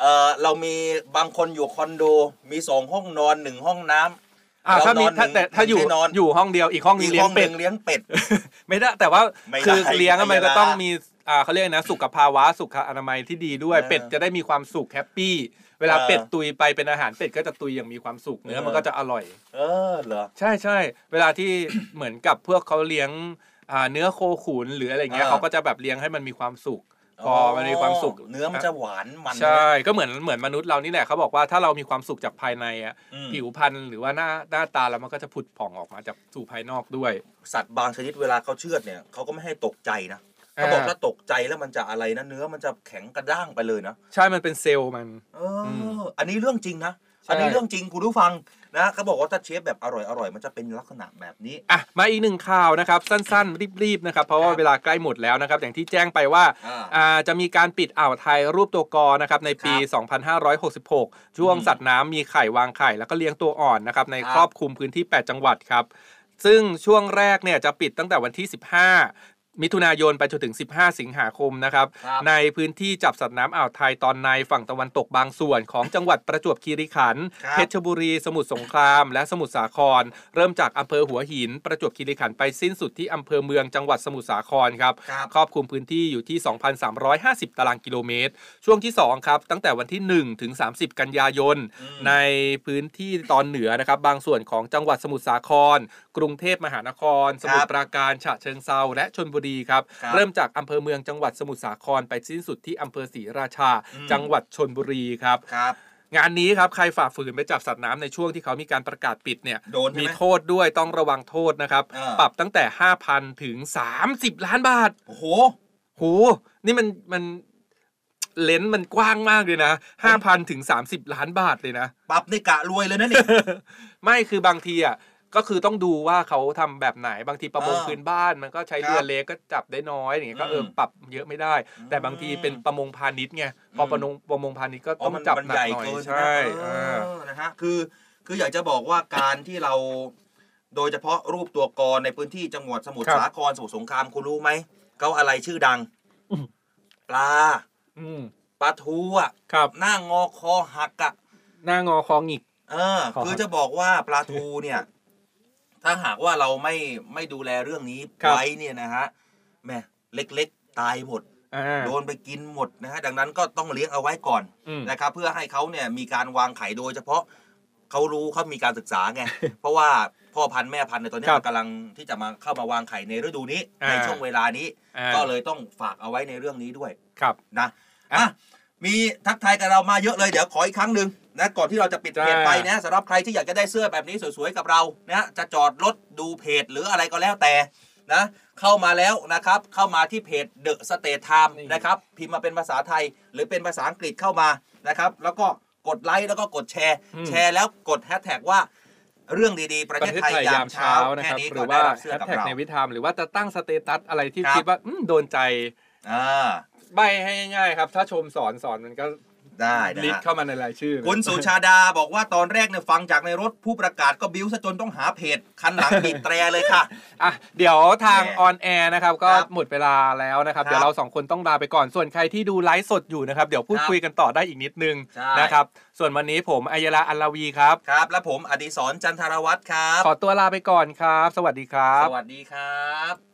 [SPEAKER 4] เออเรามีบางคนอยู่คอนโด มีสองห้องนอนหนึ่งห้องน้ำ
[SPEAKER 5] อ่า
[SPEAKER 4] เรา
[SPEAKER 5] ถ้ามี
[SPEAKER 4] นอน
[SPEAKER 5] ถ้า
[SPEAKER 4] หนึ่ง
[SPEAKER 5] แต่ถ้าอยู่
[SPEAKER 4] หนึ่งที่นอน
[SPEAKER 5] อยู่ห้องเดียวอีกห้องหนึ
[SPEAKER 4] อี
[SPEAKER 5] ง
[SPEAKER 4] ก
[SPEAKER 5] เลี้ย
[SPEAKER 4] ห้
[SPEAKER 5] ง
[SPEAKER 4] องห
[SPEAKER 5] เป็
[SPEAKER 4] นึ่
[SPEAKER 5] ด
[SPEAKER 4] งเลี้ยงเป็ด
[SPEAKER 5] ไม่ได้แต่ว่า
[SPEAKER 4] ไม่ได้
[SPEAKER 5] คือเลี้ยงอะมันก็
[SPEAKER 4] ไม่ได้
[SPEAKER 5] ต้องมีอ่าเขาเรียกนะสุขภาวะสุขอนามัยที่ดีด้วย
[SPEAKER 4] เออ
[SPEAKER 5] เป็ดจะได้มีความสุขแฮปปี้เวลา
[SPEAKER 4] เออ
[SPEAKER 5] เป็ดตุยไปเป็นอาหารเป็ดก็จะตุยอย่างมีความสุขเนื้อ
[SPEAKER 4] เออ
[SPEAKER 5] มันก็จะอร่อย
[SPEAKER 4] เออเหรอ
[SPEAKER 5] ใช่ใช่เวลาที่เหมือนกับพวกเขาเลี้ยงอ่าเนื้อโคขุนหรืออะไรเงี้ย
[SPEAKER 4] อ่า
[SPEAKER 5] เขาก็จะแบบเลี้ยงให้มันมีความสุข พอมันมีความสุข
[SPEAKER 4] เนื้อมันจะหวานมัน
[SPEAKER 5] ใช่ก็เหมือนเหมือนมนุษย์เรานี่แหละเขาบอกว่าถ้าเรามีความสุขจากภายในอะ
[SPEAKER 4] อืม
[SPEAKER 5] ผิวพรรณหรือว่าหน้าหน้าตาแล้วมันก็จะผุดผ่องออกมาจากสู่ภายนอกด้วย
[SPEAKER 4] สัตว์บางชนิดเวลาเขาเชือดเนี่ยเขาก็ไม่ให้ตกใจนะ
[SPEAKER 5] อ่า
[SPEAKER 4] เขาบอกถ้าตกใจแล้วมันจะอะไรนะเนื้อมันจะแข็งกระด้างไปเลยนะ
[SPEAKER 5] ใช่มันเป็นเซลล์มัน
[SPEAKER 4] เออออันนี้เรื่องจริงนะ
[SPEAKER 5] ใช่
[SPEAKER 4] อันนี้เรื่องจริงคุณผู้ฟัง นะเขาบอกว่าถ้าเชฟแบบอร่อยอร่อยมันจะเป็นลักษณะแบบนี้
[SPEAKER 5] อะมาอีกหนึ่งข่าวนะครับ สั้นๆ รีบๆนะครับเพราะว่า
[SPEAKER 4] ครับ
[SPEAKER 5] เวลาใกล้หมดแล้วนะครับ อย่างที่แจ้งไปว่า
[SPEAKER 4] อ่า
[SPEAKER 5] อ่าจะมีการปิดอ่าวไทยรูปตัวกอนะครับในปี
[SPEAKER 4] ครับ
[SPEAKER 5] 2566 ช่วง
[SPEAKER 4] อืม
[SPEAKER 5] สัตว์น้ำมีไข่วางไข่ แล้วก็เลี้ยงตัวอ่อนนะครับใน
[SPEAKER 4] ครับ
[SPEAKER 5] ครอบคลุมพื้นที่ 8 จังหวัดครับซึ่งช่วงแรกเนี่ยจะปิดตั้งแต่วันที่ 15 มิถุนายนไปจนถึง 15 สิงหาคมนะครับ
[SPEAKER 4] ครับ
[SPEAKER 5] ในพื้นที่จับสัตว์น้ำอ่าวไทยตอนในฝั่งตะวันตกบางส่วนของจังหวัดประจวบคีรีขันธ์
[SPEAKER 4] ครับ
[SPEAKER 5] เพชรบุรี สมุทรสงคราม และสมุทรสาคร เริ่มจากอำเภอหัวหิน ประจวบคีรีขันธ์ไปสิ้นสุดที่อำเภอเมืองจังหวัดสมุทรสาครครับ
[SPEAKER 4] ครับ
[SPEAKER 5] ครอบคลุมพื้นที่อยู่ที่ 2,350 ตารางกิโลเมตร ช่วงที่2ครับตั้งแต่วันที่ 1 ถึง 30 กันยายน
[SPEAKER 4] อืม
[SPEAKER 5] ในพื้นที่ตอนเหนือนะครับบางส่วนของจังหวัดสมุทรสาคร กรุงเทพมหานคร สมุทรปราการฉะเชิงเซาและชนบุรีครับ
[SPEAKER 4] ครับ
[SPEAKER 5] เริ่มจากอำเภอเมืองจังหวัดสมุทรสาครไปสิ้นสุดที่อำเภอศรีราชา
[SPEAKER 4] อืม
[SPEAKER 5] จังหวัดชนบุรีครับ
[SPEAKER 4] ครับ
[SPEAKER 5] งานนี้ครับใครฝ่าฝืนไปจับสัตว์น้ำในช่วงที่เขามีการประกาศปิดเนี่ย
[SPEAKER 4] โดนใช่ไหม
[SPEAKER 5] มีโทษด้วยต้องระวังโทษนะครับ
[SPEAKER 4] อ่า
[SPEAKER 5] ปรับตั้งแต่ 5,000 ถึง 30 ล้านบาท
[SPEAKER 4] โอ้โห
[SPEAKER 5] โหนี่มันมันเลนส์มันกว้างมากเลยนะ5,000ถึง30ล้านบาทเลยนะ
[SPEAKER 4] ปรับนี่กะรวยเลยนะนี่
[SPEAKER 5] ไม่คือบางทีอะ ก็คือต้องดูว่าเขาทำแบบไหนบางทีประมง
[SPEAKER 4] อ่า
[SPEAKER 5] พื้นบ้าน มันก็ใช้
[SPEAKER 4] ครับ
[SPEAKER 5] เรือเล็กก็จับได้น้อยอย่างเงี้ยก็เออ
[SPEAKER 4] อืม
[SPEAKER 5] ปรับเยอะไม่ได้ แต่บางทีเป็นประมงพาณิชย์ไงพอ
[SPEAKER 4] อืม
[SPEAKER 5] ประมงประมงพาณิชย์ก็
[SPEAKER 4] อ๋อ
[SPEAKER 5] ต้อง
[SPEAKER 4] มัน
[SPEAKER 5] จับ
[SPEAKER 4] มัน
[SPEAKER 5] หนัก
[SPEAKER 4] ใหญ่
[SPEAKER 5] หน่อย
[SPEAKER 4] เกิน
[SPEAKER 5] ใช่
[SPEAKER 4] เอ
[SPEAKER 5] อ่า
[SPEAKER 4] อนะฮะคือคืออยากจะบอกว่าการที่เรา โดยเฉพาะรูปตัวกรในพื้นที่จังหวัดสมุทร
[SPEAKER 5] ครับ
[SPEAKER 4] สาครสมุทรสงครามคุณรู้ไหมเขาอะไรชื่อดัง
[SPEAKER 5] อืม
[SPEAKER 4] ปลา
[SPEAKER 5] อืม
[SPEAKER 4] ปลาทูอะ
[SPEAKER 5] ครับ
[SPEAKER 4] หน้างอคอหักอะ
[SPEAKER 5] หน้างอคอหงิก
[SPEAKER 4] เออ
[SPEAKER 5] ขอ
[SPEAKER 4] คือจะบอกว่าปลาทูเนี่ย ถ้าหากว่าเราไม่ไม่ดูแลเรื่องนี้
[SPEAKER 5] ครับ
[SPEAKER 4] ไว้เนี่ยนะฮะแม่เล็กๆ ตายหมด
[SPEAKER 5] อ่า
[SPEAKER 4] โดนไปกินหมดนะฮะดังนั้นก็ต้องเลี้ยงเอาไว้ก่อน
[SPEAKER 5] อืม
[SPEAKER 4] นะครับเพื่อให้เขาเนี่ยมีการวางไข่โดยเฉพาะเขารู้เขามีการศึกษาไง เพราะว่าพ่อพันธุ์แม่พันธุ์ในยตอนนี้
[SPEAKER 5] ครับ
[SPEAKER 4] มันกำลังที่จะมาเข้ามาวางไข่ในฤดูนี้
[SPEAKER 5] อ่า
[SPEAKER 4] ในช่วงเวลานี้
[SPEAKER 5] อ่า
[SPEAKER 4] ก็เลยต้องฝากเอาไว้ในเรื่องนี้ด้วย
[SPEAKER 5] ครับ
[SPEAKER 4] นะ
[SPEAKER 5] อะ
[SPEAKER 4] อะมีทักทายกับเรามาเยอะเลยเดี๋ยวขออีกครั้งหนึ่ง นะก่อนที่เราจะปิดเพจ
[SPEAKER 5] จ้า
[SPEAKER 4] ไปนะสำหรับใครที่อยากจะได้เสื้อแบบนี้สวยๆกับเรานะจะจอดรถดูเพจหรืออะไรก็แล้วแต่นะเข้ามาแล้วนะครับเข้ามาที่เพจ The State Time นะครับพิมพ์มาเป็นภาษาไทยหรือเป็นภาษาอังกฤษเข้ามานะครับ แล้วก็กดไลค์แล้วก็กดแชร์
[SPEAKER 5] อืม
[SPEAKER 4] แชร์แล้วกดแฮชแท็กว่าเรื่องดีๆ ประ
[SPEAKER 5] ป
[SPEAKER 4] เท
[SPEAKER 5] ระ
[SPEAKER 4] ศ
[SPEAKER 5] เทศ
[SPEAKER 4] ไทย
[SPEAKER 5] ไทย
[SPEAKER 4] ยายา
[SPEAKER 5] มม
[SPEAKER 4] เช้า
[SPEAKER 5] เช้านะ
[SPEAKER 4] แค่
[SPEAKER 5] ครับ
[SPEAKER 4] นี้
[SPEAKER 5] ห
[SPEAKER 4] ก็
[SPEAKER 5] รือ
[SPEAKER 4] ได้
[SPEAKER 5] ว่า
[SPEAKER 4] รับเสื้
[SPEAKER 5] แฮ
[SPEAKER 4] อ
[SPEAKER 5] ช
[SPEAKER 4] กับ
[SPEAKER 5] แท็ก
[SPEAKER 4] เรา
[SPEAKER 5] ในวิธามหรือว่าจะตั้งสเตตัสอะไรที่
[SPEAKER 4] ครับ
[SPEAKER 5] คิดว่าอืมโดนใจ
[SPEAKER 4] อ่า
[SPEAKER 5] ใบให้ง่ายๆครับ ถ้าชมสอนสอนมันก็
[SPEAKER 4] ได้นะ
[SPEAKER 5] ลิส
[SPEAKER 4] ฮะ
[SPEAKER 5] ต์เข้ามาในรายชื่อ
[SPEAKER 4] คุณสุชาดาบอกว่าตอนแรกเนี่ยฟังจากในรถผู้ประกาศก็บิ้วซะจนต้องหาเพจ คันหลังบีบแตรเลยค่ะ
[SPEAKER 5] อะ เดี๋ยวทาง
[SPEAKER 4] แหม
[SPEAKER 5] ออนแอร์นะครับ ก็
[SPEAKER 4] ครับ
[SPEAKER 5] หมดเวลาแล้วนะครับ
[SPEAKER 4] ครับ
[SPEAKER 5] เดี๋ยวเราสองคนต้องลาไปก่อนส่วนใครที่ดูไลฟ์สดอยู่นะครับ เดี๋ยวพูด
[SPEAKER 4] ครับ
[SPEAKER 5] คุยกันต่อได้อีกนิดนึง
[SPEAKER 4] ใช่
[SPEAKER 5] นะครับ ส่วนวันนี้ผมอัยราอัลลาวีครับ
[SPEAKER 4] ครับ และผมอดิศรจันทรวัตรครับ
[SPEAKER 5] ขอตัวลาไปก่อนครับ สวัสดีครับ
[SPEAKER 4] สวัสดีครับ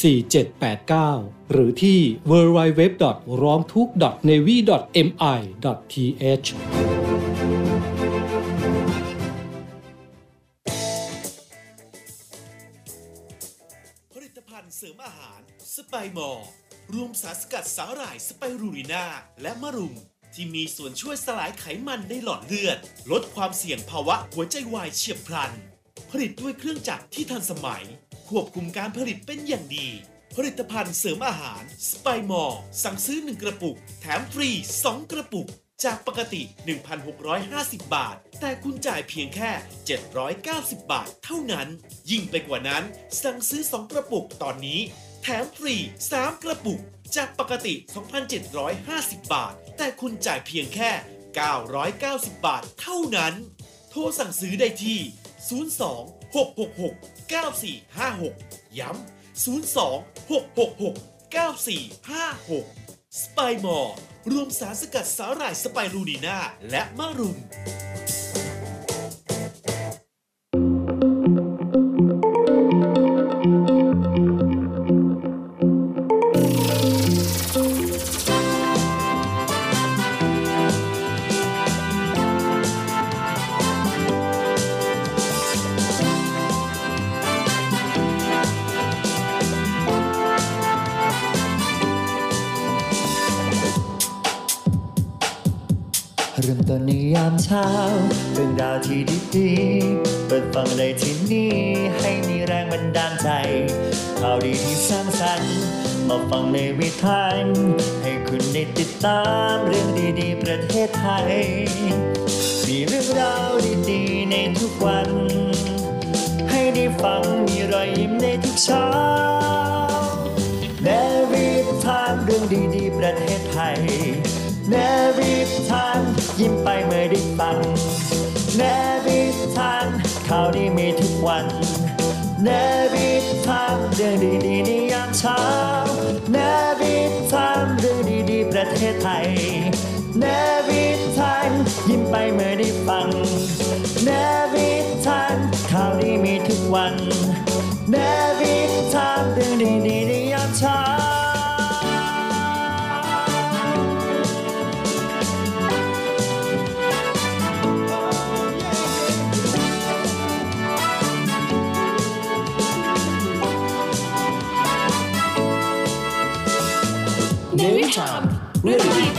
[SPEAKER 6] 4789 หรือที่ w w w ร้องทุก n a v y m i t h
[SPEAKER 7] ผลิตภัณฑ์เสริมอาหารสไปมอร์รวมสารสกัดสาหร่ายสไปรูรินาและมะรุม ที่มีส่วนช่วยสลายไขมันในหลอดเลือด ลดความเสี่ยงภาวะหัวใจวายเฉียบพลัน ผลิตด้วยเครื่องจักรที่ทันสมัย ควบคุมการผลิตเป็นอย่างดี ผลิตภัณฑ์เสริมอาหารสไปมอร์สั่งซื้อ 1 กระปุก แถมฟรี 2 กระปุก จากปกติ 1,650 บาท แต่คุณจ่ายเพียงแค่ 790 บาทเท่านั้น ยิ่งไปกว่านั้นสั่งซื้อ 2 กระปุกตอนนี้ แถมฟรี 3 กระปุก จากปกติ 2,750 บาท แต่คุณจ่ายเพียงแค่ 990 บาทเท่านั้น โทรสั่งซื้อได้ที่02 026669456 ย้ำ 02 666 9456 สไปมอร์รวมสารสกัดสาหร่ายสไปรูนีนาและมะรุม
[SPEAKER 2] ฟังในวิถีให้คุณได้ติดตามเรื่องดีๆ ประเทศไทย มีเรื่องราวดีๆ ในทุกวัน ให้ได้ฟังมีรอยยิ้มในทุกเช้าแนวิทานเรื่องดีๆ ประเทศไทยแนวิทานยิ้มไปเมื่อได้ฟังแนวิทานข่าวดีมีทุกวันแน ทศไทยแนวิทานยิ้มไปเมื่อได้ฟังแนวิทานข่าวดีมีทุกวันแนวิทานเรื่องดีๆในยามเช้า
[SPEAKER 3] เนวิชาม เ